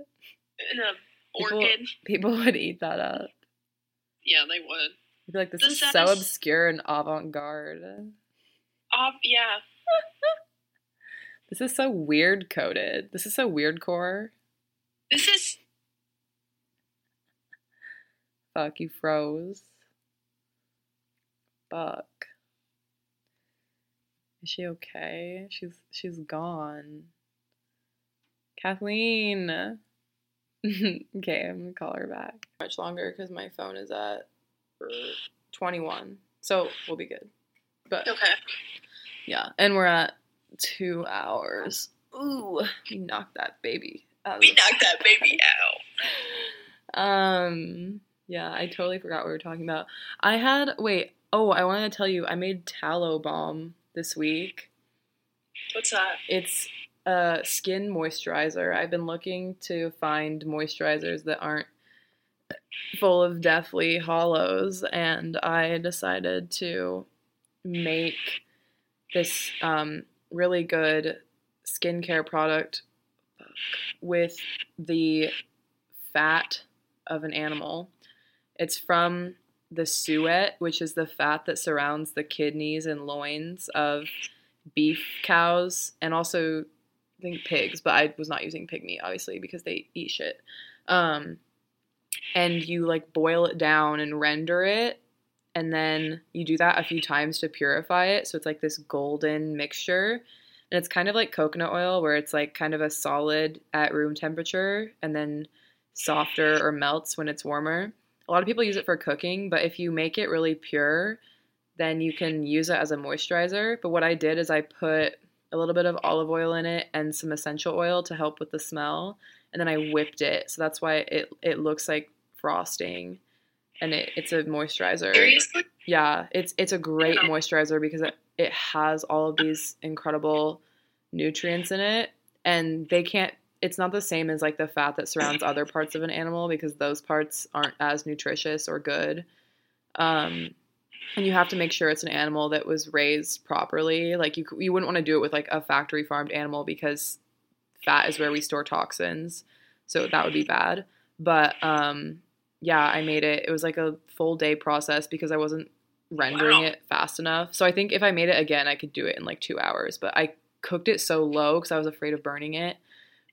And a orchid. People would eat that up. Yeah, they would. They'd be like, this is so obscure and avant garde. Uh, yeah. This is so weird coded. This is so weird core. This is. Fuck, you froze. Fuck. Is she okay? She's she's gone. Kathleen. okay, I'm gonna call her back. Much longer because my phone is at er, 21, so we'll be good. But Okay. yeah, and we're at two hours. Ooh, we knocked that baby out. We knocked that baby out. um, yeah, I totally forgot what we were talking about. I had wait. Oh, I wanted to tell you, I made tallow balm this week. What's that? It's a skin moisturizer. I've been looking to find moisturizers that aren't full of deathly hollows, and I decided to make this um, really good skincare product with the fat of an animal. It's from the suet, which is the fat that surrounds the kidneys and loins of beef cows and also I think pigs, but I was not using pig meat obviously because they eat shit. Um, and you like boil it down and render it, and then you do that a few times to purify it. So it's like this golden mixture, and it's kind of like coconut oil where it's like kind of a solid at room temperature and then softer or melts when it's warmer. A lot of people use it for cooking, but if you make it really pure, then you can use it as a moisturizer. But what I did is I put a little bit of olive oil in it and some essential oil to help with the smell, and then I whipped it. So that's why it it looks like frosting, and it, it's a moisturizer. Seriously? Yeah, it's it's a great Yeah. moisturizer because it, it has all of these incredible nutrients in it and they can't it's not the same as like the fat that surrounds other parts of an animal because those parts aren't as nutritious or good. Um and you have to make sure it's an animal that was raised properly. Like you you wouldn't want to do it with like a factory farmed animal because fat is where we store toxins. So that would be bad. But um yeah, I made it. It was like a full day process because I wasn't rendering Wow. it fast enough. So I think if I made it again, I could do it in like two hours. But I cooked it so low because I was afraid of burning it.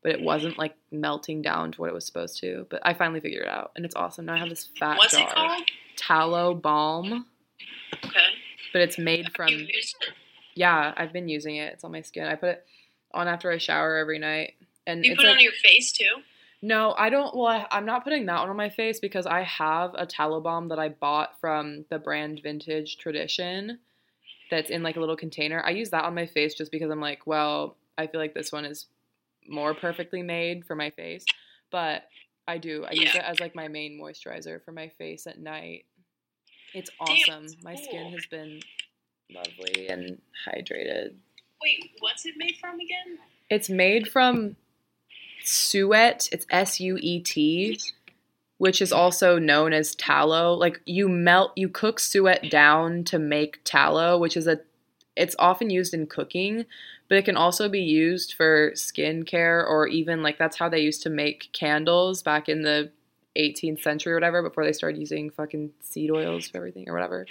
But it wasn't like melting down to what it was supposed to. But I finally figured it out, and it's awesome. Now I have this fat What's jar, it called? tallow balm, Okay. but it's made from. you used it. Yeah, I've been using it. It's on my skin. I put it on after I shower every night, and You put it on your face too? no, I don't. Well, I, I'm not putting that one on my face because I have a tallow balm that I bought from the brand Vintage Tradition that's in like a little container. I use that on my face just because I'm like, well, I feel like this one is more perfectly made for my face. But I do. I use it as like my main moisturizer for my face at night. It's Damn, awesome. that's My skin has been lovely and hydrated. Wait, what's it made from again? It's made from suet. It's S U E T, which is also known as tallow. Like you melt, you cook suet down to make tallow, which is a. It's often used in cooking, but it can also be used for skincare or even like that's how they used to make candles back in the 18th century or whatever before they started using fucking seed oils for everything or whatever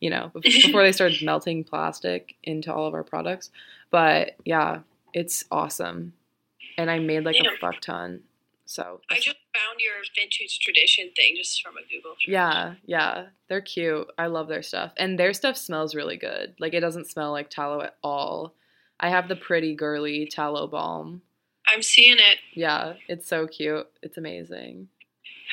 you know before they started melting plastic into all of our products. But yeah it's awesome. And i made like Yeah. a fuck ton so. I just found your vintage tradition thing just from a Google. search. yeah yeah. They're cute. I love their stuff. And their stuff smells really good. Like it doesn't smell like tallow at all i have the pretty girly tallow balm I'm seeing it. yeah it's so cute it's amazing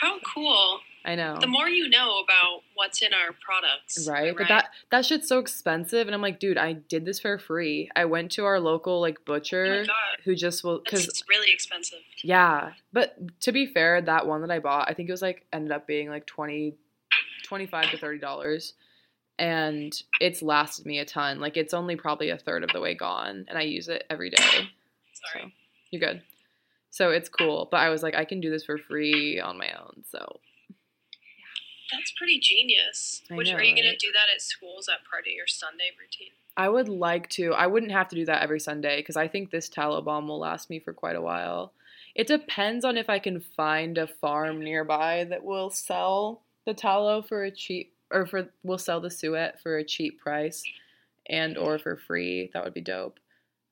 How cool. I know. The more you know about what's in our products. right? But that that shit's so expensive, and I'm like, dude, I did this for free. I went to our local like Oh butcher god. who just will because It's really expensive. yeah. But to be fair, that one that I bought, I think it was like ended up being like 20 25 to thirty dollars, and it's lasted me a ton. Like it's only probably a third of the way gone, and I use it every day. Sorry. So you're good. So it's cool, but I was like, I can do this for free on my own. So That's pretty genius. I Which know, are you gonna do that at school? Is that part of your Sunday routine? I would like to. I wouldn't have to do that every Sunday because I think this tallow balm will last me for quite a while. It depends on if I can find a farm nearby that will sell the tallow for a cheap or for we'll sell the suet for a cheap price and or for free. That would be dope.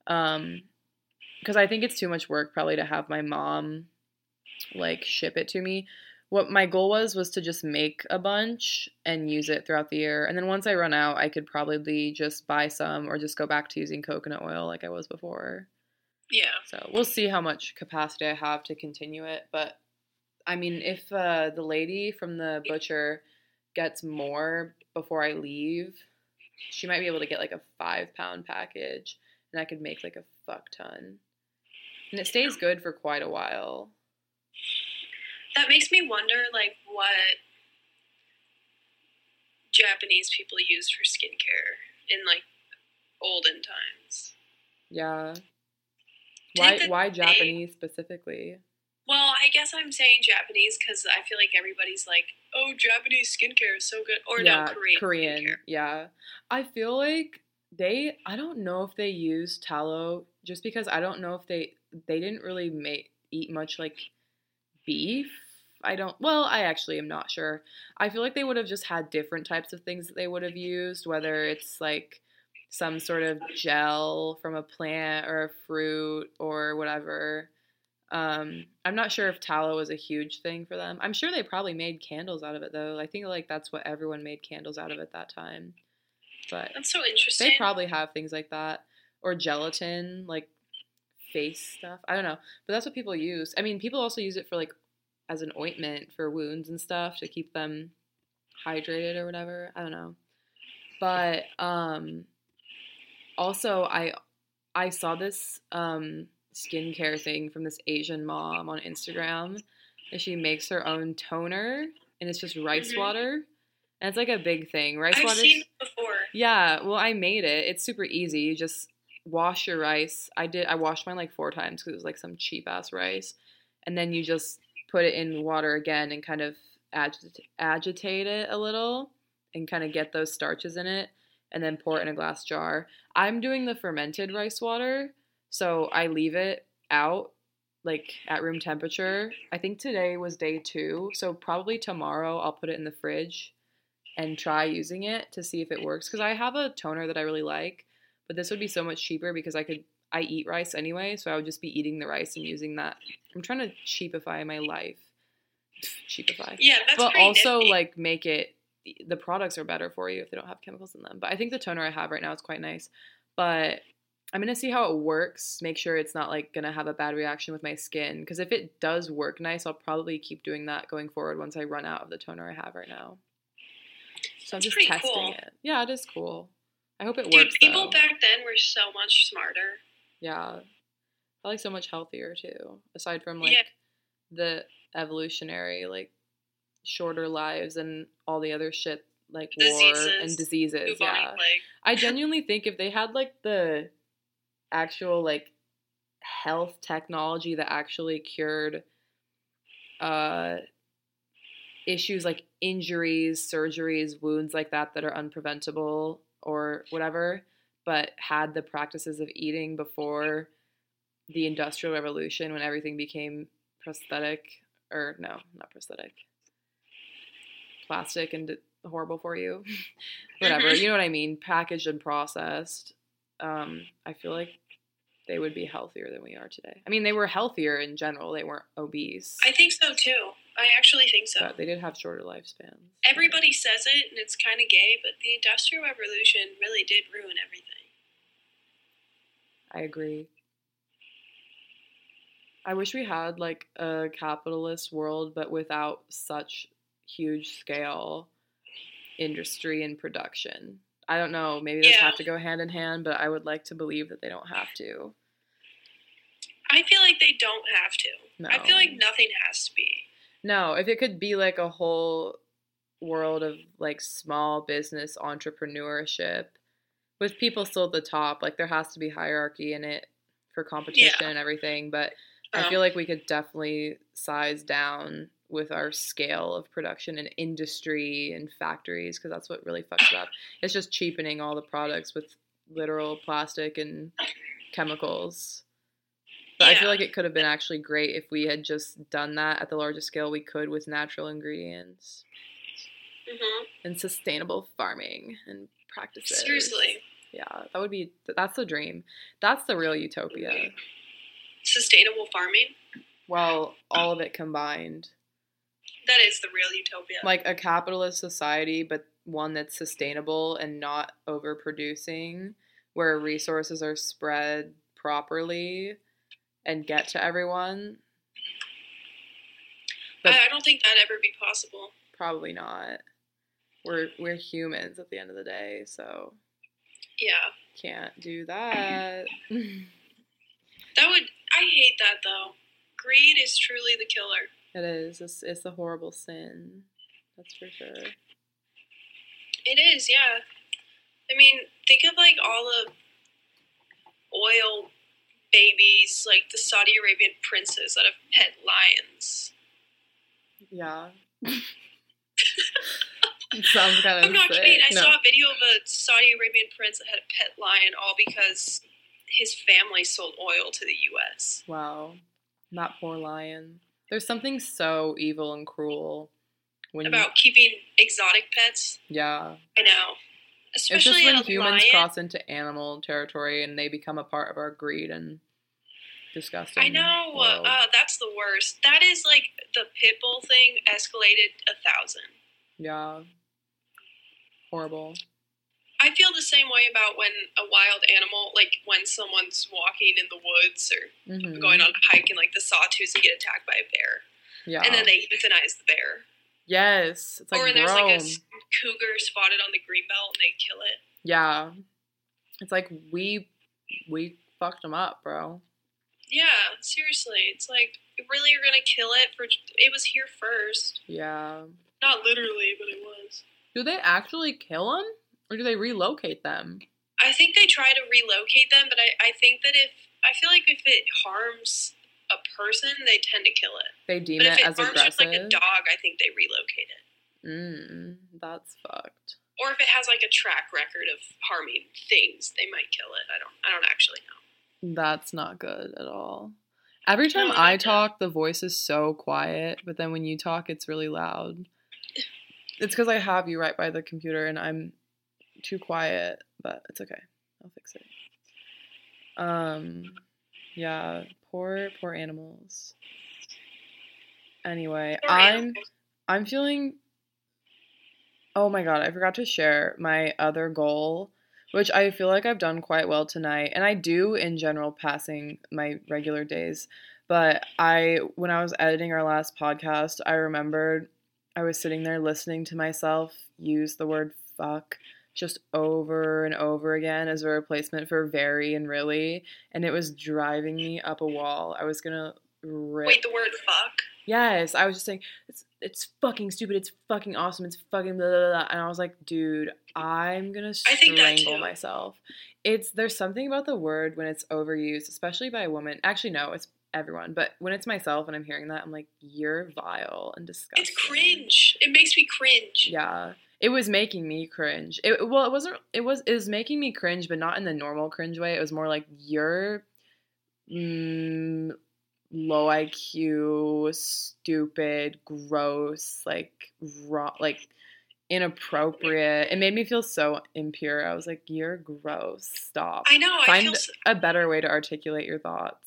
Um because I think it's too much work probably to have my mom like ship it to me. What my goal was was to just make a bunch and use it throughout the year. And then once I run out, I could probably just buy some or just go back to using coconut oil like I was before. Yeah. So we'll see how much capacity I have to continue it. But I mean, if uh, the lady from the butcher gets more before I leave, she might be able to get like a five pound package and I could make like a fuck ton. And it stays good for quite a while. That makes me wonder, like, what Japanese people use for skincare in like olden times. Yeah. Why why they- Japanese specifically? Well, I guess I'm saying Japanese because I feel like everybody's like, "Oh, Japanese skincare is so good," or no, Korean. Korean. skincare. Yeah. I feel like they I don't know if they use tallow just because I don't know if they they didn't really make eat much like beef. I don't well, I actually am not sure. I feel like they would have just had different types of things that they would have used, whether it's like some sort of gel from a plant or a fruit or whatever. Um, I'm not sure if tallow was a huge thing for them. I'm sure they probably made candles out of it though. I think like that's what everyone made candles out of at that time. But That's so interesting. they probably have things like that or gelatin, like face stuff. I don't know, but that's what people use. I mean, people also use it for like as an ointment for wounds and stuff to keep them hydrated or whatever. I don't know. But um also I I saw this um skincare thing from this Asian mom on Instagram and she makes her own toner and it's just rice Mhm. water. And it's like a big thing. Rice I've water seen it before. yeah, well, I made it. It's super easy. You just wash your rice. I did. I washed mine like four times because it was like some cheap ass rice, and then you just put it in water again and kind of agit- agitate it a little and kind of get those starches in it, and then pour it in a glass jar. I'm doing the fermented rice water, so I leave it out like at room temperature. I think today was day two, so probably tomorrow I'll put it in the fridge and try using it to see if it works because I have a toner that I really like, but this would be so much cheaper because I could I eat rice anyway, so I would just be eating the rice and using that. I'm trying to cheapify my life. Cheapify. Yeah, that's but also nifty. like make it the products are better for you if they don't have chemicals in them. But I think the toner I have right now is quite nice. But I'm gonna see how it works. Make sure it's not like gonna have a bad reaction with my skin. Because if it does work nice, I'll probably keep doing that going forward once I run out of the toner I have right now. So I'm That's just testing cool. it. Yeah, it is cool. I hope it Dude, works people though. back then were so much smarter. yeah, probably so much healthier too. Aside from like Yeah. the evolutionary like shorter lives and all the other shit like war Diseases, and diseases. Bubonic Yeah, plague. I genuinely think if they had like the actual like health technology that actually cured uh issues like injuries, surgeries, wounds like that that are unpreventable or whatever, but had the practices of eating before the industrial revolution when everything became prosthetic or no, not prosthetic. Plastic and horrible for you. whatever, Mhm. you know what I mean, packaged and processed. Um I feel like they would be healthier than we are today. I mean, they were healthier in general. They weren't obese. I think so too. I actually think so. but they did have shorter lifespans. Everybody says it, and it's kind of gay, but the Industrial Revolution really did ruin everything. I agree. I wish we had like a capitalist world, but without such huge scale industry and production. I don't know. Maybe those Yeah. have to go hand in hand, but I would like to believe that they don't have to. I feel like they don't have to. No. I feel like nothing has to be. No, if it could be like a whole world of like small business entrepreneurship with people still at the top, like there has to be hierarchy in it for competition and everything, but I Um, feel like we could definitely size down with our scale of production and industry and factories because that's what really fucks it up. It's just cheapening all the products with literal plastic and chemicals. But I feel like it could have been actually great if we had just done that at the largest scale we could with natural ingredients hmm and sustainable farming and practices. Seriously, Yeah, that would be that's the dream. That's the real utopia. sustainable farming. Well, all of it combined. That is the real utopia. like a capitalist society, but one that's sustainable and not overproducing, where resources are spread properly and get to everyone. But I, I don't think that'd ever be possible. probably not. We're we're humans at the end of the day, so Yeah, can't do that. that would. I hate that though. Greed is truly the killer. It is. It's, it's a horrible sin. That's for sure. It is, yeah. I mean, think of like all the oil babies, like the Saudi Arabian princes that have pet lions. Yeah. Sounds kind of I'm not sick. kidding. I No. saw a video of a Saudi Arabian prince that had a pet lion, all because his family sold oil to the U.S. Wow. That poor lion. There's something so evil and cruel when About keeping exotic pets. yeah. I know, It's just especially when humans lion. cross into animal territory and they become a part of our greed and disgusting. I know. Uh, that's the worst. That is like the pit bull thing escalated a thousand. yeah. Horrible. I feel the same way about when a wild animal, like when someone's walking in the woods or hmm going on a hike and like the sawtooths get attacked by a bear, Yeah. and then they euthanize the bear. yes. It's like or there's like a cougar spotted on the greenbelt and they kill it. Yeah. It's like we we fucked them up, bro. Yeah, seriously, it's like really you're gonna kill it for it was here first. Yeah. Not literally, but it was. Do they actually kill them or do they relocate them? I think they try to relocate them, but I, I think that if I feel like if it harms a person, they tend to kill it. They deem But if it it as harms just aggressive. like a dog, I think they relocate it. Mm, that's fucked. Or if it has like a track record of harming things, they might kill it. I don't I don't actually know. That's not good at all. Every time No, I talk, the voice is so quiet, but then when you talk, it's really loud. It's because I have you right by the computer and I'm too quiet, but it's okay. I'll fix it. Um, yeah, poor, poor animals. Anyway, Or I'm animals. I'm feeling. Oh my god, I forgot to share my other goal, which I feel like I've done quite well tonight, and I do in general passing my regular days. But I, when I was editing our last podcast, I remembered I was sitting there listening to myself use the word fuck just over and over again as a replacement for very and really, and it was driving me up a wall. I was gonna rip. Wait, the word fuck. Yes, I was just saying it's it's fucking stupid. It's fucking awesome. It's fucking blah blah blah. And I was like, dude, I'm gonna I think that strangle myself. It's there's something about the word when it's overused, especially by a woman. Actually, no, it's everyone. But when it's myself and I'm hearing that, I'm like, you're vile and disgusting. It's cringe. It makes me cringe. Yeah. It was making me cringe. It well, it wasn't. It was. It was making me cringe, but not in the normal cringe way. It was more like you're mm, low IQ, stupid, gross, like raw, like inappropriate. It made me feel so impure. I was like, you're gross. Stop. I know. I Find feel. s- a better way to articulate your thoughts.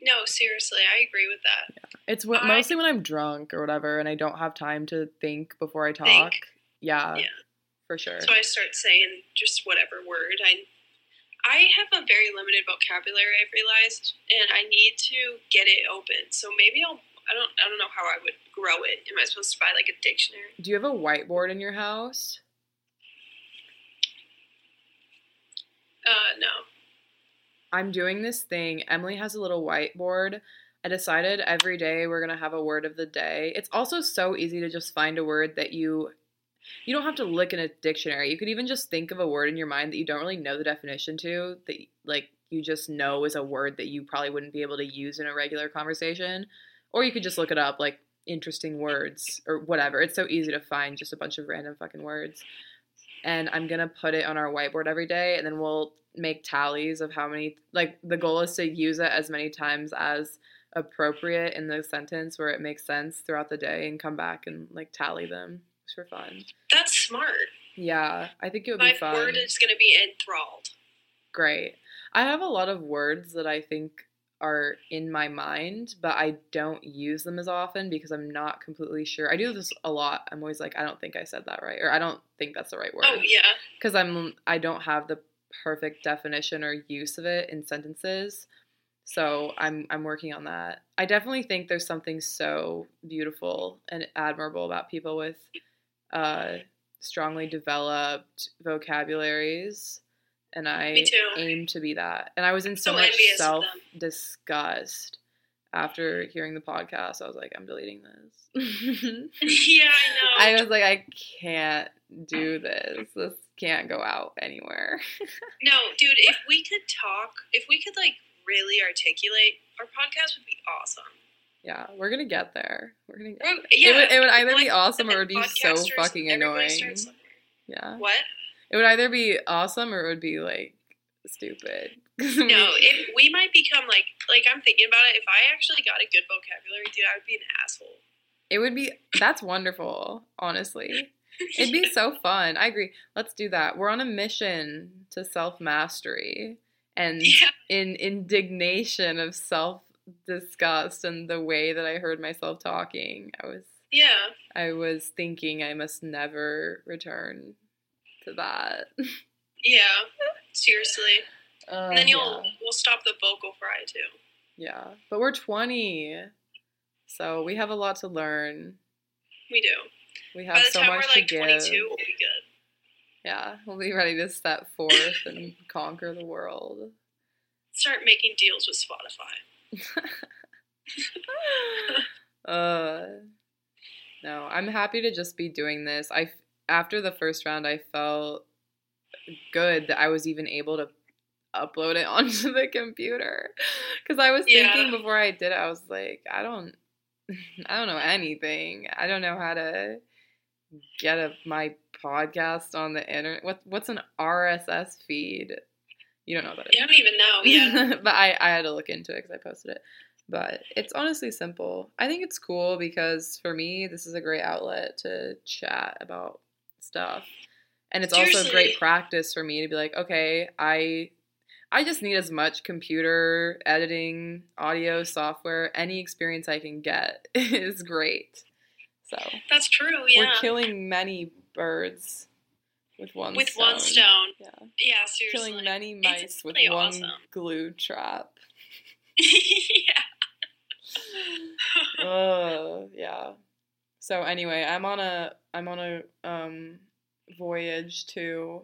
No, seriously, I agree with that. It's wh- I- mostly when I'm drunk or whatever, and I don't have time to think before I talk. Yeah, Yeah. for sure. So I start saying just whatever word. I I have a very limited vocabulary. I've realized, and I need to get it open. So maybe I'll. I don't. I don't know how I would grow it. Am I supposed to buy like a dictionary? Do you have a whiteboard in your house? Uh, no. I'm doing this thing. Emily has a little whiteboard. I decided every day we're going to have a word of the day. It's also so easy to just find a word that you you don't have to look in a dictionary. You could even just think of a word in your mind that you don't really know the definition to that like you just know is a word that you probably wouldn't be able to use in a regular conversation. Or you could just look it up like interesting words or whatever. It's so easy to find just a bunch of random fucking words. And I'm going to put it on our whiteboard every day and then we'll make tallies of how many like the goal is to use it as many times as appropriate in the sentence where it makes sense throughout the day and come back and like tally them just for fun. That's smart. Yeah, I think it would My be fun. My word is going to be enthralled. Great. I have a lot of words that I think are in my mind, but I don't use them as often because I'm not completely sure. I do this a lot. I'm always like, I don't think I said that right, or I don't think that's the right word. Oh yeah. because I'm I don't have the perfect definition or use of it in sentences. So I'm I'm working on that. I definitely think there's something so beautiful and admirable about people with uh, strongly developed vocabularies, and I aim to be that. And I was in so, So much self disgust after hearing the podcast. I was like, I'm deleting this. yeah, I know. I was like, I can't do this. This can't go out anywhere. no, dude, if we could talk, if we could like really articulate, our podcast would be awesome. yeah, we're gonna get there. We're gonna get there. yeah, it, would, it would either like, be awesome or it would be so fucking annoying. Yeah. What? It would either be awesome or it would be like stupid. No, if we might become like like I'm thinking about it. If I actually got a good vocabulary, dude, I would be an asshole. it would be that's wonderful, honestly. It'd be so fun. I agree. Let's do that. We're on a mission to self mastery and Yeah. in indignation of self disgust and the way that I heard myself talking. I was yeah. I was thinking I must never return to that. Yeah. Seriously. Uh, And then you'll yeah. we'll stop the vocal fry too. yeah, but we're 20, so we have a lot to learn. We do. We By have the so time much we're like to give. 22, we'll be good. Yeah, we'll be ready to step forth and conquer the world. Start making deals with Spotify. uh, no, I'm happy to just be doing this. I after the first round, I felt good that I was even able to upload it onto the computer because I was Yeah. thinking before I did it, I was like, I don't, I don't know anything. I don't know how to get a, my podcast on the internet. What what's an RSS feed? You don't know about it. I don't even know. Yeah. but I, I had to look into it because I posted it. But it's honestly simple. I think it's cool because for me, this is a great outlet to chat about stuff. And it's also Seriously. great practice for me to be like, okay, I I just need as much computer editing, audio, software, any experience I can get is great. So That's true. Yeah. we're killing many birds with one stone with stone. one stone. Yeah. Yeah. Seriously. Killing many It's mice with really one awesome. glue trap. yeah. Oh, yeah. So anyway, I'm on a I'm on a um voyage to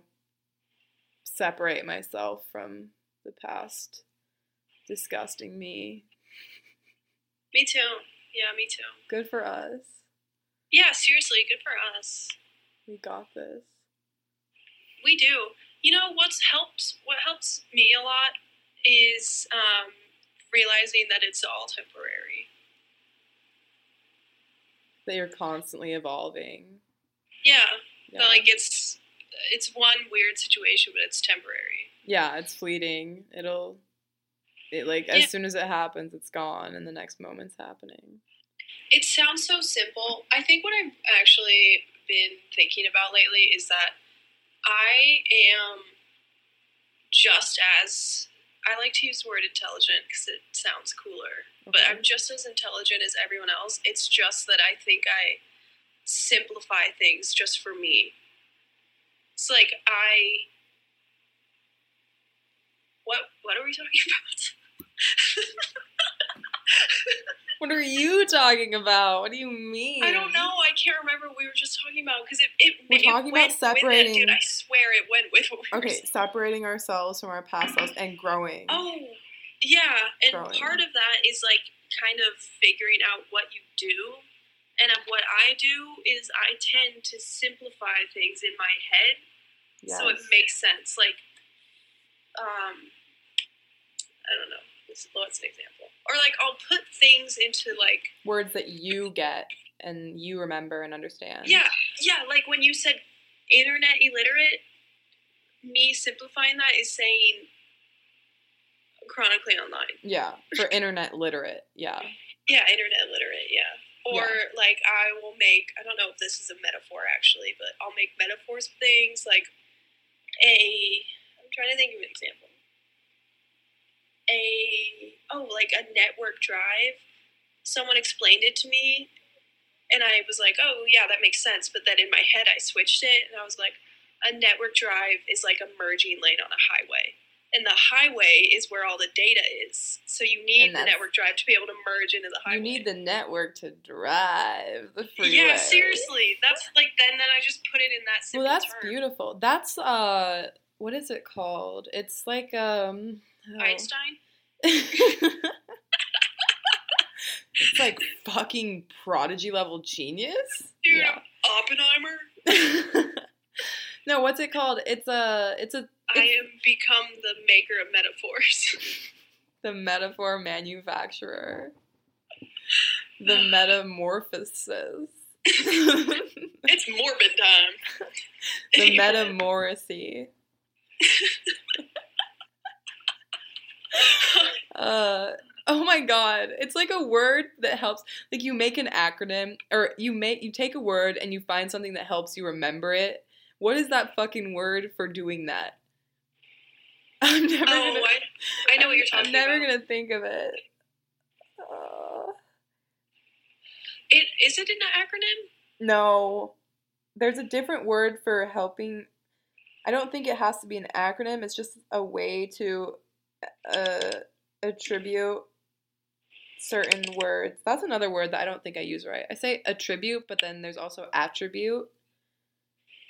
separate myself from the past disgusting me. Me too. Yeah. Me too. Good for us. Yeah. Seriously. Good for us. We got this. We do. You know what's helps what helps me a lot is um, realizing that it's all temporary. That you're constantly evolving. Yeah, Yeah. like it's it's one weird situation, but it's temporary. yeah, it's fleeting. It'll it like Yeah. as soon as it happens, it's gone and the next moment's happening. It sounds so simple. I think what I've actually been thinking about lately is that I am just as I like to use the word intelligent because it sounds cooler. But I'm just as intelligent as everyone else. It's just that I think I simplify things just for me. It's like I What what are we talking about? What are you talking about? What do you mean? I don't know. I can't remember what we were just talking about because it, it, We're it talking went about it, separating- dude, I swear it went with what we were Okay, separating ourselves from our past selves and growing. Oh, yeah. And Growing. part of that is like kind of figuring out what you do. And what I do is I tend to simplify things in my head yes. so it makes sense. Like, um, I don't know. What's, what's an example? Or like I'll put things into like Words that you get and you remember and understand. yeah, yeah. Like when you said internet illiterate, me simplifying that is saying chronically online. Yeah. For internet literate. Yeah. Yeah, internet literate, yeah. Or like I will make I don't know if this is a metaphor actually, but I'll make metaphors of things like a I'm trying to think of an example. A oh, like a network drive. Someone explained it to me and I was like, "Oh, yeah, that makes sense." But then in my head I switched it and I was like, "A network drive is like a merging lane on a highway." And the highway is where all the data is. So you need the network drive to be able to merge into the highway. You need the network to drive the freeway. Yeah, seriously. That's like then then I just put it in that Well, that's term. beautiful. That's uh, what is it called? It's like um, oh. Einstein. It's like fucking prodigy level genius. Dude, Yeah. Oppenheimer. no, what's it called? It's a it's a I am become the maker of metaphors. the metaphor manufacturer. The metamorphosis. it's morbid time. the metamorphy. Uh oh my god. It's like a word that helps like you make an acronym or you make you take a word and you find something that helps you remember it. What is that fucking word for doing that? I'm never oh, gonna I, I know what you're talking i'm never about. gonna think of it. Uh, It is it an acronym? no. There's a different word for helping. I don't think it has to be an acronym. It's just a way to uh, attribute certain words. That's another word that i don't think i use right. I say attribute but then there's also attribute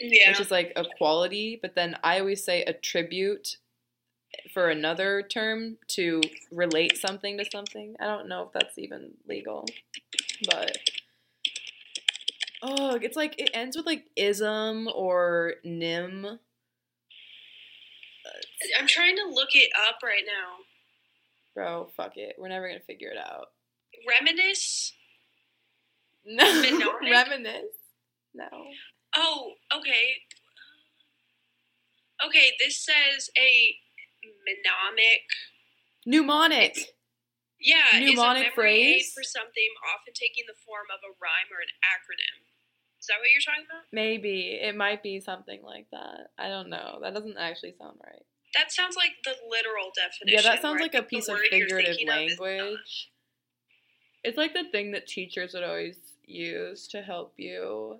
Yeah. which is like a quality. But then i always say attribute for another term to relate something to something. I don't know if that's even legal but oh it's like it ends with like ism or nim I'm trying to look it up right now. bro fuck it we're never gonna figure it out Reminisce. no Mnemonic? reminisce no Oh, okay. Okay, this says a mnemonic mnemonic Yeah, Mnemonic is a memory aid phrase? for something often taking the form of a rhyme or an acronym. Is that what you're talking about? maybe it might be something like that i don't know that doesn't actually sound right That sounds like the literal definition. Yeah, that sounds like a piece of figurative thinking of language. It's like the thing that teachers would always use to help you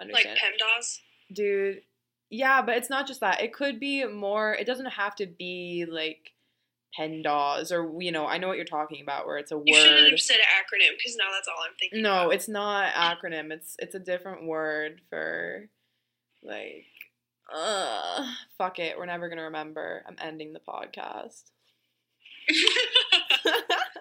understand. Like. PEMDAS. Dude, yeah, but it's not just that. It could be more, it doesn't have to be like PEMDAS or, you know, I know what you're talking about where it's a word. You shouldn't have said acronym because now that's all I'm thinking. No, about. it's not acronym. It's it's a different word for like uh fuck it. We're never gonna remember. I'm ending the podcast.